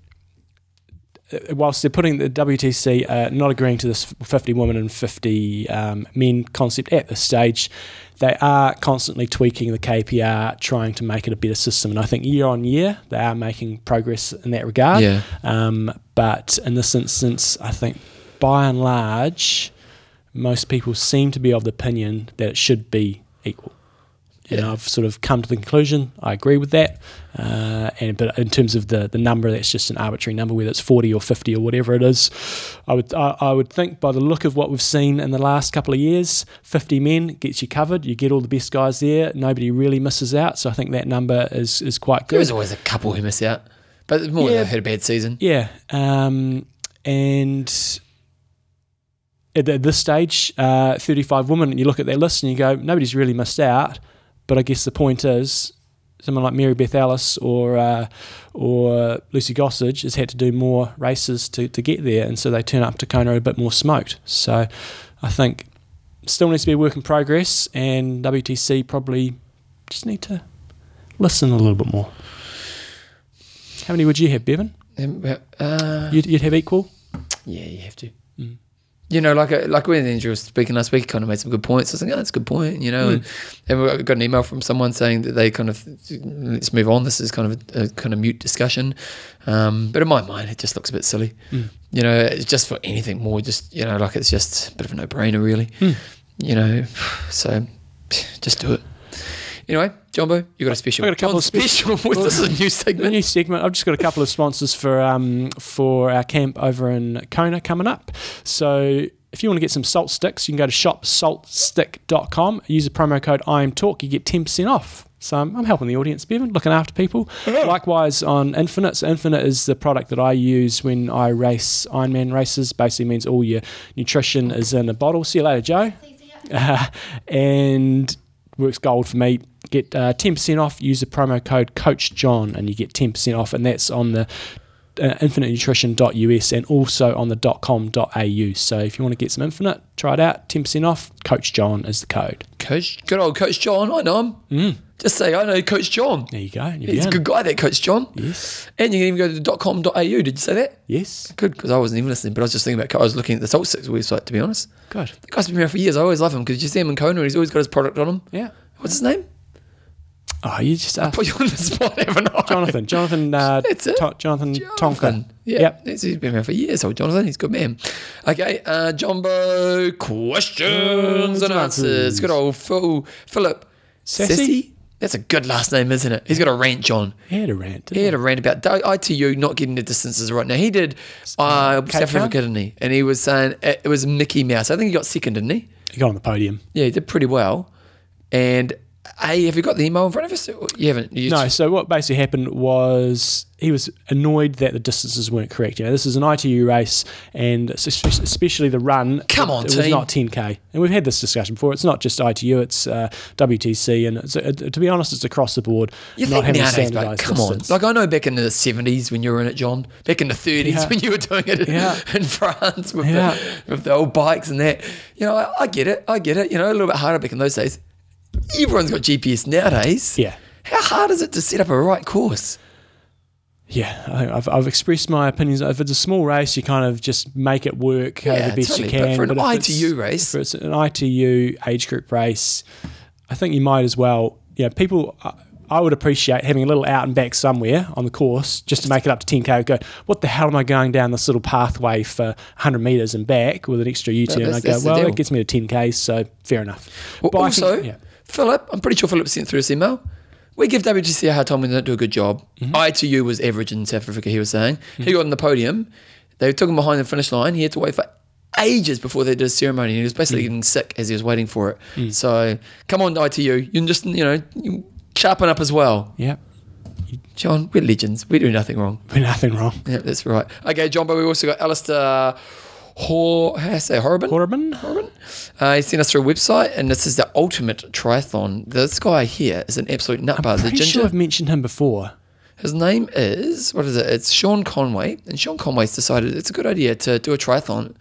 [SPEAKER 2] whilst they're putting the WTC uh, not agreeing to this 50 women and 50 um, men concept at this stage, they are constantly tweaking the KPR, trying to make it a better system. And I think year on year, they are making progress in that regard.
[SPEAKER 1] Yeah.
[SPEAKER 2] Um, but in this instance, I think by and large, most people seem to be of the opinion that it should be equal. And
[SPEAKER 1] Yeah.
[SPEAKER 2] I've sort of come to the conclusion I agree with that. Uh, and but in terms of the the number, that's just an arbitrary number, whether it's forty or fifty or whatever it is. I would I, I would think by the look of what we've seen in the last couple of years, fifty men gets you covered. You get all the best guys there. Nobody really misses out. So I think that number is is quite good.
[SPEAKER 1] There's always a couple who miss out, but more
[SPEAKER 2] Yeah.
[SPEAKER 1] they've had a bad season.
[SPEAKER 2] Yeah, um, and at, at this stage, uh, 35 women, and you look at their list and you go, nobody's really missed out. But I guess the point is, someone like Mary Beth Ellis or uh, or Lucy Gossage has had to do more races to, to get there, and so they turn up to Kona a bit more smoked. So I think still needs to be a work in progress, and WTC probably just need to listen a little bit more. How many would you have, Bevan?
[SPEAKER 1] Um, uh,
[SPEAKER 2] You'd, you'd have equal?
[SPEAKER 1] yeah, you have to.
[SPEAKER 2] Mm.
[SPEAKER 1] You know, like uh, like when Andrew was speaking last week, he kind of made some good points. I was like, oh, that's a good point, you know. And, and we got an email from someone saying that they kind of let's move on. This is kind of a, a kind of mute discussion, um, but in my mind, it just looks a bit silly.
[SPEAKER 2] Mm.
[SPEAKER 1] You know, it's just for anything more. Just you know, like it's just a bit of a no brainer, really.
[SPEAKER 2] Mm.
[SPEAKER 1] You know, so just do it. Anyway, Jumbo, you got a special.
[SPEAKER 2] I got a couple
[SPEAKER 1] John
[SPEAKER 2] of spe-
[SPEAKER 1] special. What's this a new segment.
[SPEAKER 2] A new segment. I've just got a couple of sponsors for um, for our camp over in Kona coming up. So if you want to get some salt sticks, you can go to shopsaltstick.com. Use the promo code IMTalk. You get 10% off. So I'm, I'm helping the audience, Bevan, looking after people. Likewise on Infinit. So Infinit is the product that I use when I race Ironman races. Basically means all your nutrition is in a bottle. See you later, Joe. Uh, and works gold for me. Get uh, 10% off. Use the promo code Coach John, and you get 10% off. And that's on the uh, infinitnutrition.us and also on the .com.au. So if you want to get some Infinit, try it out. 10% off. Coach John is the code.
[SPEAKER 1] Coach, good old Coach John. I know him.
[SPEAKER 2] Mm.
[SPEAKER 1] Just say I know Coach John.
[SPEAKER 2] There you go.
[SPEAKER 1] He's a good guy, that Coach John.
[SPEAKER 2] Yes.
[SPEAKER 1] And you can even go to .com.au. Did you say that?
[SPEAKER 2] Yes.
[SPEAKER 1] Good, because I wasn't even listening, but I was just thinking about. I was looking at the SaltStick website, to be honest.
[SPEAKER 2] Good.
[SPEAKER 1] The guy's been around for years. I always love him because you see him in Kona, and he's always got his product on him.
[SPEAKER 2] Yeah.
[SPEAKER 1] What's his name?
[SPEAKER 2] Oh, you just uh,
[SPEAKER 1] Put you on the spot, haven't I?
[SPEAKER 2] Jonathan. Jonathan. Uh,
[SPEAKER 1] That's it.
[SPEAKER 2] To- Jonathan,
[SPEAKER 1] Jonathan.
[SPEAKER 2] Tonka.
[SPEAKER 1] Yeah,
[SPEAKER 2] Yep.
[SPEAKER 1] he's he's been around for years. Old Jonathan, he's a good man. Okay, uh, Jumbo questions and answers. Good old Phil, Philip
[SPEAKER 2] Sassy?
[SPEAKER 1] That's a good last name, isn't it? He's got a rant, John.
[SPEAKER 2] He had a rant. didn't
[SPEAKER 1] He had a rant about ITU not getting the distances right. Now he did uh,
[SPEAKER 2] Cape
[SPEAKER 1] South? Africa, didn't he? And he was saying it it was Mickey Mouse. I think he got second, didn't he?
[SPEAKER 2] He got on the podium.
[SPEAKER 1] Yeah, he did pretty well. And hey, have you got the email in front of us? You haven't. You
[SPEAKER 2] No, so what basically happened was he was annoyed that the distances weren't correct. You know, this is an ITU race, and especially the run.
[SPEAKER 1] Come on,
[SPEAKER 2] it was
[SPEAKER 1] team.
[SPEAKER 2] not 10k, and we've had this discussion before. It's not just ITU; it's uh, WTC, and it's, uh, to be honest, it's across the board.
[SPEAKER 1] You
[SPEAKER 2] not
[SPEAKER 1] think nowadays, come
[SPEAKER 2] distance.
[SPEAKER 1] on. Like I know back in the seventies when you were in it, John. Back in the thirties
[SPEAKER 2] Yeah.
[SPEAKER 1] when you were doing it
[SPEAKER 2] Yeah.
[SPEAKER 1] in France with
[SPEAKER 2] Yeah.
[SPEAKER 1] the with the old bikes and that. You know, I, I get it. I get it. You know, a little bit harder back in those days. Everyone's got GPS nowadays.
[SPEAKER 2] Yeah.
[SPEAKER 1] How hard is it to set up a right course?
[SPEAKER 2] Yeah, I- I've, I've expressed my opinions. If it's a small race, you kind of just make it work
[SPEAKER 1] Yeah,
[SPEAKER 2] the best
[SPEAKER 1] totally.
[SPEAKER 2] you
[SPEAKER 1] But
[SPEAKER 2] can.
[SPEAKER 1] for an
[SPEAKER 2] it's-
[SPEAKER 1] ITU race-
[SPEAKER 2] if it's an ITU age group race, I think you might as well. You know, people. I- I would appreciate having a little out and back somewhere on the course just to make it up to 10k. Go, what the hell am I going down this little pathway for 100 meters and back with an extra U-turn?
[SPEAKER 1] that's-
[SPEAKER 2] I go, well, it gets me to 10k, so fair enough.
[SPEAKER 1] Well,
[SPEAKER 2] But I think-
[SPEAKER 1] also,
[SPEAKER 2] yeah.
[SPEAKER 1] Philip, I'm pretty sure Philip sent through this email. We give WTC a hard time when they don't do a good job.
[SPEAKER 2] Mm-hmm.
[SPEAKER 1] ITU was average in South Africa, he was saying. He got on the podium. They took him behind the finish line. He had to wait for ages before they did a ceremony. He was basically
[SPEAKER 2] Mm.
[SPEAKER 1] getting sick as he was waiting for it. So come on, ITU. You can just, you know, you sharpen up as well.
[SPEAKER 2] yeah,
[SPEAKER 1] John, we're legends. We do nothing wrong.
[SPEAKER 2] We're nothing wrong.
[SPEAKER 1] Yeah, that's right. Okay, John, but we also got Alistair Hor, how do I say, Horriban?
[SPEAKER 2] Corbin,
[SPEAKER 1] Corbin. Uh, he sent us through a website, and this is the ultimate triathlon. This guy here is an absolute nutbuzz. The
[SPEAKER 2] pretty
[SPEAKER 1] ginger.
[SPEAKER 2] sure I've mentioned him before.
[SPEAKER 1] His name is what is it? It's Sean Conway, and Sean Conway's decided it's a good idea to do a triathlon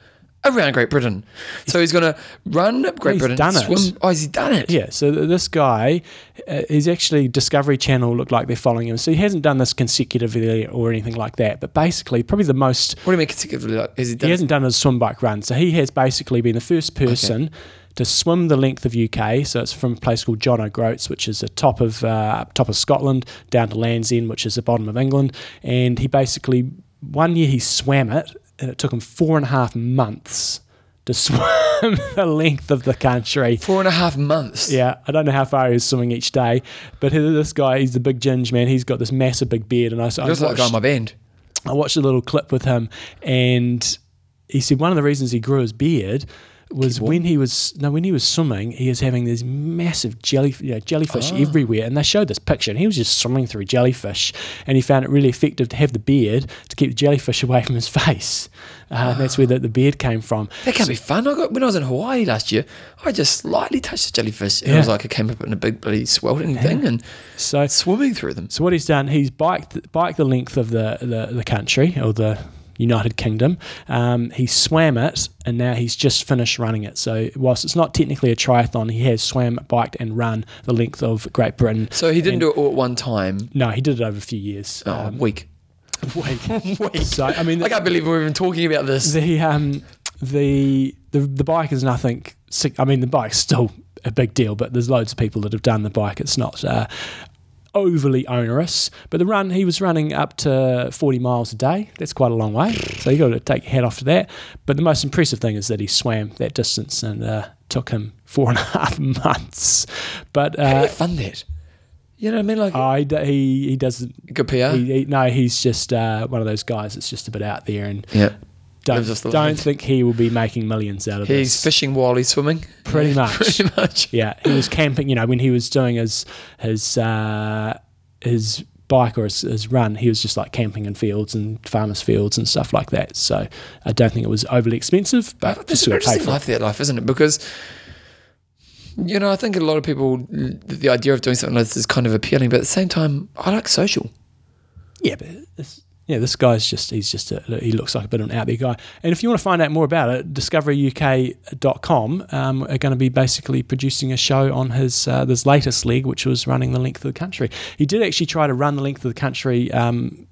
[SPEAKER 1] around Great Britain. So he's going to run Great
[SPEAKER 2] He's
[SPEAKER 1] Britain,
[SPEAKER 2] done it.
[SPEAKER 1] swim. Oh, has he done it?
[SPEAKER 2] Yeah, so this guy, uh, actually Discovery Channel looked like they're following him. So he hasn't done this consecutively or anything like that. But basically, probably the most
[SPEAKER 1] What do you mean consecutively? Like, has he done?
[SPEAKER 2] he hasn't done a swim bike run. So he has basically been the first person to swim the length of UK. So it's from a place called John O'Groats, which is the top of uh, top of Scotland, down to Land's End, which is the bottom of England. And he basically one year he swam it, and it took him four and a half months to swim the length of the country.
[SPEAKER 1] Four and a half months.
[SPEAKER 2] Yeah, I don't know how far he was swimming each day, but this guy, he's the big ginge man. He's got this massive big beard, and I, I,
[SPEAKER 1] Just like the guy in
[SPEAKER 2] watched,
[SPEAKER 1] my band.
[SPEAKER 2] I watched a little clip with him, and he said one of the reasons he grew his beard was when he was no when he was swimming. He was having these massive jelly, you know, jellyfish
[SPEAKER 1] Ah.
[SPEAKER 2] everywhere, and they showed this picture, and he was just swimming through jellyfish, and he found it really effective to have the beard to keep the jellyfish away from his face. Uh, and that's where the, the beard came from.
[SPEAKER 1] That can be fun. I got when I was in Hawaii last year. I just lightly touched the jellyfish, and it was like it came up in a big bloody sweltering thing, and
[SPEAKER 2] So
[SPEAKER 1] swimming through them.
[SPEAKER 2] So what he's done, he's biked biked the length of the, the, the country or the United Kingdom. Um, he swam it, and now he's just finished running it. So whilst it's not technically a triathlon, he has swam, biked, and run the length of Great Britain.
[SPEAKER 1] So he didn't
[SPEAKER 2] And-
[SPEAKER 1] do it all at one time.
[SPEAKER 2] No, he did it over a few years.
[SPEAKER 1] Oh,
[SPEAKER 2] Um,
[SPEAKER 1] week.
[SPEAKER 2] week. So I mean,
[SPEAKER 1] I can't believe we're even talking about this.
[SPEAKER 2] the um the the the bike is nothing. I mean, the bike's still a big deal, but there's loads of people that have done the bike. It's not. Uh, overly onerous but the run he was running up to 40 miles a day that's quite a long way so you've got to take your hat off to that but the most impressive thing is that he swam that distance and uh, took him four and a half months but
[SPEAKER 1] How do
[SPEAKER 2] uh,
[SPEAKER 1] you fund that? You know what I mean? Like
[SPEAKER 2] I d- he he doesn't
[SPEAKER 1] good PR.
[SPEAKER 2] he, he, no he's just uh, one of those guys that's just a bit out there and
[SPEAKER 1] yeah.
[SPEAKER 2] Don't, don't think he will be making millions out of
[SPEAKER 1] He's
[SPEAKER 2] this He's
[SPEAKER 1] fishing while he's swimming.
[SPEAKER 2] Pretty much.
[SPEAKER 1] Pretty much.
[SPEAKER 2] Yeah, he was camping. You know, when he was doing his his uh, his bike or his, his run, he was just like camping in fields and farmers' fields and stuff like that. So I don't think it was overly expensive, but
[SPEAKER 1] That's
[SPEAKER 2] just
[SPEAKER 1] an
[SPEAKER 2] sort of paid
[SPEAKER 1] interesting life, that life, isn't it? Because, you know, I think a lot of people, the idea of doing something like this is kind of appealing, but at the same time, I like social.
[SPEAKER 2] Yeah, but this, yeah, this guy's just he's just a, he looks like a bit of an out there guy. And if you want to find out more about it, discoveryuk.com um, are going to be basically producing a show on his uh, this latest leg, which was running the length of the country. He did actually try to run the length of the country. Um,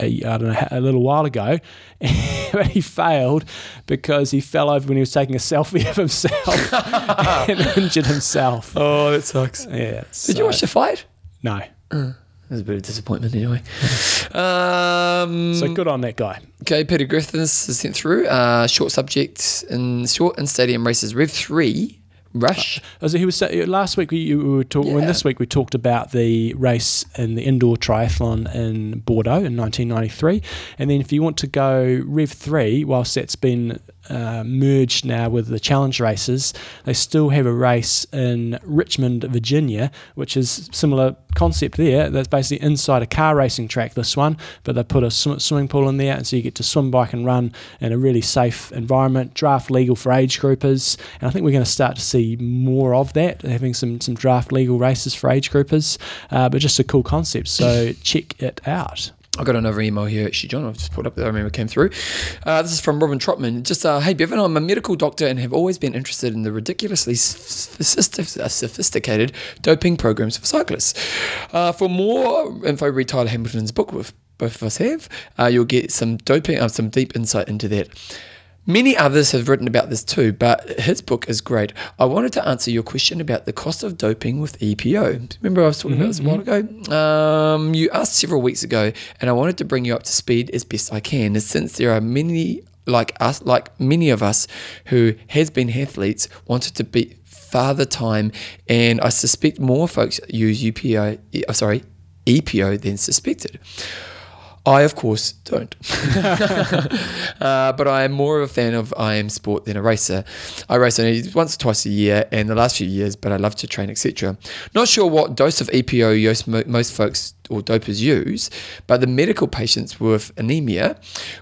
[SPEAKER 2] a, I don't know, a little while ago, but he failed because he fell over when he was taking a selfie of himself and injured himself.
[SPEAKER 1] Oh, that sucks.
[SPEAKER 2] Yeah.
[SPEAKER 1] Did you watch the fight?
[SPEAKER 2] No.
[SPEAKER 1] It was a bit of disappointment anyway. um,
[SPEAKER 2] So good on that guy.
[SPEAKER 1] Okay, Peter Griffiths has sent through. Uh, short subject in short and stadium races. Rev 3, Rush.
[SPEAKER 2] As he was say- last week, we, we were talking. When
[SPEAKER 1] Yeah.
[SPEAKER 2] this week we talked about the race in the indoor triathlon in Bordeaux in 1993, and then if you want to go Rev three, whilst that's been uh, merged now with the challenge races, they still have a race in Richmond, Virginia, which is similar concept there. That's basically inside a car racing track. This one, but they put a sw- swimming pool in there, and so you get to swim, bike, and run in a really safe environment. Draft legal for age groupers, and I think we're going to start to see more of that, having some some draft legal races for age groupers. Uh, but just a cool concept. So check it out.
[SPEAKER 1] I got another email here, actually, John. I've just pulled up that I remember came through. Uh, this is from Robin Trotman. Just, uh, hey, Bevan, I'm a medical doctor and have always been interested in the ridiculously uh, sophisticated doping programs for cyclists. Uh, for more info, read Tyler Hamilton's book, both of us have. Uh, you'll get some doping, uh, some deep insight into that. Many others have written about this too, but his book is great. I wanted to answer your question about the cost of doping with EPO. Remember, I was talking about this a while ago? Um, you asked several weeks ago, and I wanted to bring you up to speed as best I can, since there are many like us, like many of us who has been athletes, wanted to beat father time, and I suspect more folks use UPO, uh, sorry, EPO than suspected. I, of course, don't. uh, but I am more of a fan of I am sport than a racer. I race only once or twice a year, and the last few years, but I love to train, etc. Not sure what dose of EPO most, most folks or dopers use, but the medical patients with anemia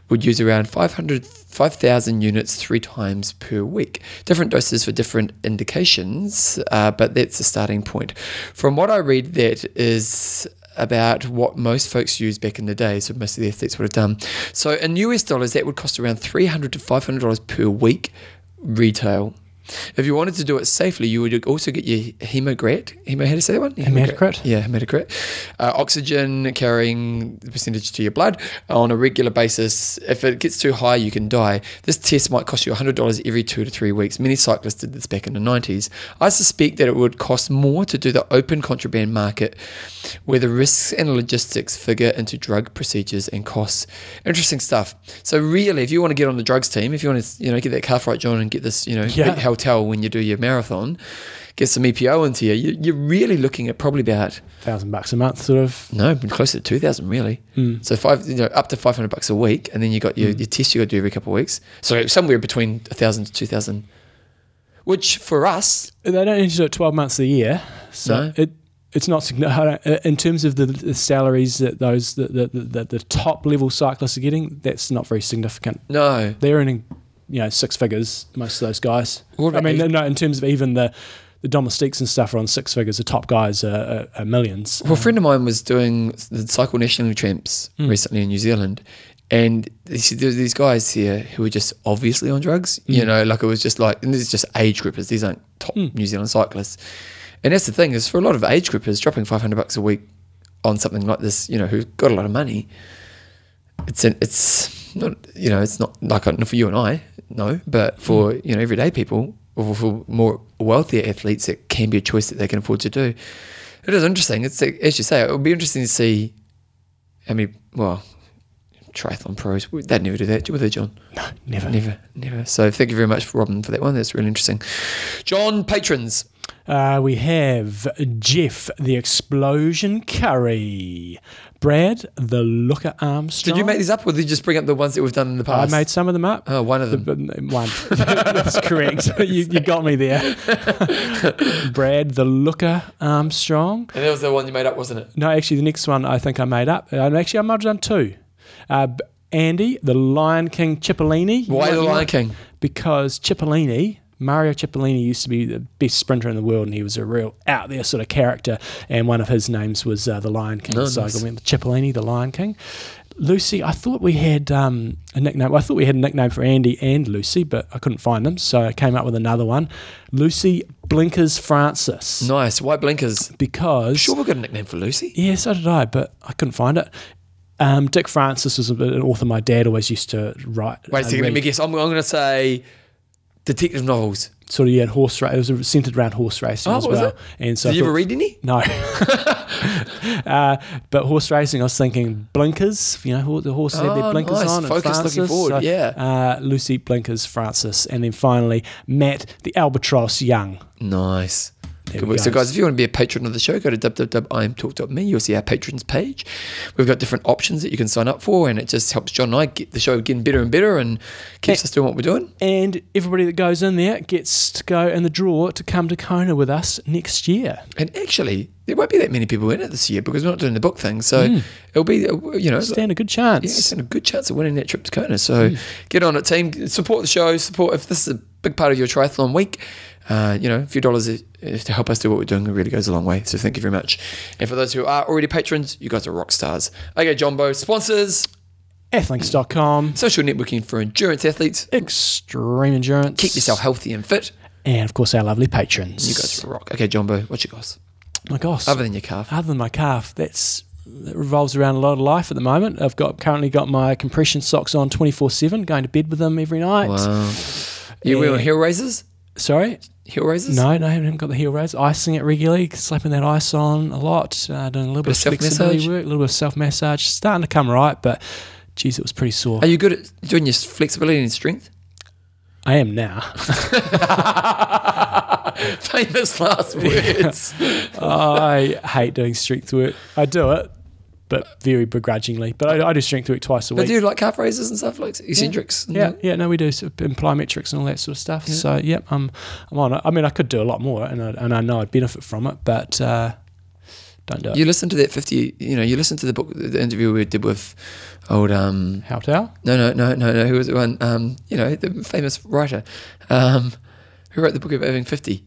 [SPEAKER 1] would use around 500, 5,000 units three times per week. Different doses for different indications, uh, but that's the starting point. From what I read, that is about what most folks used back in the day. So most of the athletes would have done. So in US dollars, that would cost around three hundred to five hundred dollars per week retail. If you wanted to do it safely, you would also get your hemograt. Hemo, how do you say that one?
[SPEAKER 2] Hematocrit?
[SPEAKER 1] Yeah, hematocrit. Uh, oxygen carrying the percentage to your blood on a regular basis. If it gets too high, you can die. This test might cost you $100 every two to three weeks. Many cyclists did this back in the 90s. I suspect that it would cost more to do the open contraband market where the risks and logistics figure into drug procedures and costs. Interesting stuff. So really, if you want to get on the drugs team, if you want to, you know, get that calf right, John, and get this, you know,
[SPEAKER 2] Yeah.
[SPEAKER 1] big hotel when you do your marathon, get some EPO into you, you you're really looking at probably about
[SPEAKER 2] Thousand bucks a month, sort of.
[SPEAKER 1] no, closer to two thousand really. Hmm. So five, you know, up to five hundred bucks a week, and then you got your, hmm. your test you got to do every couple of weeks. So somewhere between a thousand to two thousand which for us,
[SPEAKER 2] They don't need to do it 12 months a year. So
[SPEAKER 1] No.
[SPEAKER 2] it it's not significant in terms of the, the salaries that those the, the, the, the top level cyclists are getting. That's not very significant.
[SPEAKER 1] no.
[SPEAKER 2] They're earning, you know, six figures. Most of those guys. I mean, no, in terms of even the the domestiques and stuff are on six figures. The top guys are, are, are millions.
[SPEAKER 1] Well, a um, friend of mine was doing the Cycle National Champs hmm. recently in New Zealand, and there's these guys here who were just obviously on drugs. You hmm. know, like it was just like, and this is just age groupers. These aren't top hmm. New Zealand cyclists. And that's the thing is, for a lot of age groupers, dropping 500 bucks a week on something like this, you know, who's got a lot of money, it's an, it's not, you know, it's not like for you and I, no, but for mm. you know everyday people or for more wealthier athletes, it can be a choice that they can afford to do. It is interesting. It's as you say, it would be interesting to see how many. Well, triathlon pros they'd never do that, would they, John?
[SPEAKER 2] No, never.
[SPEAKER 1] Never, never. So thank you very much, Robin, for that one. That's really interesting. John, patrons.
[SPEAKER 2] Uh, we have Jeff the Explosion Curry, Brad the Looker Armstrong.
[SPEAKER 1] Did you make these up, or did you just bring up the ones that we've done in the past?
[SPEAKER 2] I made some of them up.
[SPEAKER 1] Oh, one of them.
[SPEAKER 2] The- One. That's correct. you, you got me there. Brad the Looker Armstrong.
[SPEAKER 1] and that was the one you made up, wasn't it?
[SPEAKER 2] No, actually, the next one I think I made up. Uh, actually, I might have done two. Uh, Andy, the Lion King Cipollini.
[SPEAKER 1] Why the Lion King?
[SPEAKER 2] Because Cipollini, Mario Cipollini, used to be the best sprinter in the world, and he was a real out there sort of character. And one of his names was uh, the Lion King.
[SPEAKER 1] Oh,
[SPEAKER 2] so
[SPEAKER 1] nice.
[SPEAKER 2] I went Cipollini, the Lion King. Lucy, I thought we had um, a nickname. I thought we had a nickname for Andy and Lucy, but I couldn't find them, so I came up with another one. Lucy Blinkers Francis,
[SPEAKER 1] Nice. Why blinkers.
[SPEAKER 2] because
[SPEAKER 1] Sure, we've got a nickname for Lucy.
[SPEAKER 2] yeah, so did I, but I couldn't find it. Um, Dick Francis was an author my dad always used to write.
[SPEAKER 1] Wait a
[SPEAKER 2] uh,
[SPEAKER 1] second, let me guess. I'm, I'm going to say detective novels.
[SPEAKER 2] Sort of, yeah, horse race. It was centered around horse racing
[SPEAKER 1] Oh,
[SPEAKER 2] as well.
[SPEAKER 1] it?
[SPEAKER 2] And so
[SPEAKER 1] Did
[SPEAKER 2] I
[SPEAKER 1] you ever read any?
[SPEAKER 2] No. uh, but horse racing, I was thinking blinkers. You know, the horses had
[SPEAKER 1] Oh,
[SPEAKER 2] their blinkers
[SPEAKER 1] nice.
[SPEAKER 2] on. and
[SPEAKER 1] Focus looking forward,
[SPEAKER 2] so,
[SPEAKER 1] yeah.
[SPEAKER 2] Uh, Lucy blinkers, Francis, and then finally Matt the albatross Young.
[SPEAKER 1] Nice.
[SPEAKER 2] There
[SPEAKER 1] Good work. So, guys, if you want to be a patron of the show, go to www.imtalk.me. You'll see our patrons page. We've got different options that you can sign up for, and it just helps John and I get the show getting better and better and keeps us doing what we're doing.
[SPEAKER 2] And everybody that goes in there gets to go in the draw to come to Kona with us next year.
[SPEAKER 1] And actually, there won't be that many people in it this year because we're not doing the book thing. So it'll be, uh, you know,
[SPEAKER 2] Stand a good
[SPEAKER 1] yeah,
[SPEAKER 2] chance.
[SPEAKER 1] it's a good chance of winning that trip to Kona. So get on it, team. Support the show. Support if this is a big part of your triathlon week. Uh, you know, a few dollars to help us do what we're doing. Really goes a long way. So thank you very much. And for those who are already patrons, you guys are rock stars. Okay, Jumbo sponsors,
[SPEAKER 2] Athlinks.com,
[SPEAKER 1] social networking for endurance athletes.
[SPEAKER 2] extreme endurance.
[SPEAKER 1] Keep yourself healthy and fit.
[SPEAKER 2] And of course, our lovely patrons.
[SPEAKER 1] You guys rock. Okay, Jumbo, what's your goss?
[SPEAKER 2] My gosh.
[SPEAKER 1] Other than your calf.
[SPEAKER 2] other than my calf, that's that revolves around a lot of life at the moment. I've got currently got my compression socks on twenty four seven, going to bed with them every night.
[SPEAKER 1] Wow. You
[SPEAKER 2] Yeah.
[SPEAKER 1] wearing heel raisers?
[SPEAKER 2] Sorry,
[SPEAKER 1] Heel raisers?
[SPEAKER 2] no, no, I haven't got the heel raise. Icing it regularly, slapping that ice on a lot, uh, doing a little bit,
[SPEAKER 1] Bit of
[SPEAKER 2] flexibility work, a little bit of self massage. Starting to come right, but geez, it was pretty sore.
[SPEAKER 1] Are you good at doing your flexibility and strength?
[SPEAKER 2] I am now.
[SPEAKER 1] Famous last words.
[SPEAKER 2] I hate doing strength work. I do it, but very begrudgingly. But I, I do strength work twice a week.
[SPEAKER 1] But do you like calf raises and stuff like eccentrics? and
[SPEAKER 2] Yeah, yeah, no, we do s- plyometrics and all that sort of stuff. So, yep, I'm, I'm on it. I mean, I could do a lot more, and I, and I know I'd benefit from it, but uh, don't do it.
[SPEAKER 1] You listen to that fifty. You know, you listen to the book, the interview we did with old. um
[SPEAKER 2] How?
[SPEAKER 1] No, no, no, no, no. Who was the one? Um, you know, the famous writer, um, who wrote the book about having fifty.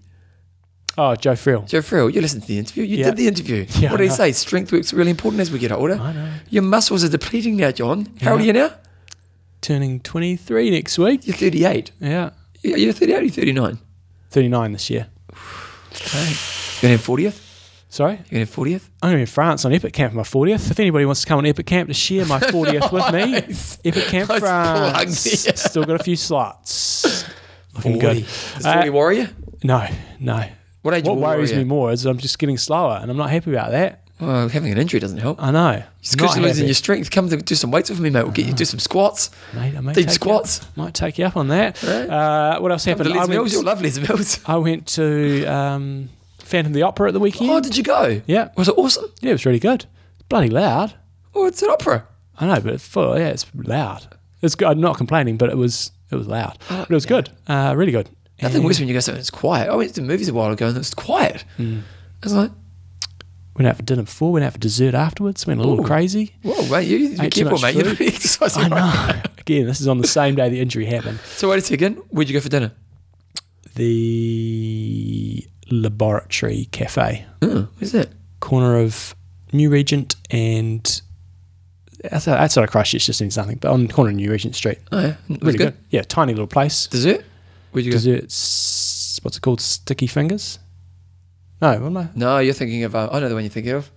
[SPEAKER 2] Oh, Joe Friel.
[SPEAKER 1] Joe Friel. You listened to the interview. You
[SPEAKER 2] Yeah.
[SPEAKER 1] did the interview.
[SPEAKER 2] Yeah,
[SPEAKER 1] what did he say? Strength work's really important as we get older.
[SPEAKER 2] I know.
[SPEAKER 1] Your muscles are depleting now, John. How old are you now?
[SPEAKER 2] Turning 23 next week.
[SPEAKER 1] You're 38.
[SPEAKER 2] Yeah.
[SPEAKER 1] Yeah, You're 38 or you're 39?
[SPEAKER 2] 39 this year.
[SPEAKER 1] Okay. You're going to have 40th?
[SPEAKER 2] Sorry?
[SPEAKER 1] You're going to have 40th?
[SPEAKER 2] I'm going to be in France on Epic Camp for my 40th. If anybody wants to come on Epic Camp to share my 40th with me,
[SPEAKER 1] Nice.
[SPEAKER 2] Epic Camp
[SPEAKER 1] Nice
[SPEAKER 2] France. Still got a few slots. Looking
[SPEAKER 1] 40.
[SPEAKER 2] good.
[SPEAKER 1] Does
[SPEAKER 2] Uh,
[SPEAKER 1] 40 worry you?
[SPEAKER 2] No, no.
[SPEAKER 1] What age
[SPEAKER 2] What worries me more is I'm just getting slower, and I'm not happy about that.
[SPEAKER 1] Well, having an injury doesn't help.
[SPEAKER 2] I know.
[SPEAKER 1] Just because you're losing your strength, come to do some weights with me, mate. We'll get you do some squats.
[SPEAKER 2] Mate, I may
[SPEAKER 1] Deep squats.
[SPEAKER 2] Up, might take you up on that.
[SPEAKER 1] Right.
[SPEAKER 2] Uh, what else
[SPEAKER 1] Come
[SPEAKER 2] happened? I
[SPEAKER 1] Mills. You'll
[SPEAKER 2] went,
[SPEAKER 1] love Les Mills.
[SPEAKER 2] I went to um, Phantom of the Opera at the weekend.
[SPEAKER 1] Oh, did you go?
[SPEAKER 2] yeah,
[SPEAKER 1] Was it awesome?
[SPEAKER 2] yeah, it was really good. Bloody loud.
[SPEAKER 1] Oh, it's an opera.
[SPEAKER 2] I know, but it's full. Yeah, it's loud. It's good. I'm not complaining, but it was it was loud.
[SPEAKER 1] Oh,
[SPEAKER 2] But it was good. Uh, really good.
[SPEAKER 1] Nothing worse when you go somewhere and it's quiet. I went to the movies a while ago and it was quiet.
[SPEAKER 2] Hmm.
[SPEAKER 1] I was like,
[SPEAKER 2] Went out for dinner before, went out for dessert afterwards, went a little
[SPEAKER 1] Ooh.
[SPEAKER 2] cray.
[SPEAKER 1] whoa, mate, you be
[SPEAKER 2] Ate too
[SPEAKER 1] careful,
[SPEAKER 2] much
[SPEAKER 1] mate. You're exercising.
[SPEAKER 2] I
[SPEAKER 1] right.
[SPEAKER 2] know. Again, this is on the same day the injury happened.
[SPEAKER 1] So wait a second. Where'd you go for dinner?
[SPEAKER 2] The Laboratory Cafe,
[SPEAKER 1] Oh, where's that?
[SPEAKER 2] corner of New Regent and outside, outside of Christchurch, just means nothing, but on the corner of New Regent Street.
[SPEAKER 1] Oh, yeah.
[SPEAKER 2] Really good. Yeah, tiny little place.
[SPEAKER 1] Dessert? Where'd you go?
[SPEAKER 2] What's it called? Sticky fingers? No, what am I?
[SPEAKER 1] No, you're thinking of. Uh, I know the one you're thinking of.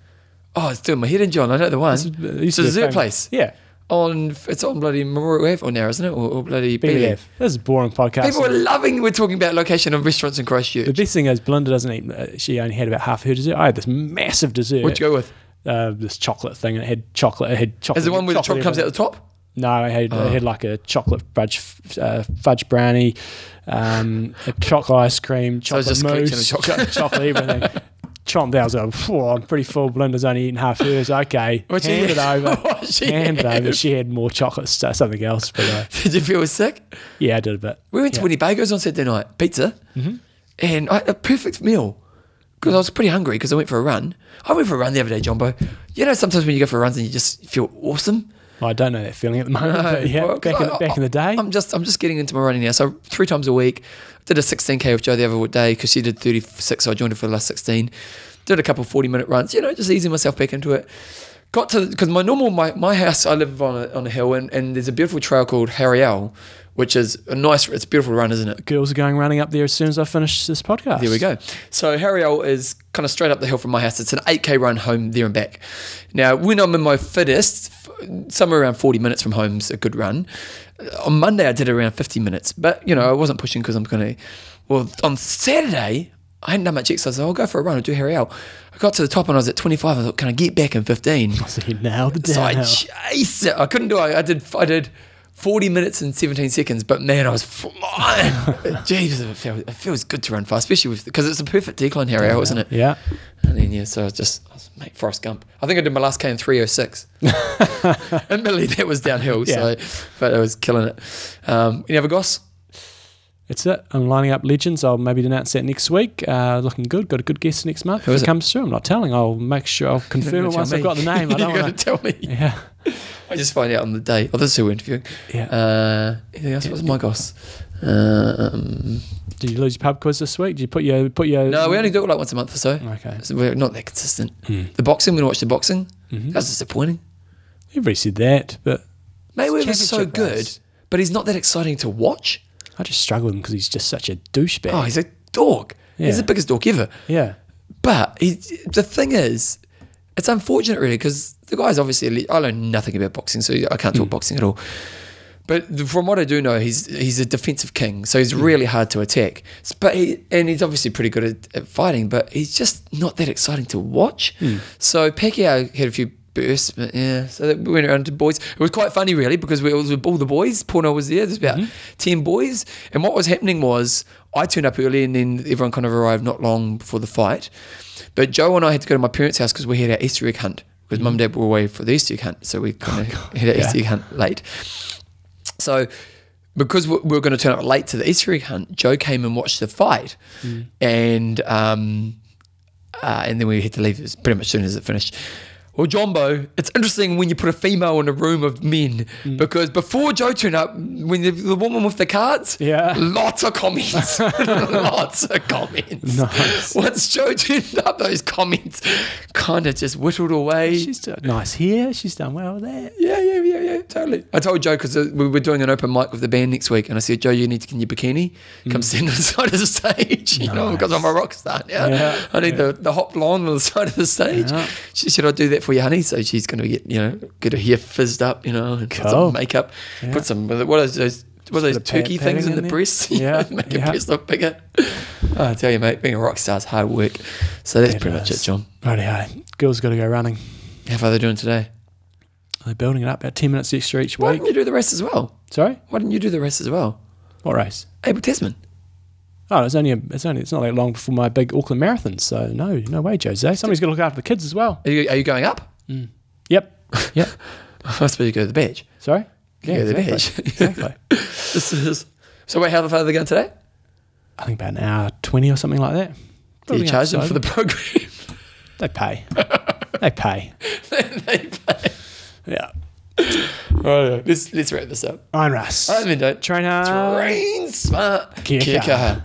[SPEAKER 1] Oh, it's doing my head in, John. I know the one.
[SPEAKER 2] This is- it used
[SPEAKER 1] It's
[SPEAKER 2] to
[SPEAKER 1] a
[SPEAKER 2] be
[SPEAKER 1] dessert
[SPEAKER 2] famous-
[SPEAKER 1] place.
[SPEAKER 2] Yeah,
[SPEAKER 1] On it's on bloody Memorial Ave or now, isn't it? Or, or bloody
[SPEAKER 2] BDF.
[SPEAKER 1] BDF.
[SPEAKER 2] This is a boring podcast.
[SPEAKER 1] People are loving. We're talking about location of restaurants in Christchurch.
[SPEAKER 2] the best thing is Belinda doesn't eat. Uh, she only had about half her dessert. I had this massive dessert.
[SPEAKER 1] What'd you go with?
[SPEAKER 2] uh, this chocolate thing, and it had chocolate. It had chocolate.
[SPEAKER 1] Is the one where the chocolate comes out
[SPEAKER 2] everything.
[SPEAKER 1] the top?
[SPEAKER 2] No, I had
[SPEAKER 1] Oh.
[SPEAKER 2] I had like a chocolate fudge uh, fudge brownie, um, a chocolate ice cream, chocolate
[SPEAKER 1] of
[SPEAKER 2] mousse,
[SPEAKER 1] chocolate.
[SPEAKER 2] cho- chocolate everything. Chomped out. I was like, "Phew, I'm pretty full. Belinda's only eaten half hers. Okay,
[SPEAKER 1] What'd she
[SPEAKER 2] hand it over. Hand it over. She had more chocolate something else. But uh,
[SPEAKER 1] Did you feel sick?
[SPEAKER 2] yeah, I did a bit.
[SPEAKER 1] We went to
[SPEAKER 2] Yeah.
[SPEAKER 1] Winnie Bagoes on Saturday night, pizza, and I, a perfect meal because I was pretty hungry because I went for a run. I went for a run the other day, Jumbo. You know, sometimes when you go for runs and you just feel awesome.
[SPEAKER 2] I don't know that feeling at the moment. but yeah,
[SPEAKER 1] Well,
[SPEAKER 2] back, in,
[SPEAKER 1] I-
[SPEAKER 2] back in the day.
[SPEAKER 1] I'm just I'm just getting into my running now. So three times a week. Did a 16k with Joe the other day because she did 36, so I joined her for the last 16. Did a couple 40 minute runs. You know, just easing myself back into it. Got to because my normal my, my house I live on a, on a hill and, and there's a beautiful trail called Harry Ell, which is a nice. It's a beautiful run, isn't it?
[SPEAKER 2] Girls are going running up there as soon as I finish this podcast.
[SPEAKER 1] There we go. So Harry Ell is kind of straight up the hill from my house. It's an 8k run home there and back. Now, when I'm in my fittest, somewhere around 40 minutes from home's a good run. On Monday, I did around 50 minutes, but you know, I wasn't pushing because I'm going to. Well, on Saturday, I hadn't done much exercise. So I'll go for a run. I'll do Harry Ell. I got to the top and I was at 25. I thought, can I get back in 15?
[SPEAKER 2] So you nailed the
[SPEAKER 1] So I
[SPEAKER 2] downhill.
[SPEAKER 1] chased it. I couldn't do it. I did. I did. 40 minutes and 17 seconds, but man, I was flying. Jesus, it feels, it feels good to run fast, especially with because it's a perfect decline area, isn't it?
[SPEAKER 2] Yeah.
[SPEAKER 1] And then yeah, so I was just I was, mate, Forrest Gump. I think I did my last K in 306. Admittedly, that was downhill, so but I was killing it. Um, any other goss?
[SPEAKER 2] That's it. I'm lining up legends. I'll maybe announce that next week. Uh, looking good. Got a good guest next month.
[SPEAKER 1] Who
[SPEAKER 2] if it
[SPEAKER 1] it?
[SPEAKER 2] comes through, I'm not telling. I'll make sure I'll confirm it once I've got the
[SPEAKER 1] me.
[SPEAKER 2] name. I don't
[SPEAKER 1] You're
[SPEAKER 2] want to.
[SPEAKER 1] tell me.
[SPEAKER 2] Yeah.
[SPEAKER 1] I just find out on the day. Oh, this is who we're interviewing.
[SPEAKER 2] Yeah.
[SPEAKER 1] Uh, anything else? What was my goss? Um,
[SPEAKER 2] Did you lose your pub quiz this week? Did you put your put your?
[SPEAKER 1] no, we only do it like once a month or so.
[SPEAKER 2] Okay.
[SPEAKER 1] So we're not that consistent. The boxing, we're gonna watch the boxing.
[SPEAKER 2] Mm-hmm.
[SPEAKER 1] That's disappointing.
[SPEAKER 2] Everybody said that, but
[SPEAKER 1] Mayweather's so good,
[SPEAKER 2] race.
[SPEAKER 1] but he's not that exciting to watch.
[SPEAKER 2] I just struggle with him because he's just such a douchebag.
[SPEAKER 1] Oh, he's a dog. He's the biggest dog ever.
[SPEAKER 2] yeah.
[SPEAKER 1] But he, the thing is, it's unfortunate, really, because the guy's obviously. I know nothing about boxing, so I can't
[SPEAKER 2] Hmm.
[SPEAKER 1] talk boxing at all. But from what I do know, he's he's a defensive king, so he's hmm. really hard to attack. But he, and he's obviously pretty good at, at fighting, but he's just not that exciting to watch. Hmm. So Pacquiao had a few bursts, but yeah. So that we went around to boys. It was quite funny, really, because we, it was with all the boys. Porno was there. There's about mm-hmm. ten boys, and what was happening was I turned up early, and then everyone kind of arrived not long before the fight. But Joe and I had to go to my parents' house because we had our Easter egg hunt. Because mum and dad were away for the Easter hunt, so we kind of had our
[SPEAKER 2] Yeah.
[SPEAKER 1] Easter hunt late. So, because we we were going to turn up late to the Easter egg hunt, Joe came and watched the fight, and um, uh, and then we had to leave as pretty much as soon as it finished. Well, Jumbo, it's interesting when you put a female in a room of men
[SPEAKER 2] Mm.
[SPEAKER 1] because before Joe turned up, when the, the woman with the cards,
[SPEAKER 2] Yeah.
[SPEAKER 1] lots of comments, lots of comments.
[SPEAKER 2] Nice.
[SPEAKER 1] Once Joe turned up, those comments kind of just whittled away.
[SPEAKER 2] She's done nice here. She's done well with that.
[SPEAKER 1] Yeah, yeah, yeah, yeah, totally. I told Joe because we were doing an open mic with the band next week, and I said, Joe, you need to get your bikini, come stand on the side of the stage, you know, because I'm a rock star now.
[SPEAKER 2] Yeah,
[SPEAKER 1] I need the, the hop blonde on the side of the stage.
[SPEAKER 2] Yeah.
[SPEAKER 1] She said, I'll do that for you, honey. So she's going to get, you know, get her hair fizzed up, you know, and put some makeup,
[SPEAKER 2] Yeah.
[SPEAKER 1] put some, what are those, what are those
[SPEAKER 2] Bit of pad-
[SPEAKER 1] turkey things
[SPEAKER 2] padding
[SPEAKER 1] in the
[SPEAKER 2] in there.
[SPEAKER 1] breasts?
[SPEAKER 2] Yeah,
[SPEAKER 1] Make
[SPEAKER 2] yeah.
[SPEAKER 1] your breast look bigger. Oh, I tell you, mate, being a rock star is hard work. So that's
[SPEAKER 2] It
[SPEAKER 1] pretty much it, John.
[SPEAKER 2] Righty-ho. Girls got to go running.
[SPEAKER 1] How far are they doing today?
[SPEAKER 2] They're building it up about 10 minutes extra each
[SPEAKER 1] Why
[SPEAKER 2] week.
[SPEAKER 1] didn't you do the rest as well?
[SPEAKER 2] Sorry?
[SPEAKER 1] Why didn't you do the rest as well?
[SPEAKER 2] What race?
[SPEAKER 1] Abel Tasman.
[SPEAKER 2] Oh, it's only a, it's only it's not that long before my big Auckland marathon. So no, no way, Jose. Somebody's got to look after the kids as well.
[SPEAKER 1] Are you, are you going up? Mm.
[SPEAKER 2] Yep. Yep.
[SPEAKER 1] That's where you go to the beach.
[SPEAKER 2] Sorry.
[SPEAKER 1] You yeah, go to
[SPEAKER 2] exactly.
[SPEAKER 1] the beach.
[SPEAKER 2] exactly.
[SPEAKER 1] this is, so wait, how far are they going today?
[SPEAKER 2] I think about an hour twenty or something like that.
[SPEAKER 1] Do you charge them for the program?
[SPEAKER 2] they pay. they pay.
[SPEAKER 1] they pay.
[SPEAKER 2] Yeah.
[SPEAKER 1] Oh, right, let's let's wrap this up.
[SPEAKER 2] I'm Russ.
[SPEAKER 1] I'm
[SPEAKER 2] Indo. Trainer.
[SPEAKER 1] Train smart.
[SPEAKER 2] Kia,
[SPEAKER 1] Kia
[SPEAKER 2] kaha.
[SPEAKER 1] Kaha.